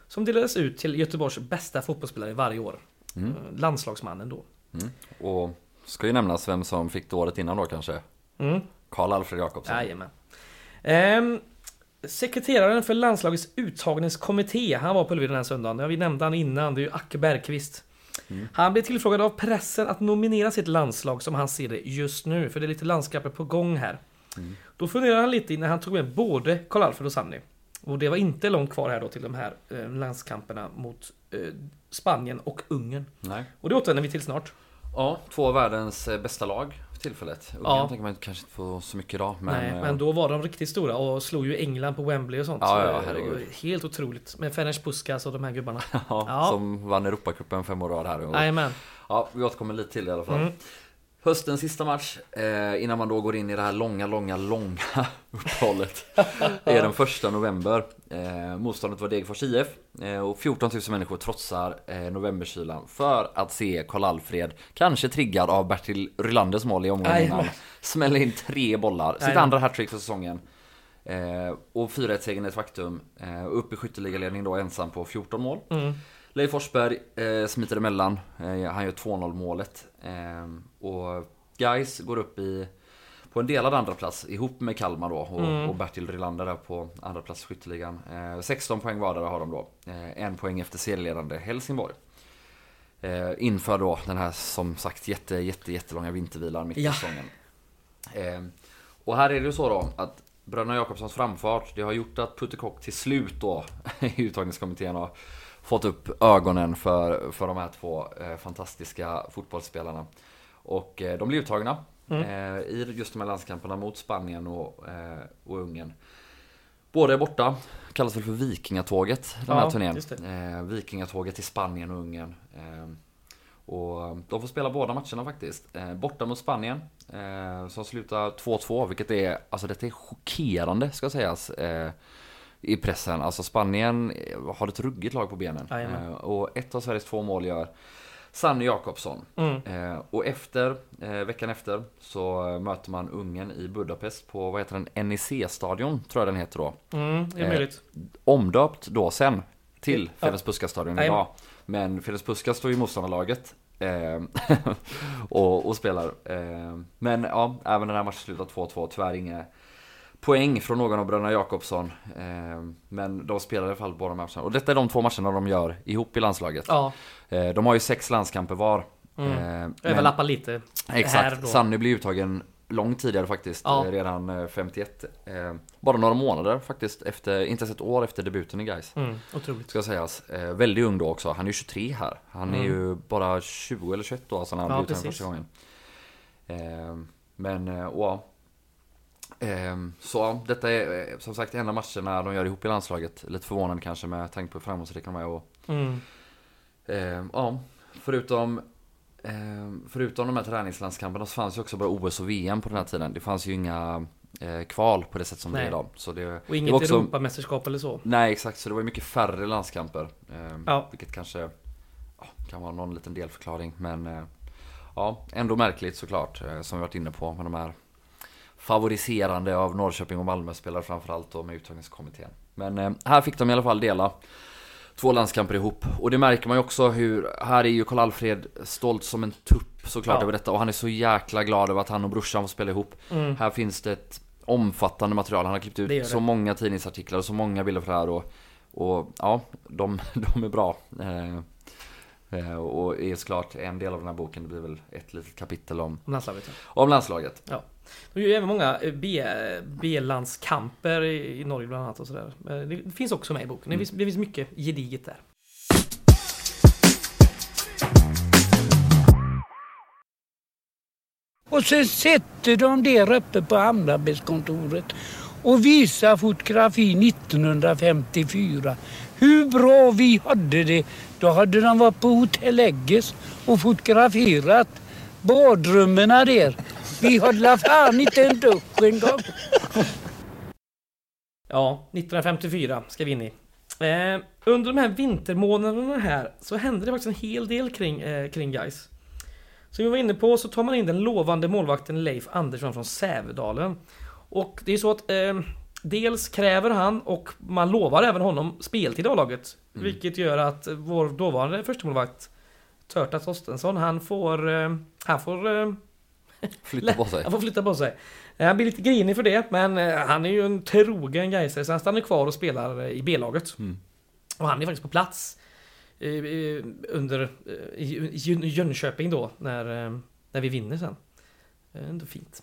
Som delades ut till Göteborgs bästa fotbollsspelare varje år. Mm. Eh, landslagsmannen då. Och ska ju nämnas vem som fick det året innan då kanske. Mm. Karl Alfred Jakobsson. Jajamän. Ehm, sekreteraren för landslagets uttagningskommitté, han var på Ullevi den här söndagen. Ja, vi nämnde han innan, det är ju Acke Bergqvist. Han blev tillfrågad av pressen att nominera sitt landslag som han ser det just nu, för det är lite landskaper på gång här. Då funderade han lite innan han tog med både Karl-Alfred och Sanny. Och det var inte långt kvar här då till de här eh, landskamperna mot eh, Spanien och Ungern. Nej. Och det återvänder vi till snart. Ja, två av världens eh, bästa lag tillfället. Ungern Ja. tänker man kanske inte få så mycket idag. Men, Nej, eh, men då var de riktigt stora och slog ju England på Wembley och sånt. Ja, ja, Eh, herregud. Helt otroligt. Med Ferenc Puskas och de här gubbarna. <laughs> ja, Ja. Som vann Europacupen fem år rad här. Jajamän. Ja, vi återkommer lite till i alla fall. Mm. Höstens sista match, eh, innan man då går in i det här långa, långa, långa <laughs> uppehållet, är den första november. Eh, motståndet var Degerfors IF eh, och 14 000 människor trotsar eh, novemberkylan för att se Karl-Alfred, kanske triggad av Bertil Rylanders mål i omgången innan, smälla in tre bollar. Sitt andra hattrick för säsongen. Eh, och 4-1-segern är ett faktum. Eh, upp i skytteligaledning då ensam på 14 mål. Mm. Leif Forsberg eh, smiter emellan. Eh, han gör 2-0 målet. Eh, och Guys går upp i på en delad andra plats ihop med Kalmar då och, Mm. och Bertil Rylander där på andra plats i skytteligan. Eh, 16 poäng vardera har de då. Eh, en poäng efter serieledande Helsingborg. Eh, inför då den här som sagt jätte, jätte, jättelånga vintervilan mitt i Ja. säsongen. Eh, och här är det ju så då att Bröderna Jakobssons framfart, det har gjort att Putte Kock till slut då <laughs> i uttagningskommittén har fått upp ögonen för, för de här två eh, fantastiska fotbollsspelarna. Och eh, de blir uttagna eh, i just de här landskamperna mot Spanien och, och Ungern. Båda är borta, kallas väl för Vikingatåget den här Ja, turnén. Eh, Vikingatåget till Spanien och Ungern. Eh, och de får spela båda matcherna faktiskt. Eh, borta mot Spanien, som slutar 2-2, vilket är, alltså detta är chockerande ska sägas. Eh, I pressen. Alltså Spanien eh, har ett ruggigt lag på benen. Jajamän. Eh, och ett av Sveriges två mål gör Sanny Jakobsson. Mm. Eh, och efter, eh, veckan efter, så eh, möter man Ungern i Budapest på, vad heter den, NEC-stadion tror jag den heter då. Mm, det är Eh, möjligt. Omdöpt då sen till Ja. Ferenc Puskas-stadion Jajamän. idag. Men Ferenc Puskas står i motståndarlaget. Eh, <laughs> och, och spelar. Eh, men ja, även den här matchen slutar 2-2. Tyvärr inga poäng från någon av bröderna Jakobsson. Eh, men de spelar i alla fall båda matcherna. Och detta är de två matcherna de gör ihop i landslaget. Ja, Eh, de har ju sex landskamper var. Mm. Eh, överlappar lite. Exakt. Sanny blev uttagen långt tidigare faktiskt, Ja. eh, redan eh, 51. Eh, Bara några månader faktiskt, efter, inte ens ett år efter debuten i Gais. Mm, otroligt. Ska sägas. Väldigt ung då också, han är ju 23 här. Han är Mm. ju bara 20 eller 21 då, alltså när han Ja, blev uttagen första gången. Eh, men, ja. Eh, så ja, detta är eh, som sagt enda matcherna de gör ihop i landslaget. Lite förvånande kanske med tanke på hur framgångsrika de är och Mm. Eh, ja, förutom, eh, förutom de här träningslandskamperna så fanns ju också bara OS och VM på den här tiden. Det fanns ju inga eh, kval på det sätt som det Nej. är idag. Så det, Och det inget var också, Europamästerskap eller så. Nej, exakt. Så det var ju mycket färre landskamper. Ja. Vilket kanske kan vara någon liten delförklaring. Men eh, ja, ändå märkligt såklart. Som vi varit inne på med de här favoriserande av Norrköping och Malmö spelare framförallt då med uttagningskommittén. Men eh, här fick de i alla fall dela två landskamper ihop. Och det märker man ju också hur, här är ju Karl-Alfred stolt som en tupp såklart Ja. över detta. Och han är så jäkla glad över att han och brorsan får spela ihop. Mm. Här finns det ett omfattande material. Han har klippt Det ut det. så många tidningsartiklar och så många bilder för det här. Och, och ja, de, <laughs> de är bra. Eh, eh, och är såklart en del av den här boken, det blir väl ett litet kapitel om, Om landslaget. ja. om landslaget. De gör ju även många eh, B- B-landskamper i, Norge bland annat och sådär. Det finns också med i boken. Det finns, det finns mycket gediget där. Och så sätter de där uppe på hamnarbetskontoret och visar fotografi 1954. Hur bra vi hade det. Då hade de varit på Hotell Egges och fotograferat badrummen där. Vi la fan inte en dusch en gång. Ja, 1954 ska vi in i. Eh, under de här vintermånaderna här så hände det faktiskt en hel del kring, eh, kring guys. Som vi var inne på så tar man in den lovande målvakten Leif Andersson från Sävedalen. Och det är så att eh, dels kräver han och man lovar även honom speltid i A-laget. Vilket gör att vår dåvarande förstemålvakt Törta Torstensson han får... Eh, han får... Flytta på sig. han får flytta på sig. Eh, Han blir lite grinig för det, men eh, han är ju en trogen Gaisare så han stannar kvar och spelar eh, i B-laget. Mm. Och han är faktiskt på plats under i i Jön- Jönköping då, när, när vi vinner sen. Ändå fint.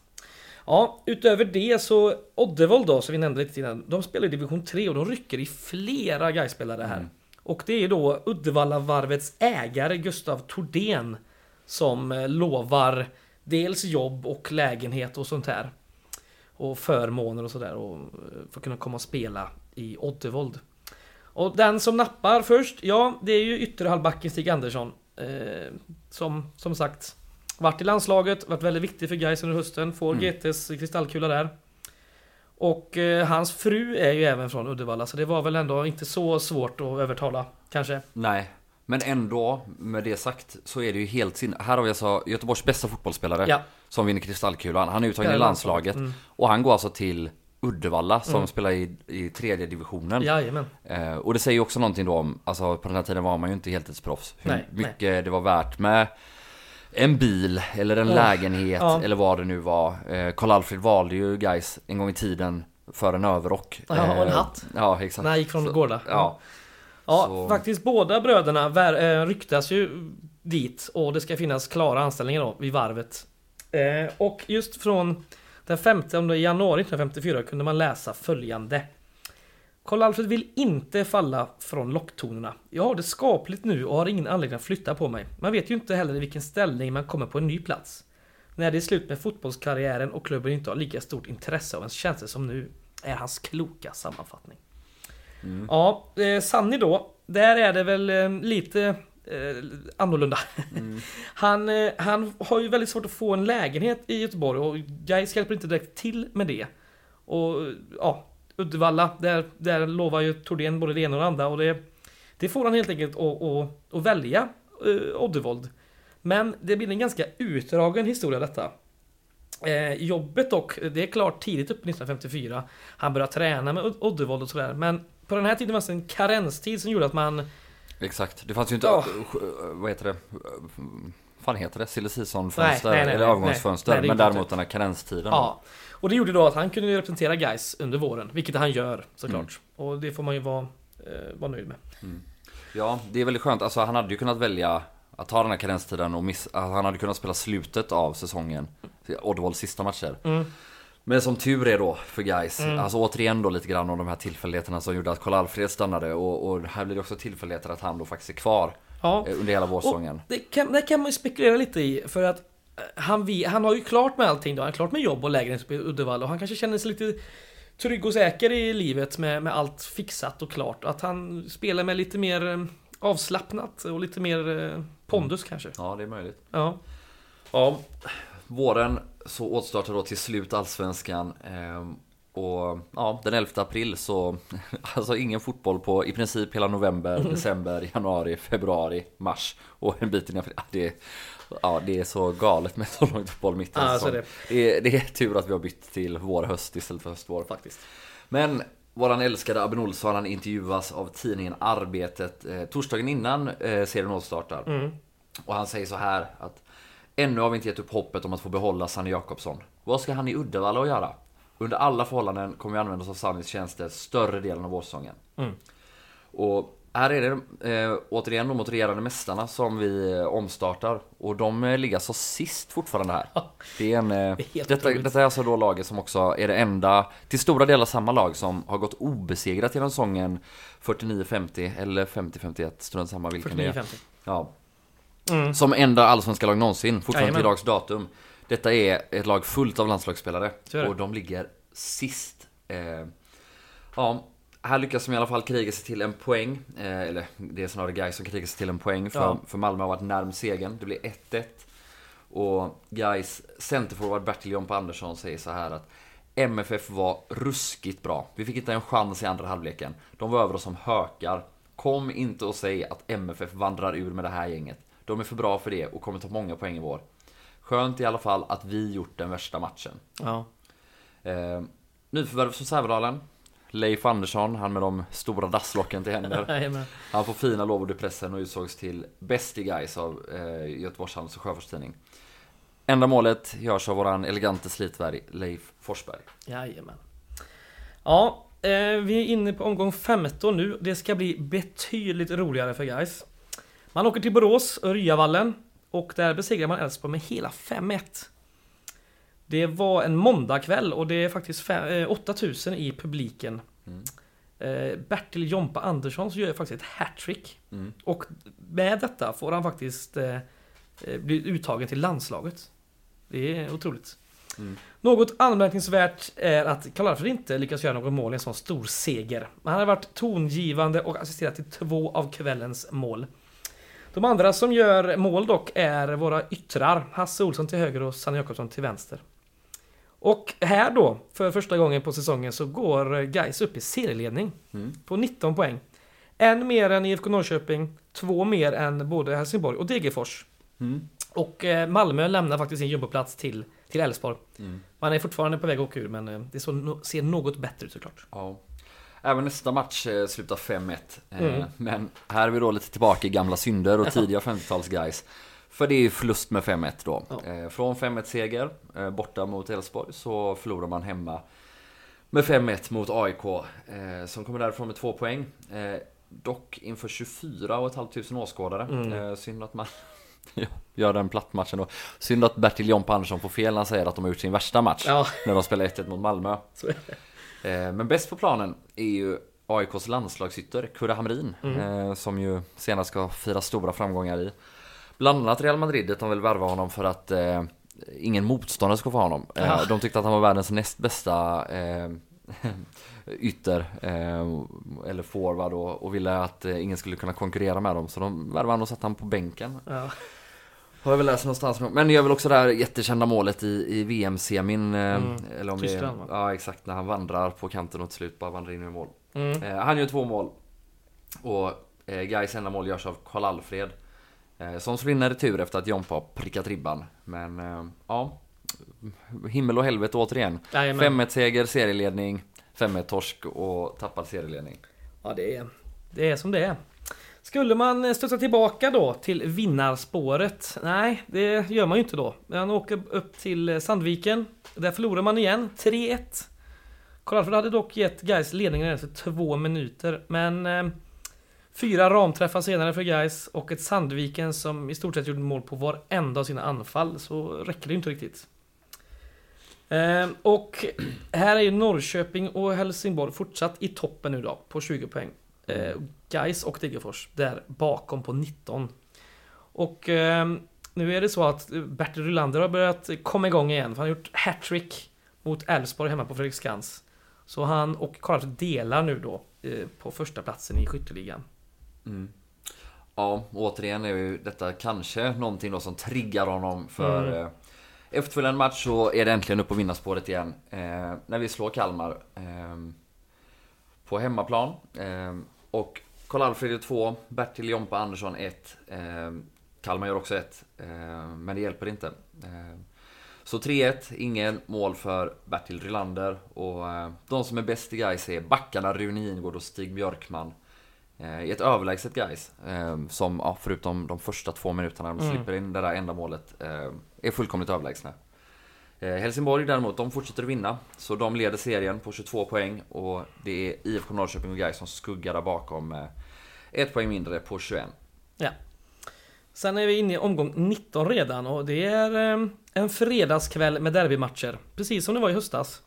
Ja, utöver det så Oddevold då, som vi nämnde lite innan, de spelar i division 3 och de rycker i flera Gais-spelare här. Mm. Och det är då Uddevallavarvets ägare Gustav Tordén som lovar dels jobb och lägenhet och sånt här. Och förmåner och sådär och eh, för att kunna komma och spela i Oddevold. Och den som nappar först, ja det är ju ytterhalvbacken Stig Andersson. Eh, som som sagt varit i landslaget, varit väldigt viktig för Gais under hösten, får Mm. GTs kristallkula där. Och eh, hans fru är ju även från Uddevalla så det var väl ändå inte så svårt att övertala kanske. Nej, men ändå med det sagt så är det ju helt sin... Här har vi alltså Göteborgs bästa fotbollsspelare Ja. som vinner Kristallkulan. Han är uttagen i landslaget Mm. och han går alltså till Uddevalla som Mm. spelar i, i tredje divisionen. Jajamän. Eh, och det säger ju också någonting då om, alltså på den här tiden var man ju inte heltidsproffs. Hur Nej, mycket det var värt med en bil eller en Ja. lägenhet Ja. eller vad det nu var. Eh, Karl-Alfred valde ju guys en gång i tiden för en överrock. Ja, och en Eh, hatt. Ja, exakt. När han gick från Så- Gårda. Ja. Ja, Så- faktiskt båda bröderna eh, ryktas ju dit och det ska finnas klara anställningar då vid varvet. Eh, och just från den 15 januari 1954 kunde man läsa följande. Karl-Alfred vill inte falla från locktonerna. Jag har det skapligt nu och har ingen anledning att flytta på mig. Man vet ju inte heller i vilken ställning man kommer på en ny plats. När det är slut med fotbollskarriären och klubben inte har lika stort intresse av ens tjänster som nu, är hans kloka sammanfattning. Ja, eh, Sanni då. Där är det väl eh, lite eh, annorlunda. <laughs> han, eh, han har ju väldigt svårt att få en lägenhet i Göteborg och Gais hjälper inte direkt till med det. Och ja, Uddevalla, där, där lovar ju Thordén både det ena och det andra och det, det får han helt enkelt att, att, att välja eh, Oddevold. Men det blir en ganska utdragen historia detta. Eh, jobbet dock, det är klart tidigt upp 1954. Han börjar träna med Oddevold och sådär. Men på den här tiden fanns det en karenstid som gjorde att man... Exakt, det fanns ju inte, Ja. vad heter det? fan heter det? Silly season-fönster? eller avgångsfönster? nej, nej, men däremot den här karenstiden. Ja. Och det gjorde då att han kunde representera guys under våren. Vilket han gör såklart. Och det får man ju vara, eh, vara nöjd med. Ja, det är väldigt skönt. Alltså han hade ju kunnat välja att ta den här karenstiden och miss... alltså, Han hade kunnat spela slutet av säsongen. Oddevolls sista matcher. Mm. Men som tur är då för guys. Mm. Alltså återigen då lite grann om de här tillfälligheterna som gjorde att Karl-Alfred stannade. Och, och här blir det också tillfälligheter att han då faktiskt är kvar Ja. eh, under hela vårsäsongen. Det kan, det kan man ju spekulera lite i för att eh, han, han har ju klart med allting då. Han är klart med jobb och lägenhet i Uddevalla och han kanske känner sig lite trygg och säker i livet med, med allt fixat och klart. Att han spelar med lite mer eh, avslappnat och lite mer pondus kanske. Ja, det är möjligt. Ja. Ja, våren så återstartar då till slut Allsvenskan. ehm, Och ja, den 11 april så, <laughs> alltså ingen fotboll på i princip hela november, december, januari, februari, mars och en bit in i april. Det, är- ja, det är så galet med så långt uppehåll mitt i alltså det. det. är, det är tur att vi har bytt till vår, höst istället för höst, vår. Faktiskt. Men våran älskade Abin Olsson, han intervjuas av tidningen Arbetet eh, torsdagen innan eh, serien återstartar. Mm. Och han säger så här att Ännu har vi inte gett upp hoppet om att få behålla Sanny Jakobsson. Vad ska han i Uddevalla att göra? Under alla förhållanden kommer vi använda oss av Sannys tjänster större delen av vårsäsongen. Mm. Och här är det eh, återigen de mot regerande mästarna som vi eh, omstartar. Och de eh, ligger alltså sist fortfarande här. Det är en, eh, detta, detta är alltså då laget som också är det enda, till stora delar samma lag som har gått obesegrat genom säsongen 49-50 eller 50-51, strunt samma vilken det är. 49-50. Ja. Mm. Som enda allsvenska lag någonsin, fortfarande Jajamän. till dags datum. Detta är ett lag fullt av landslagsspelare. Och de ligger sist. Eh, ja, här lyckas de i alla fall kriga sig till en poäng. Eh, eller det är snarare Gais som krigar sig till en poäng. För, Ja. för Malmö har varit närm segern. Det blir 1-1. Och Gais centerforward Bertil Jompa Andersson säger så här att MFF var ruskigt bra. Vi fick inte en chans i andra halvleken. De var över oss som hökar. Kom inte och säg att MFF vandrar ur med det här gänget. De är för bra för det och kommer ta många poäng i vår. Skönt i alla fall att vi gjort den värsta matchen. Ja. Eh, nyförvärv från Sävedalen. Leif Andersson, han med de stora dasslocken till händer. <laughs> Han får fina lovord i pressen och utsågs till bäst i guys av eh, Göteborgs Handels och Sjöfarts Tidning. Enda målet görs av våran elegante slitvarg Leif Forsberg. Jajamän. Ja, eh, vi är inne på omgång 15 nu. Det ska bli betydligt roligare för guys. Man åker till Borås, Ryavallen. Och där besegrar man Elfsborg med hela 5-1. Det var en måndagkväll och det är faktiskt fem, eh, 8000 i publiken. Eh, Bertil Jompa Andersson gör faktiskt ett hattrick. Mm. Och med detta får han faktiskt eh, bli uttagen till landslaget. Det är otroligt. Mm. Något anmärkningsvärt är att Karl-Alfred inte lyckas göra något mål i en sån stor seger. Han har varit tongivande och assisterat till två av kvällens mål. De andra som gör mål dock är våra yttrar. Hasse Olsson till höger och Sanne Jakobsson till vänster. Och här då, för första gången på säsongen, så går Gais upp i serieledning. Mm. På 19 poäng. En mer än IFK Norrköping, två mer än både Helsingborg och Degerfors. Mm. Och eh, Malmö lämnar faktiskt sin jumboplats till till Elfsborg. Mm. Man är fortfarande på väg att åka ur, men eh, det ser något bättre ut såklart. Ja. Även nästa match eh, slutar 5-1. Eh, Mm. Men här är vi då lite tillbaka i gamla synder och tidiga 50-tals guys. För det är ju förlust med 5-1 då. Eh, Från 5-1 seger borta mot Elfsborg så förlorar man hemma med 5-1 mot AIK. Som kommer därifrån med två poäng. Dock inför 24 500 åskådare. Mm. Synd att man <laughs> gör den plattmatchen då. Synd att Bertil Jompa Andersson får fel när han säger att de har gjort sin värsta match. Ja. När de spelar 1-1 mot Malmö. Eh, Men bäst på planen är ju AIKs landslagsytter Kurre Hamrin. Mm. eh, Som ju senare ska fira stora framgångar i. Bland annat Real Madrid, de vill värva honom för att eh, ingen motståndare ska få honom. Ja. De tyckte att han var världens näst bästa <laughs> ytter, eh, eller forward och, och ville att ingen skulle kunna konkurrera med dem. Så de värvade honom och satte honom på bänken. Ja. Har jag väl läst någonstans. Men gör väl också det här jättekända målet i, i VM-semin. eh, Mm. Eller om Tyskland, det va? Ja exakt, när han vandrar på kanten och till slut bara vandrar in i mål. Mm. Eh, han gör två mål. Och eh, Gais enda mål görs av Karl-Alfred. Eh, som slår in en retur efter att Jompa har prickat ribban. Men eh, ja, himmel och helvete återigen. Jajamän. 5-1 seger, serieledning, 5-1 torsk och tappad serieledning. Ja, det är, det är som det är. Skulle man eh, studsa tillbaka då till vinnarspåret? Nej, det gör man ju inte då. Man åker upp till eh, Sandviken. Där förlorar man igen, 3-1. Karl-Alfred hade dock gett Gais ledningen redan efter två minuter, men eh, Fyra ramträffar senare för Gais och ett Sandviken som i stort sett gjorde mål på varenda av sina anfall, så räcker det ju inte riktigt. Eh, och här är ju Norrköping och Helsingborg fortsatt i toppen nu då, på 20 poäng. Eh, Gais och Degerfors där bakom på 19. Och eh, nu är det så att Bertil Rylander har börjat komma igång igen. För han har gjort hattrick mot Elfsborg hemma på Fredriksskans. Så han och Karl delar nu då eh, på första platsen i skytteligan. Mm. Ja, återigen är ju detta kanske någonting då som triggar honom för Mm. eh, Efterföljande match så är det äntligen upp på vinnarspåret igen. Eh, när vi slår Kalmar eh, på hemmaplan. Och Karl-Alfred gör 2, Bertil Jompa Andersson 1. Eh, Kalmar gör också 1, eh, men det hjälper inte. Eh, Så 3-1, ingen mål för Bertil Rylander. Och de som är bäst i Gais är backarna Rune Ingård och Stig Björkman. I ett överlägset eh, som, förutom de första två minuterna de Mm. slipper in det där enda målet, är fullkomligt överlägsna. Eh, Helsingborg däremot, de fortsätter att vinna. Så de leder serien på 22 poäng och det är IFK Norrköping och Gais som skuggar där bakom med ett poäng mindre på 21. Ja. Sen är vi inne i omgång 19 redan och det är eh, en fredagskväll med derbymatcher. Precis som det var i höstas.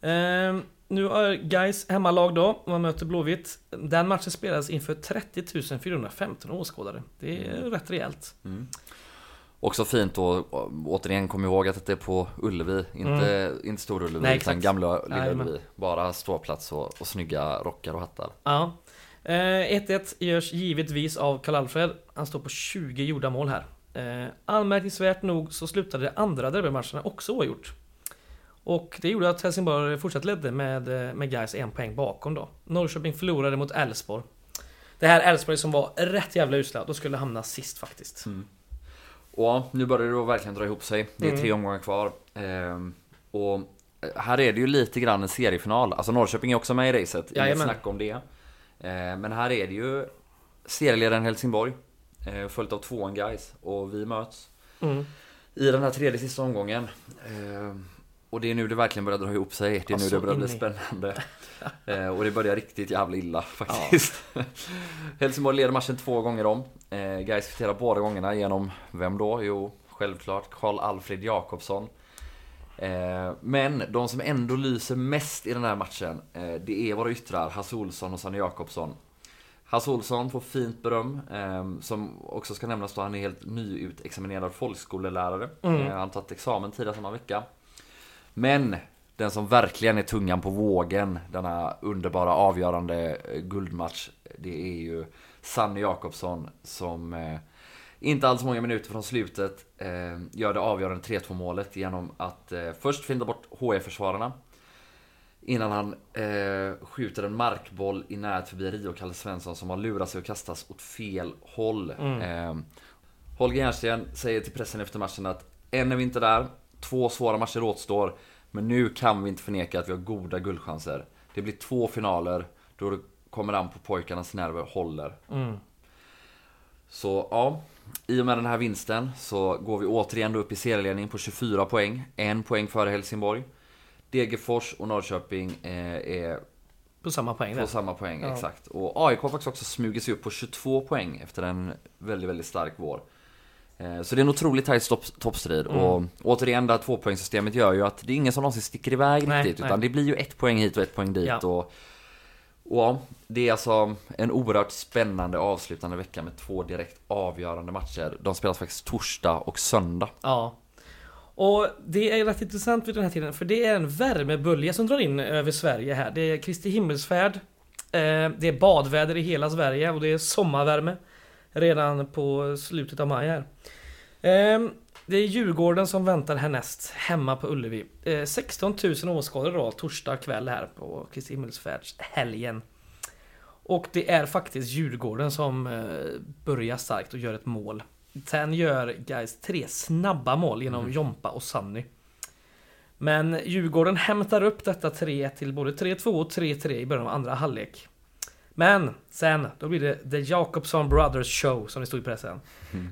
Eh, nu har Guys hemmalag då, man möter Blåvitt. Den matchen spelades inför 30 415 åskådare. Det är rätt rejält. Också fint och å- återigen kom ihåg att det är på Ullevi, inte, inte Stor Ullevi Mm. Nej, utan gamla Lilla Jajamän. Ullevi. Bara ståplats och, och snygga rockar och hattar. Ja. Eh, 1-1 görs givetvis av Karl-Alfred. Han står på 20 gjorda mål här. Eh, anmärkningsvärt nog så slutade de andra derbymatcherna också oavgjort. Och det gjorde att Helsingborg fortsatt ledde med, eh, med Gais en poäng bakom då. Norrköping förlorade mot Elfsborg. Det här Elfsborg som var rätt jävla usla, då skulle hamna sist faktiskt. Och ja, nu börjar det verkligen dra ihop sig. Det är Mm. tre omgångar kvar. Ehm, och här är det ju lite grann en seriefinal. Alltså Norrköping är också med i racet, inget snack om det. Ehm, men här är det ju serieledaren Helsingborg, eh, följt av tvåan Guys och vi möts. Mm. i den här tredje sista omgången. Och det är nu det verkligen börjar dra ihop sig. Det är Alltså, nu det börjar bli spännande. <laughs> Eh, och det börjar riktigt jävla illa faktiskt. <laughs> Helsingborg leder matchen två gånger om. Eh, Gais kvitterar båda gångerna genom, vem då? Jo, självklart Karl Alfred Jakobsson. Eh, men de som ändå lyser mest i den här matchen, eh, det är våra yttrar Hasse Olsson och Sanne Jakobsson. Hasse Olsson får fint beröm, eh, som också ska nämnas då han är helt nyutexaminerad folkskolelärare. Mm. Eh, han har tagit examen tidigare samma vecka. Men den som verkligen är tungan på vågen, denna underbara avgörande eh, guldmatch, det är ju Sanne Jakobsson som eh, inte alls många minuter från slutet eh, gör det avgörande 3-2 målet genom att eh, först finta bort HF-försvararna Innan han skjuter en markboll i nät förbi Rio Kalle Svensson som har lurat sig och kastas åt fel håll. Mm. Holger Järnsten säger till pressen efter matchen att än är vi inte där, två svåra matcher återstår, men nu kan vi inte förneka att vi har goda guldchanser. Det blir två finaler, då det kommer an på pojkarnas nerver håller. Mm. Så ja, i och med den här vinsten så går vi återigen upp i serieledning på 24 poäng. En poäng före Helsingborg. Degerfors och Norrköping eh, är På samma poäng på där. samma poäng, Ja. exakt. Och AIK har faktiskt också smugit sig upp på 22 poäng efter en väldigt, väldigt stark vår. Eh, Så det är en otroligt tajt toppstrid. Mm. Och återigen, det här tvåpoängssystemet gör ju att det är ingen som någonsin sticker iväg Nej, riktigt. nej. Utan det blir ju ett poäng hit och ett poäng dit. Ja. Och, och ja, det är alltså en oerhört spännande avslutande vecka med två direkt avgörande matcher. De spelas faktiskt torsdag och söndag. Ja. Och det är rätt intressant vid den här tiden, för det är en värmebölja som drar in över Sverige här. Det är Kristi himmelsfärd, eh, det är badväder i hela Sverige och det är sommarvärme redan på slutet av maj här. Eh, Det är Djurgården som väntar härnäst, hemma på Ullevi. Eh, 16 000 åskådare då, torsdag kväll här på Kristi himmelsfärdshelgen. Och det är faktiskt Djurgården som eh, börjar starkt och gör ett mål. Sen gör guys tre snabba mål genom Jompa och Sanny. Men Djurgården hämtar upp detta 3 till både 3-2 och 3-3 i början av andra halvlek. Men sen, då blir det The Jacobson Brothers Show som det stod i pressen.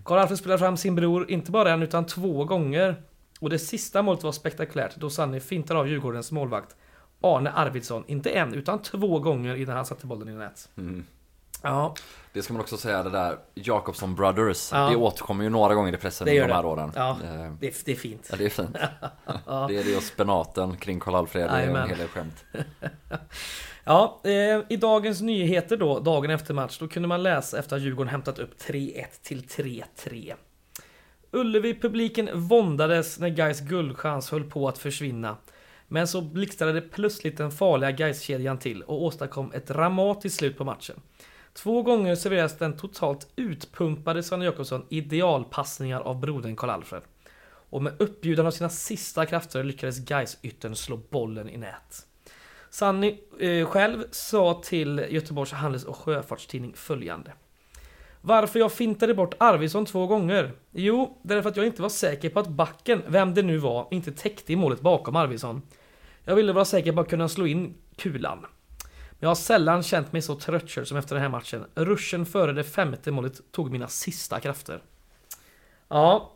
Karl Alfred spelar fram sin bror, inte bara en utan två gånger. Och det sista målet var spektakulärt då Sanny fintar av Djurgårdens målvakt Arne Arvidsson, inte en utan två gånger innan han satte bollen i nät. Ja, Det ska man också säga, det där Jakobsson Brothers. Ja. Det återkommer ju några gånger i pressen under de här det. åren. Ja, Eh, det, är- det är fint. Ja, det är fint. <laughs> Det är det och spenaten kring Karl-Alfred, det är en hel del skämt. <laughs> Ja, eh, i dagens nyheter då, dagen efter match, då kunde man läsa efter att Djurgården hämtat upp 3-1 till 3-3. Ullevi-publiken våndades när Gais guldchans höll på att försvinna. Men så blixtrade plötsligt den farliga Gais-kedjan till och åstadkom ett dramatiskt slut på matchen. Två gånger serverades den totalt utpumpade Sven Jakobsson idealpassningar av brodern Karl-Alfred. Och med uppbjudan av sina sista krafter lyckades gais yttern slå bollen i nät. Sanny eh, själv sa till Göteborgs Handels och Sjöfartstidning följande. Varför jag fintade bort Arvidsson två gånger? Jo, därför att jag inte var säker på att backen, vem det nu var, inte täckte i målet bakom Arvidsson. Jag ville vara säker på att kunna slå in kulan. Men jag har sällan känt mig så tröttkörd som efter den här matchen. Ruschen före det femte målet tog mina sista krafter. Ja,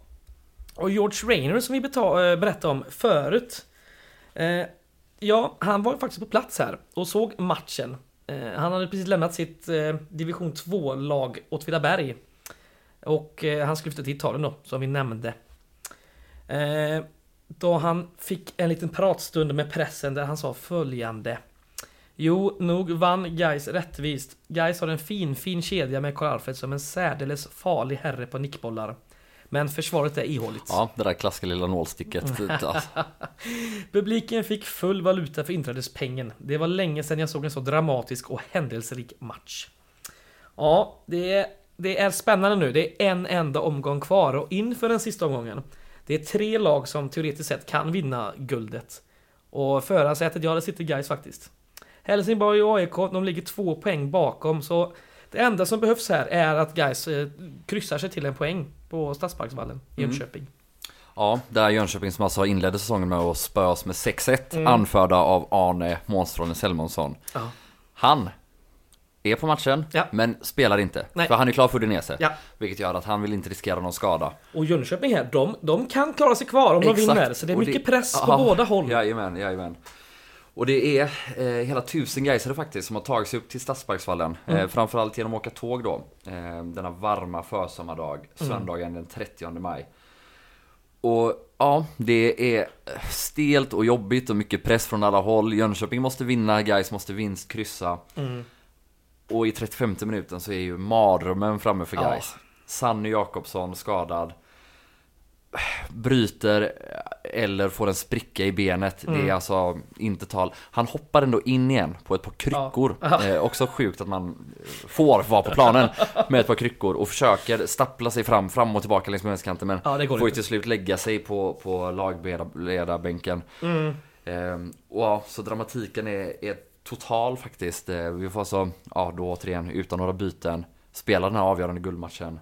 och George Rainer som vi eh, berättade om förut. Eh, ja, han var ju faktiskt på plats här och såg matchen. Eh, han hade precis lämnat sitt eh, division 2-lag Åtvidaberg. Och eh, han skulle flytta till Italien då, som vi nämnde. Då han fick en liten pratstund med pressen där han sa följande. Jo, nog vann Gais rättvist. Gais har en fin, fin kedja med Karl Alfred som en särdeles farlig herre på nickbollar. Men försvaret är ihåligt. Ja, det där klassiska lilla nålsticket. alltså. <laughs> Publiken fick full valuta för inträdespengen. Det var länge sedan jag såg en så dramatisk och händelserik match. Ja, det är, det är spännande nu. Det är en enda omgång kvar och inför den sista omgången. Det är tre lag som teoretiskt sett kan vinna guldet. Och förarsätet, ja det sitter guys faktiskt. Helsingborg och AIK, de ligger två poäng bakom så det enda som behövs här är att guys eh, kryssar sig till en poäng på Stadsparksvallen i Mm. Jönköping. Ja, det är Jönköping som alltså inledde säsongen med att spöas med 6-1 Mm. anförda av Arne Månstrålen Selmonsson. Ja. Han är på matchen, Ja. men spelar inte. Nej. För han är klar för Udinese. Ja. Vilket gör att han vill inte riskera någon skada. Och Jönköping här, de, de kan klara sig kvar om de vinner. Så det är mycket press på Ja, båda håll. Jajamän, jajamän. Och det är eh, hela tusen gaisare faktiskt som har tagit sig upp till Stadsparksvallen. Mm. Eh, framförallt genom att åka tåg då. Eh, denna varma försommardag, Mm. söndagen den 30 maj. Och ja, det är stelt och jobbigt och mycket press från alla håll. Jönköping måste vinna, Gais måste vinst, kryssa. Mm. Och i 35 minuten så är ju mardrömmen framme för Ja. Gais. Sanny Jakobsson skadad. Bryter eller får en spricka i benet. Det Mm. är alltså inte tal. Han hoppar ändå in igen på ett par kryckor. Ja. Eh, också sjukt att man får vara på planen med ett par kryckor och försöker stappla sig fram, fram och tillbaka längs med vänsterkanten. Men Ja, det får ju till slut lägga sig på, på lagledarbänken. Mm. Ehm, och ja, så dramatiken är, är total faktiskt. Eh, Vi får alltså, ja då återigen utan några byten, spela den här avgörande guldmatchen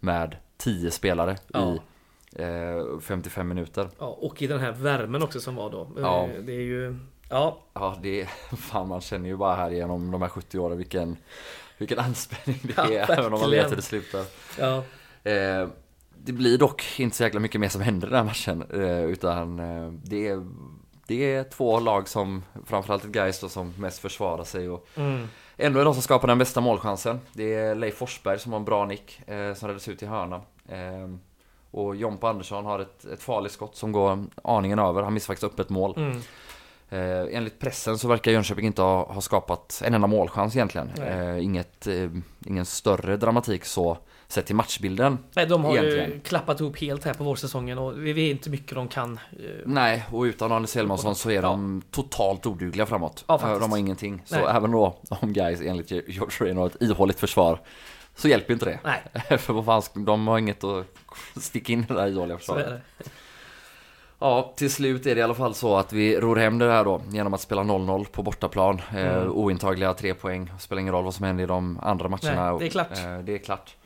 med 10 spelare Ja. i eh, 55 minuter. Ja, och i den här värmen också som var då. Ja. Eh, Det är ju... Ja, Ja, det är, <laughs> fan man känner ju bara här genom de här 70 åren vilken, vilken anspänning det Ja, är, även om man vet hur det slutar. ja. Eh, det blir dock inte så jäkla mycket mer som händer i den här matchen. Eh, utan eh, det, är, det är två lag som, framförallt ett Gais då, som mest försvarar sig. Och Mm. ändå är de som skapar den bästa målchansen. Det är Leif Forsberg som har en bra nick, eh, som räddas ut i hörna. Och Jompa Andersson har ett, ett farligt skott som går aningen över. Han missar faktiskt upp ett mål. Mm. Eh, enligt pressen så verkar Jönköping inte ha, ha skapat en enda målchans egentligen. Eh, inget, eh, ingen större dramatik så sett till matchbilden. Nej, de har ju Egentligen. klappat ihop helt här på vårsäsongen och vi vet inte mycket de kan. eh, Nej, och utan Arne Selmansson så är de totalt odugliga framåt. Ja, de har ingenting. Så Nej. även då om guys enligt George Rain har ett ihåligt försvar så hjälper inte det. Nej, <laughs> För vad fan, de har inget att sticka in i det där ihåliga försvaret. Ja, till slut är det i alla fall så att vi ror hem det här då genom att spela 0-0 på bortaplan. Eh, Mm. ointagliga tre poäng. Spelar ingen roll vad som händer i de andra matcherna. Nej, det är klart. Eh, det är klart.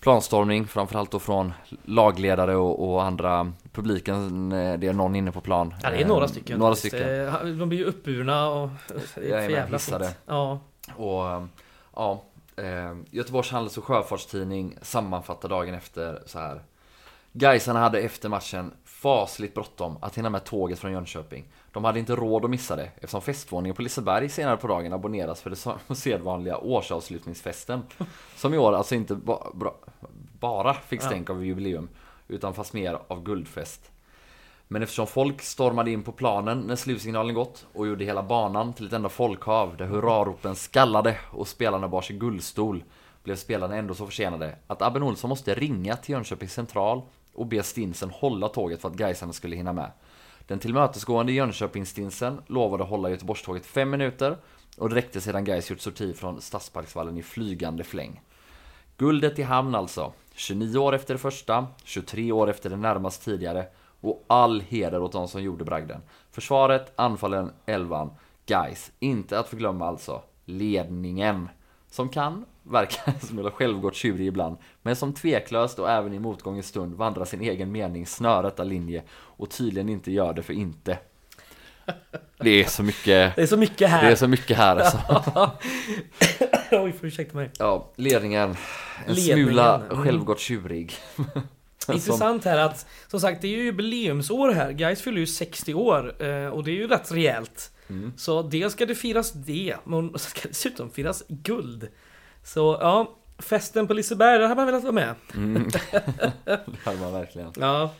Planstormning, framförallt då från lagledare och, och andra publiken. eh, Det är någon inne på plan. Ja, det är Eh, några stycken. Några faktiskt. stycken. Eh, De blir ju uppburna och... Det är för jävla. Ja. Och eh, ja, eh, Göteborgs Handels och Sjöfartstidning sammanfattar dagen efter så här. Gaisarna hade efter matchen fasligt bråttom att hinna med tåget från Jönköping. De hade inte råd att missa det eftersom festvåningen på Liseberg senare på dagen abonneras för det <laughs> sedvanliga årsavslutningsfesten. Som i år alltså inte ba bara fick stänk av jubileum utan fast mer av guldfest. Men eftersom folk stormade in på planen när slutsignalen gått och gjorde hela banan till ett enda folkhav där hurraropen skallade och spelarna bar sig guldstol blev spelarna ändå så försenade att Abben Olsson måste ringa till Jönköpings central och be Stinsen hålla tåget för att Gaisarna skulle hinna med. Den tillmötesgående Jönköpingsstinsen lovade hålla Göteborgståget fem minuter och det räckte sedan Gais gjort sorti från Stadsparksvallen i flygande fläng. Guldet i hamn alltså. 29 år efter det första, 23 år efter det närmast tidigare och all heder åt de som gjorde bragden. Försvaret, anfallen, elvan, guys. Inte att förglömma alltså ledningen. Som kan verkar <laughs> en smula självgott tjurig ibland, men som tveklöst och även i motgångens stund vandrar sin egen mening snörrätta linje och tydligen inte gör det för inte. Det är så mycket, Det är så mycket här. det är så mycket här alltså. <laughs> Oj, ursäkta mig. Ja, ledningen, en Ledningen, smula mm. självgott tjurig. <laughs> <laughs> Intressant här att, som sagt, det är ju jubileumsår här. Guys fyller ju 60 år eh, och det är ju rätt rejält. Mm. Så dels ska det firas det, men så ska det dessutom firas guld. Så ja, festen på Liseberg, där hade man velat vara med. Mm. <laughs> det hade man verkligen. Ja,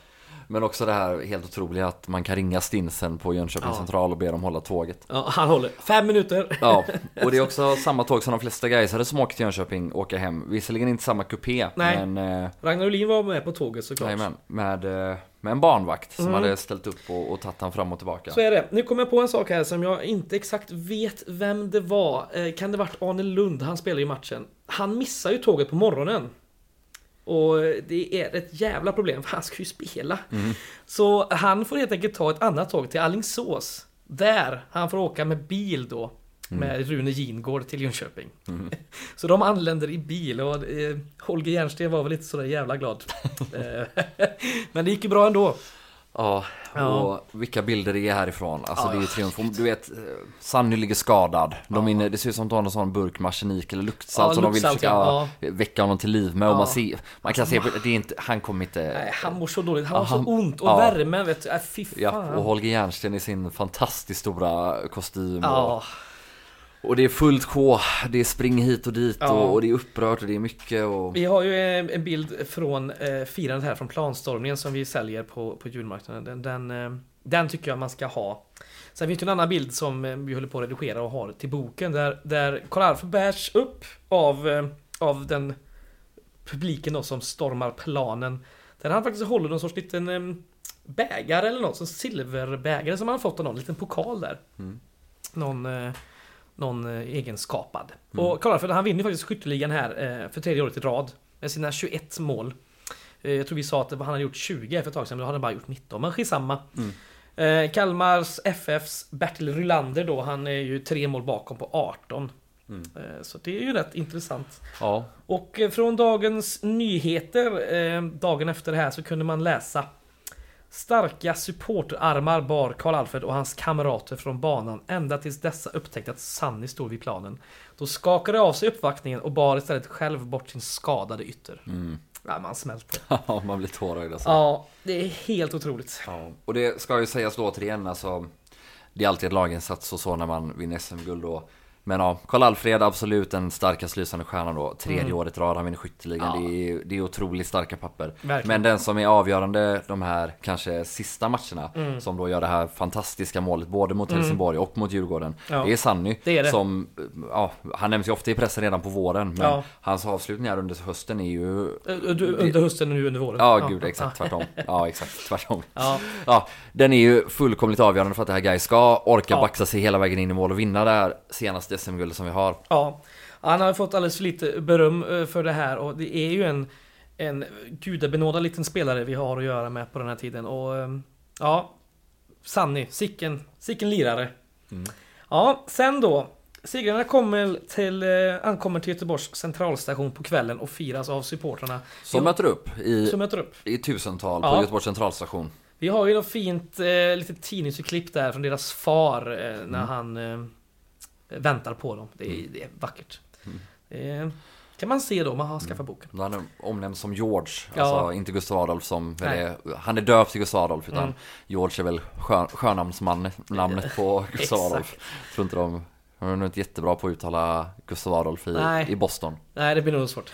Men också det här helt otroliga att man kan ringa Stinsen på Jönköping Ja. central och be dem hålla tåget. ja, han håller. Fem minuter. Ja, <laughs> och det är också samma tåg som de flesta gaisare som åker till Jönköping åker hem. Visserligen inte samma kupé, Nej. men... Eh, Ragnar Olin var med på tåget såklart. jajamän, med, eh, med en barnvakt som Mm. hade ställt upp och, och tagit han fram och tillbaka. Så är det. Nu kommer jag på en sak här som jag inte exakt vet vem det var. Eh, Kan det varit Arne Lund? Han spelar ju matchen. Han missar ju tåget på morgonen. Och det är ett jävla problem för han ska ju spela. Så han får helt enkelt ta ett annat tåg till Allingsås. Där han får åka med bil då. Med Rune Gingård till Jönköping. <laughs> Så de anländer i bil och eh, Holger Jernsten var väl inte sådär jävla glad. <laughs> Eh, <laughs> Men det gick ju bra ändå. Ja, och vilka bilder det är härifrån. Alltså det är ju triumf. Du vet, eh, Sanny ligger skadad. De inne, det ser ut som att de har någon sån burk arsenik eller luktsalt Ja, som de vill försöka ja. väcka honom till liv med. Och man, ser, man kan se, det är inte, han kommer inte... Nej, han mår så dåligt. Han har så ont och värmen vet du. Äh, fy fan. Ja, och Holger Jernsten i sin fantastiskt stora kostym. Och, och det är fullt sjå, det är spring hit och dit Ja. och, och det är upprört och det är mycket och... vi har ju eh, en bild från eh, firandet här från planstormningen som vi säljer på, på julmarknaden. Den, den, eh, den tycker jag man ska ha. Sen finns det en annan bild som vi håller på att redigera och har till boken där, där Karl-Alfred bärs upp av, eh, av den publiken då som stormar planen. Där han faktiskt håller någon sorts liten eh, bägare eller något, som silverbägare som han fått av någon, liten pokal där. Mm. Någon, någon eh, egenskapad. Och Karl-Alfred han vinner faktiskt skytteligan här eh, för tredje året i rad. Med sina 21 mål. Eh, jag tror vi sa att han hade gjort 20 för ett tag sedan, men då hade han bara gjort 19. Men skitsamma. Eh, Kalmars FFs Bertil Rylander då, han är ju tre mål bakom på 18. Eh, så det är ju rätt intressant. Ja, Och från dagens nyheter, dagen efter det här, så kunde man läsa Starka supporterarmar bar Karl-Alfred och hans kamrater från banan ända tills dessa upptäckte att Sanni stod vid planen. Då skakade av sig uppvaktningen och bar istället själv bort sin skadade ytter. Ja, man smälter. <laughs> Ja, man blir tårögd alltså. Ja, det är helt otroligt. Ja, och det ska ju sägas då återigen alltså Det är alltid ett laginsats och så när man vinner SM-guld då Men ja, Karl-Alfred absolut den starkast lysande stjärnan då Tredje Mm. året i rad, han vinner skytteligan Ja. det, är, det är otroligt starka papper Verkligen. Men den som är avgörande de här kanske sista matcherna Mm. Som då gör det här fantastiska målet både mot Helsingborg och mot Djurgården Ja. Det är Sanny Det är det. som Ja, han nämns ju ofta i pressen redan på våren Men Ja. hans avslutningar under hösten är ju Eh, du- Under hösten och nu under våren. Ja, gud <laughs> exakt tvärtom. Ja, exakt tvärtom. Ja. Den är ju fullkomligt avgörande för att det här guys ska orka Ja. baxa sig hela vägen in i mål och vinna det här senaste SM-guldet som vi har. Ja, han har fått alldeles för lite beröm eh, för det här och det är ju en, en gudabenådad liten spelare vi har att göra med på den här tiden och eh, ja, Sanni, sicken, sicken lirare. Ja, sen då. Segrarna kommer till, eh, ankommer till Göteborgs centralstation på kvällen och firas av supportrarna. Som möter upp i, Som möter upp. i tusental Ja. på Göteborgs centralstation. Vi har ju något fint eh, litet tidningsklipp där från deras far eh, när Mm. han eh, väntar på dem. Det är, det är vackert. Eh, kan man se då om man har skaffat boken. Då han är omnämnd som George, Ja. alltså inte Gustav Adolf som är, Han är döpt till Gustav Adolf utan Mm. George är väl skönamnsnamnet namnet på <laughs> Gustav. Adolf. Jag tror inte de de är nog inte jättebra på att uttala Gustav Adolf i, i Boston. Nej, det blir nog svårt.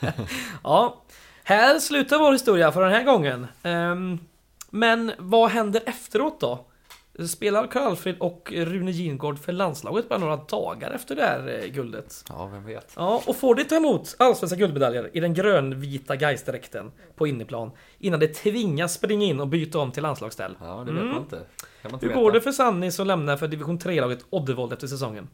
<laughs> ja, här slutar vår historia för den här gången. Ehm, men vad händer efteråt då? Spelar Karl-Alfred och Rune Gingård för landslaget bara några dagar efter det här eh, guldet? Ja, vem vet. Ja, och får de ta emot allsvenska guldmedaljer i den grönvita Gais-dräkten på inneplan innan de tvingas springa in och byta om till landslagsställ. Ja, det vet Mm. man inte. Kan man inte Hur veta. går det för Sanni som lämnar för division 3-laget Oddevold efter säsongen?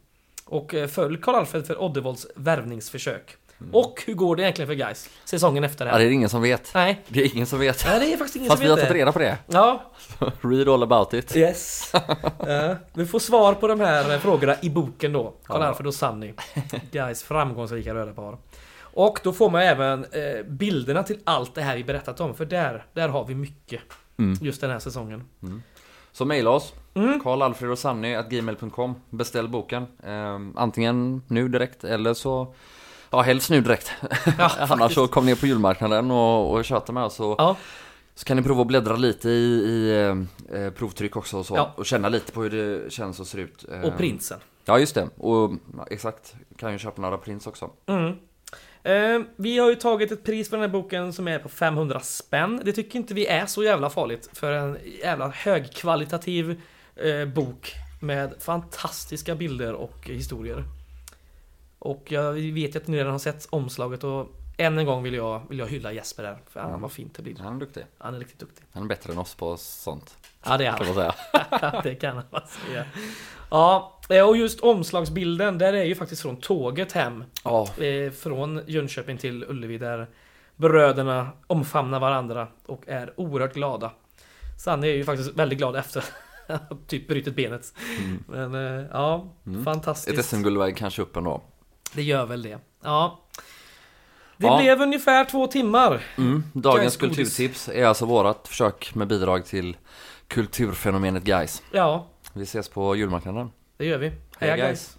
Och eh, följ Karl-Alfred för Oddevolds värvningsförsök. Och hur går det egentligen för guys säsongen efter det Ja, det här? är ingen som vet. Nej. Det är ingen som vet. Nej, det är faktiskt ingen Fast som vi har vet det. reda på det. Ja, <laughs> Read all about it. yes. <laughs> Ja, vi får svar på de här eh, frågorna i boken då. Karl Ja. Alfred och Sunny. Guys framgångsrika röda par. Och då får man även eh, bilderna till allt det här vi berättat om. För där, där har vi mycket. Mm. Just den här säsongen. Så mejla oss. Mm. Karl Alfred och Sanny at gmail.com. Beställ boken. Ehm, antingen nu direkt eller så Ja, helst nu direkt. Ja, <laughs> Annars så kom ner på julmarknaden och, och köta med oss. Och, Ja. Så kan ni prova att bläddra lite i, i eh, eh, provtryck också och så. Ja. Och känna lite på hur det känns och ser ut. Och prinsen. Ja, just det. Och exakt. Kan ju köpa några prins också. Mm. Eh, vi har ju tagit ett pris för den här boken som är på 500 spänn. Det tycker inte vi är så jävla farligt för en jävla högkvalitativ eh, bok med fantastiska bilder och historier. Och jag vet ju att ni redan har sett omslaget och än en gång vill jag, vill jag hylla Jesper där. För han vad fint det blir. Han är duktig. Han är riktigt duktig. Han är bättre än oss på sånt. Ja det är Kan han. man säga. <laughs> det kan man säga. Ja, eh, och just omslagsbilden där är ju faktiskt från tåget hem. Ja. Eh, Från Jönköping till Ullevi där bröderna omfamnar varandra och är oerhört glada. Sanne är ju faktiskt väldigt glad efter <laughs> att typ brutit benet. Men eh, ja, Mm. Ett fantastiskt. SM-guld väger kanske upp ändå. Det gör väl det. Ja. Det Ja. blev ungefär två timmar. Mm. Dagens kulturtips är alltså vårat försök med bidrag till kulturfenomenet guys. Ja, Vi ses på julmarknaden. det gör vi. Hej, guys. guys!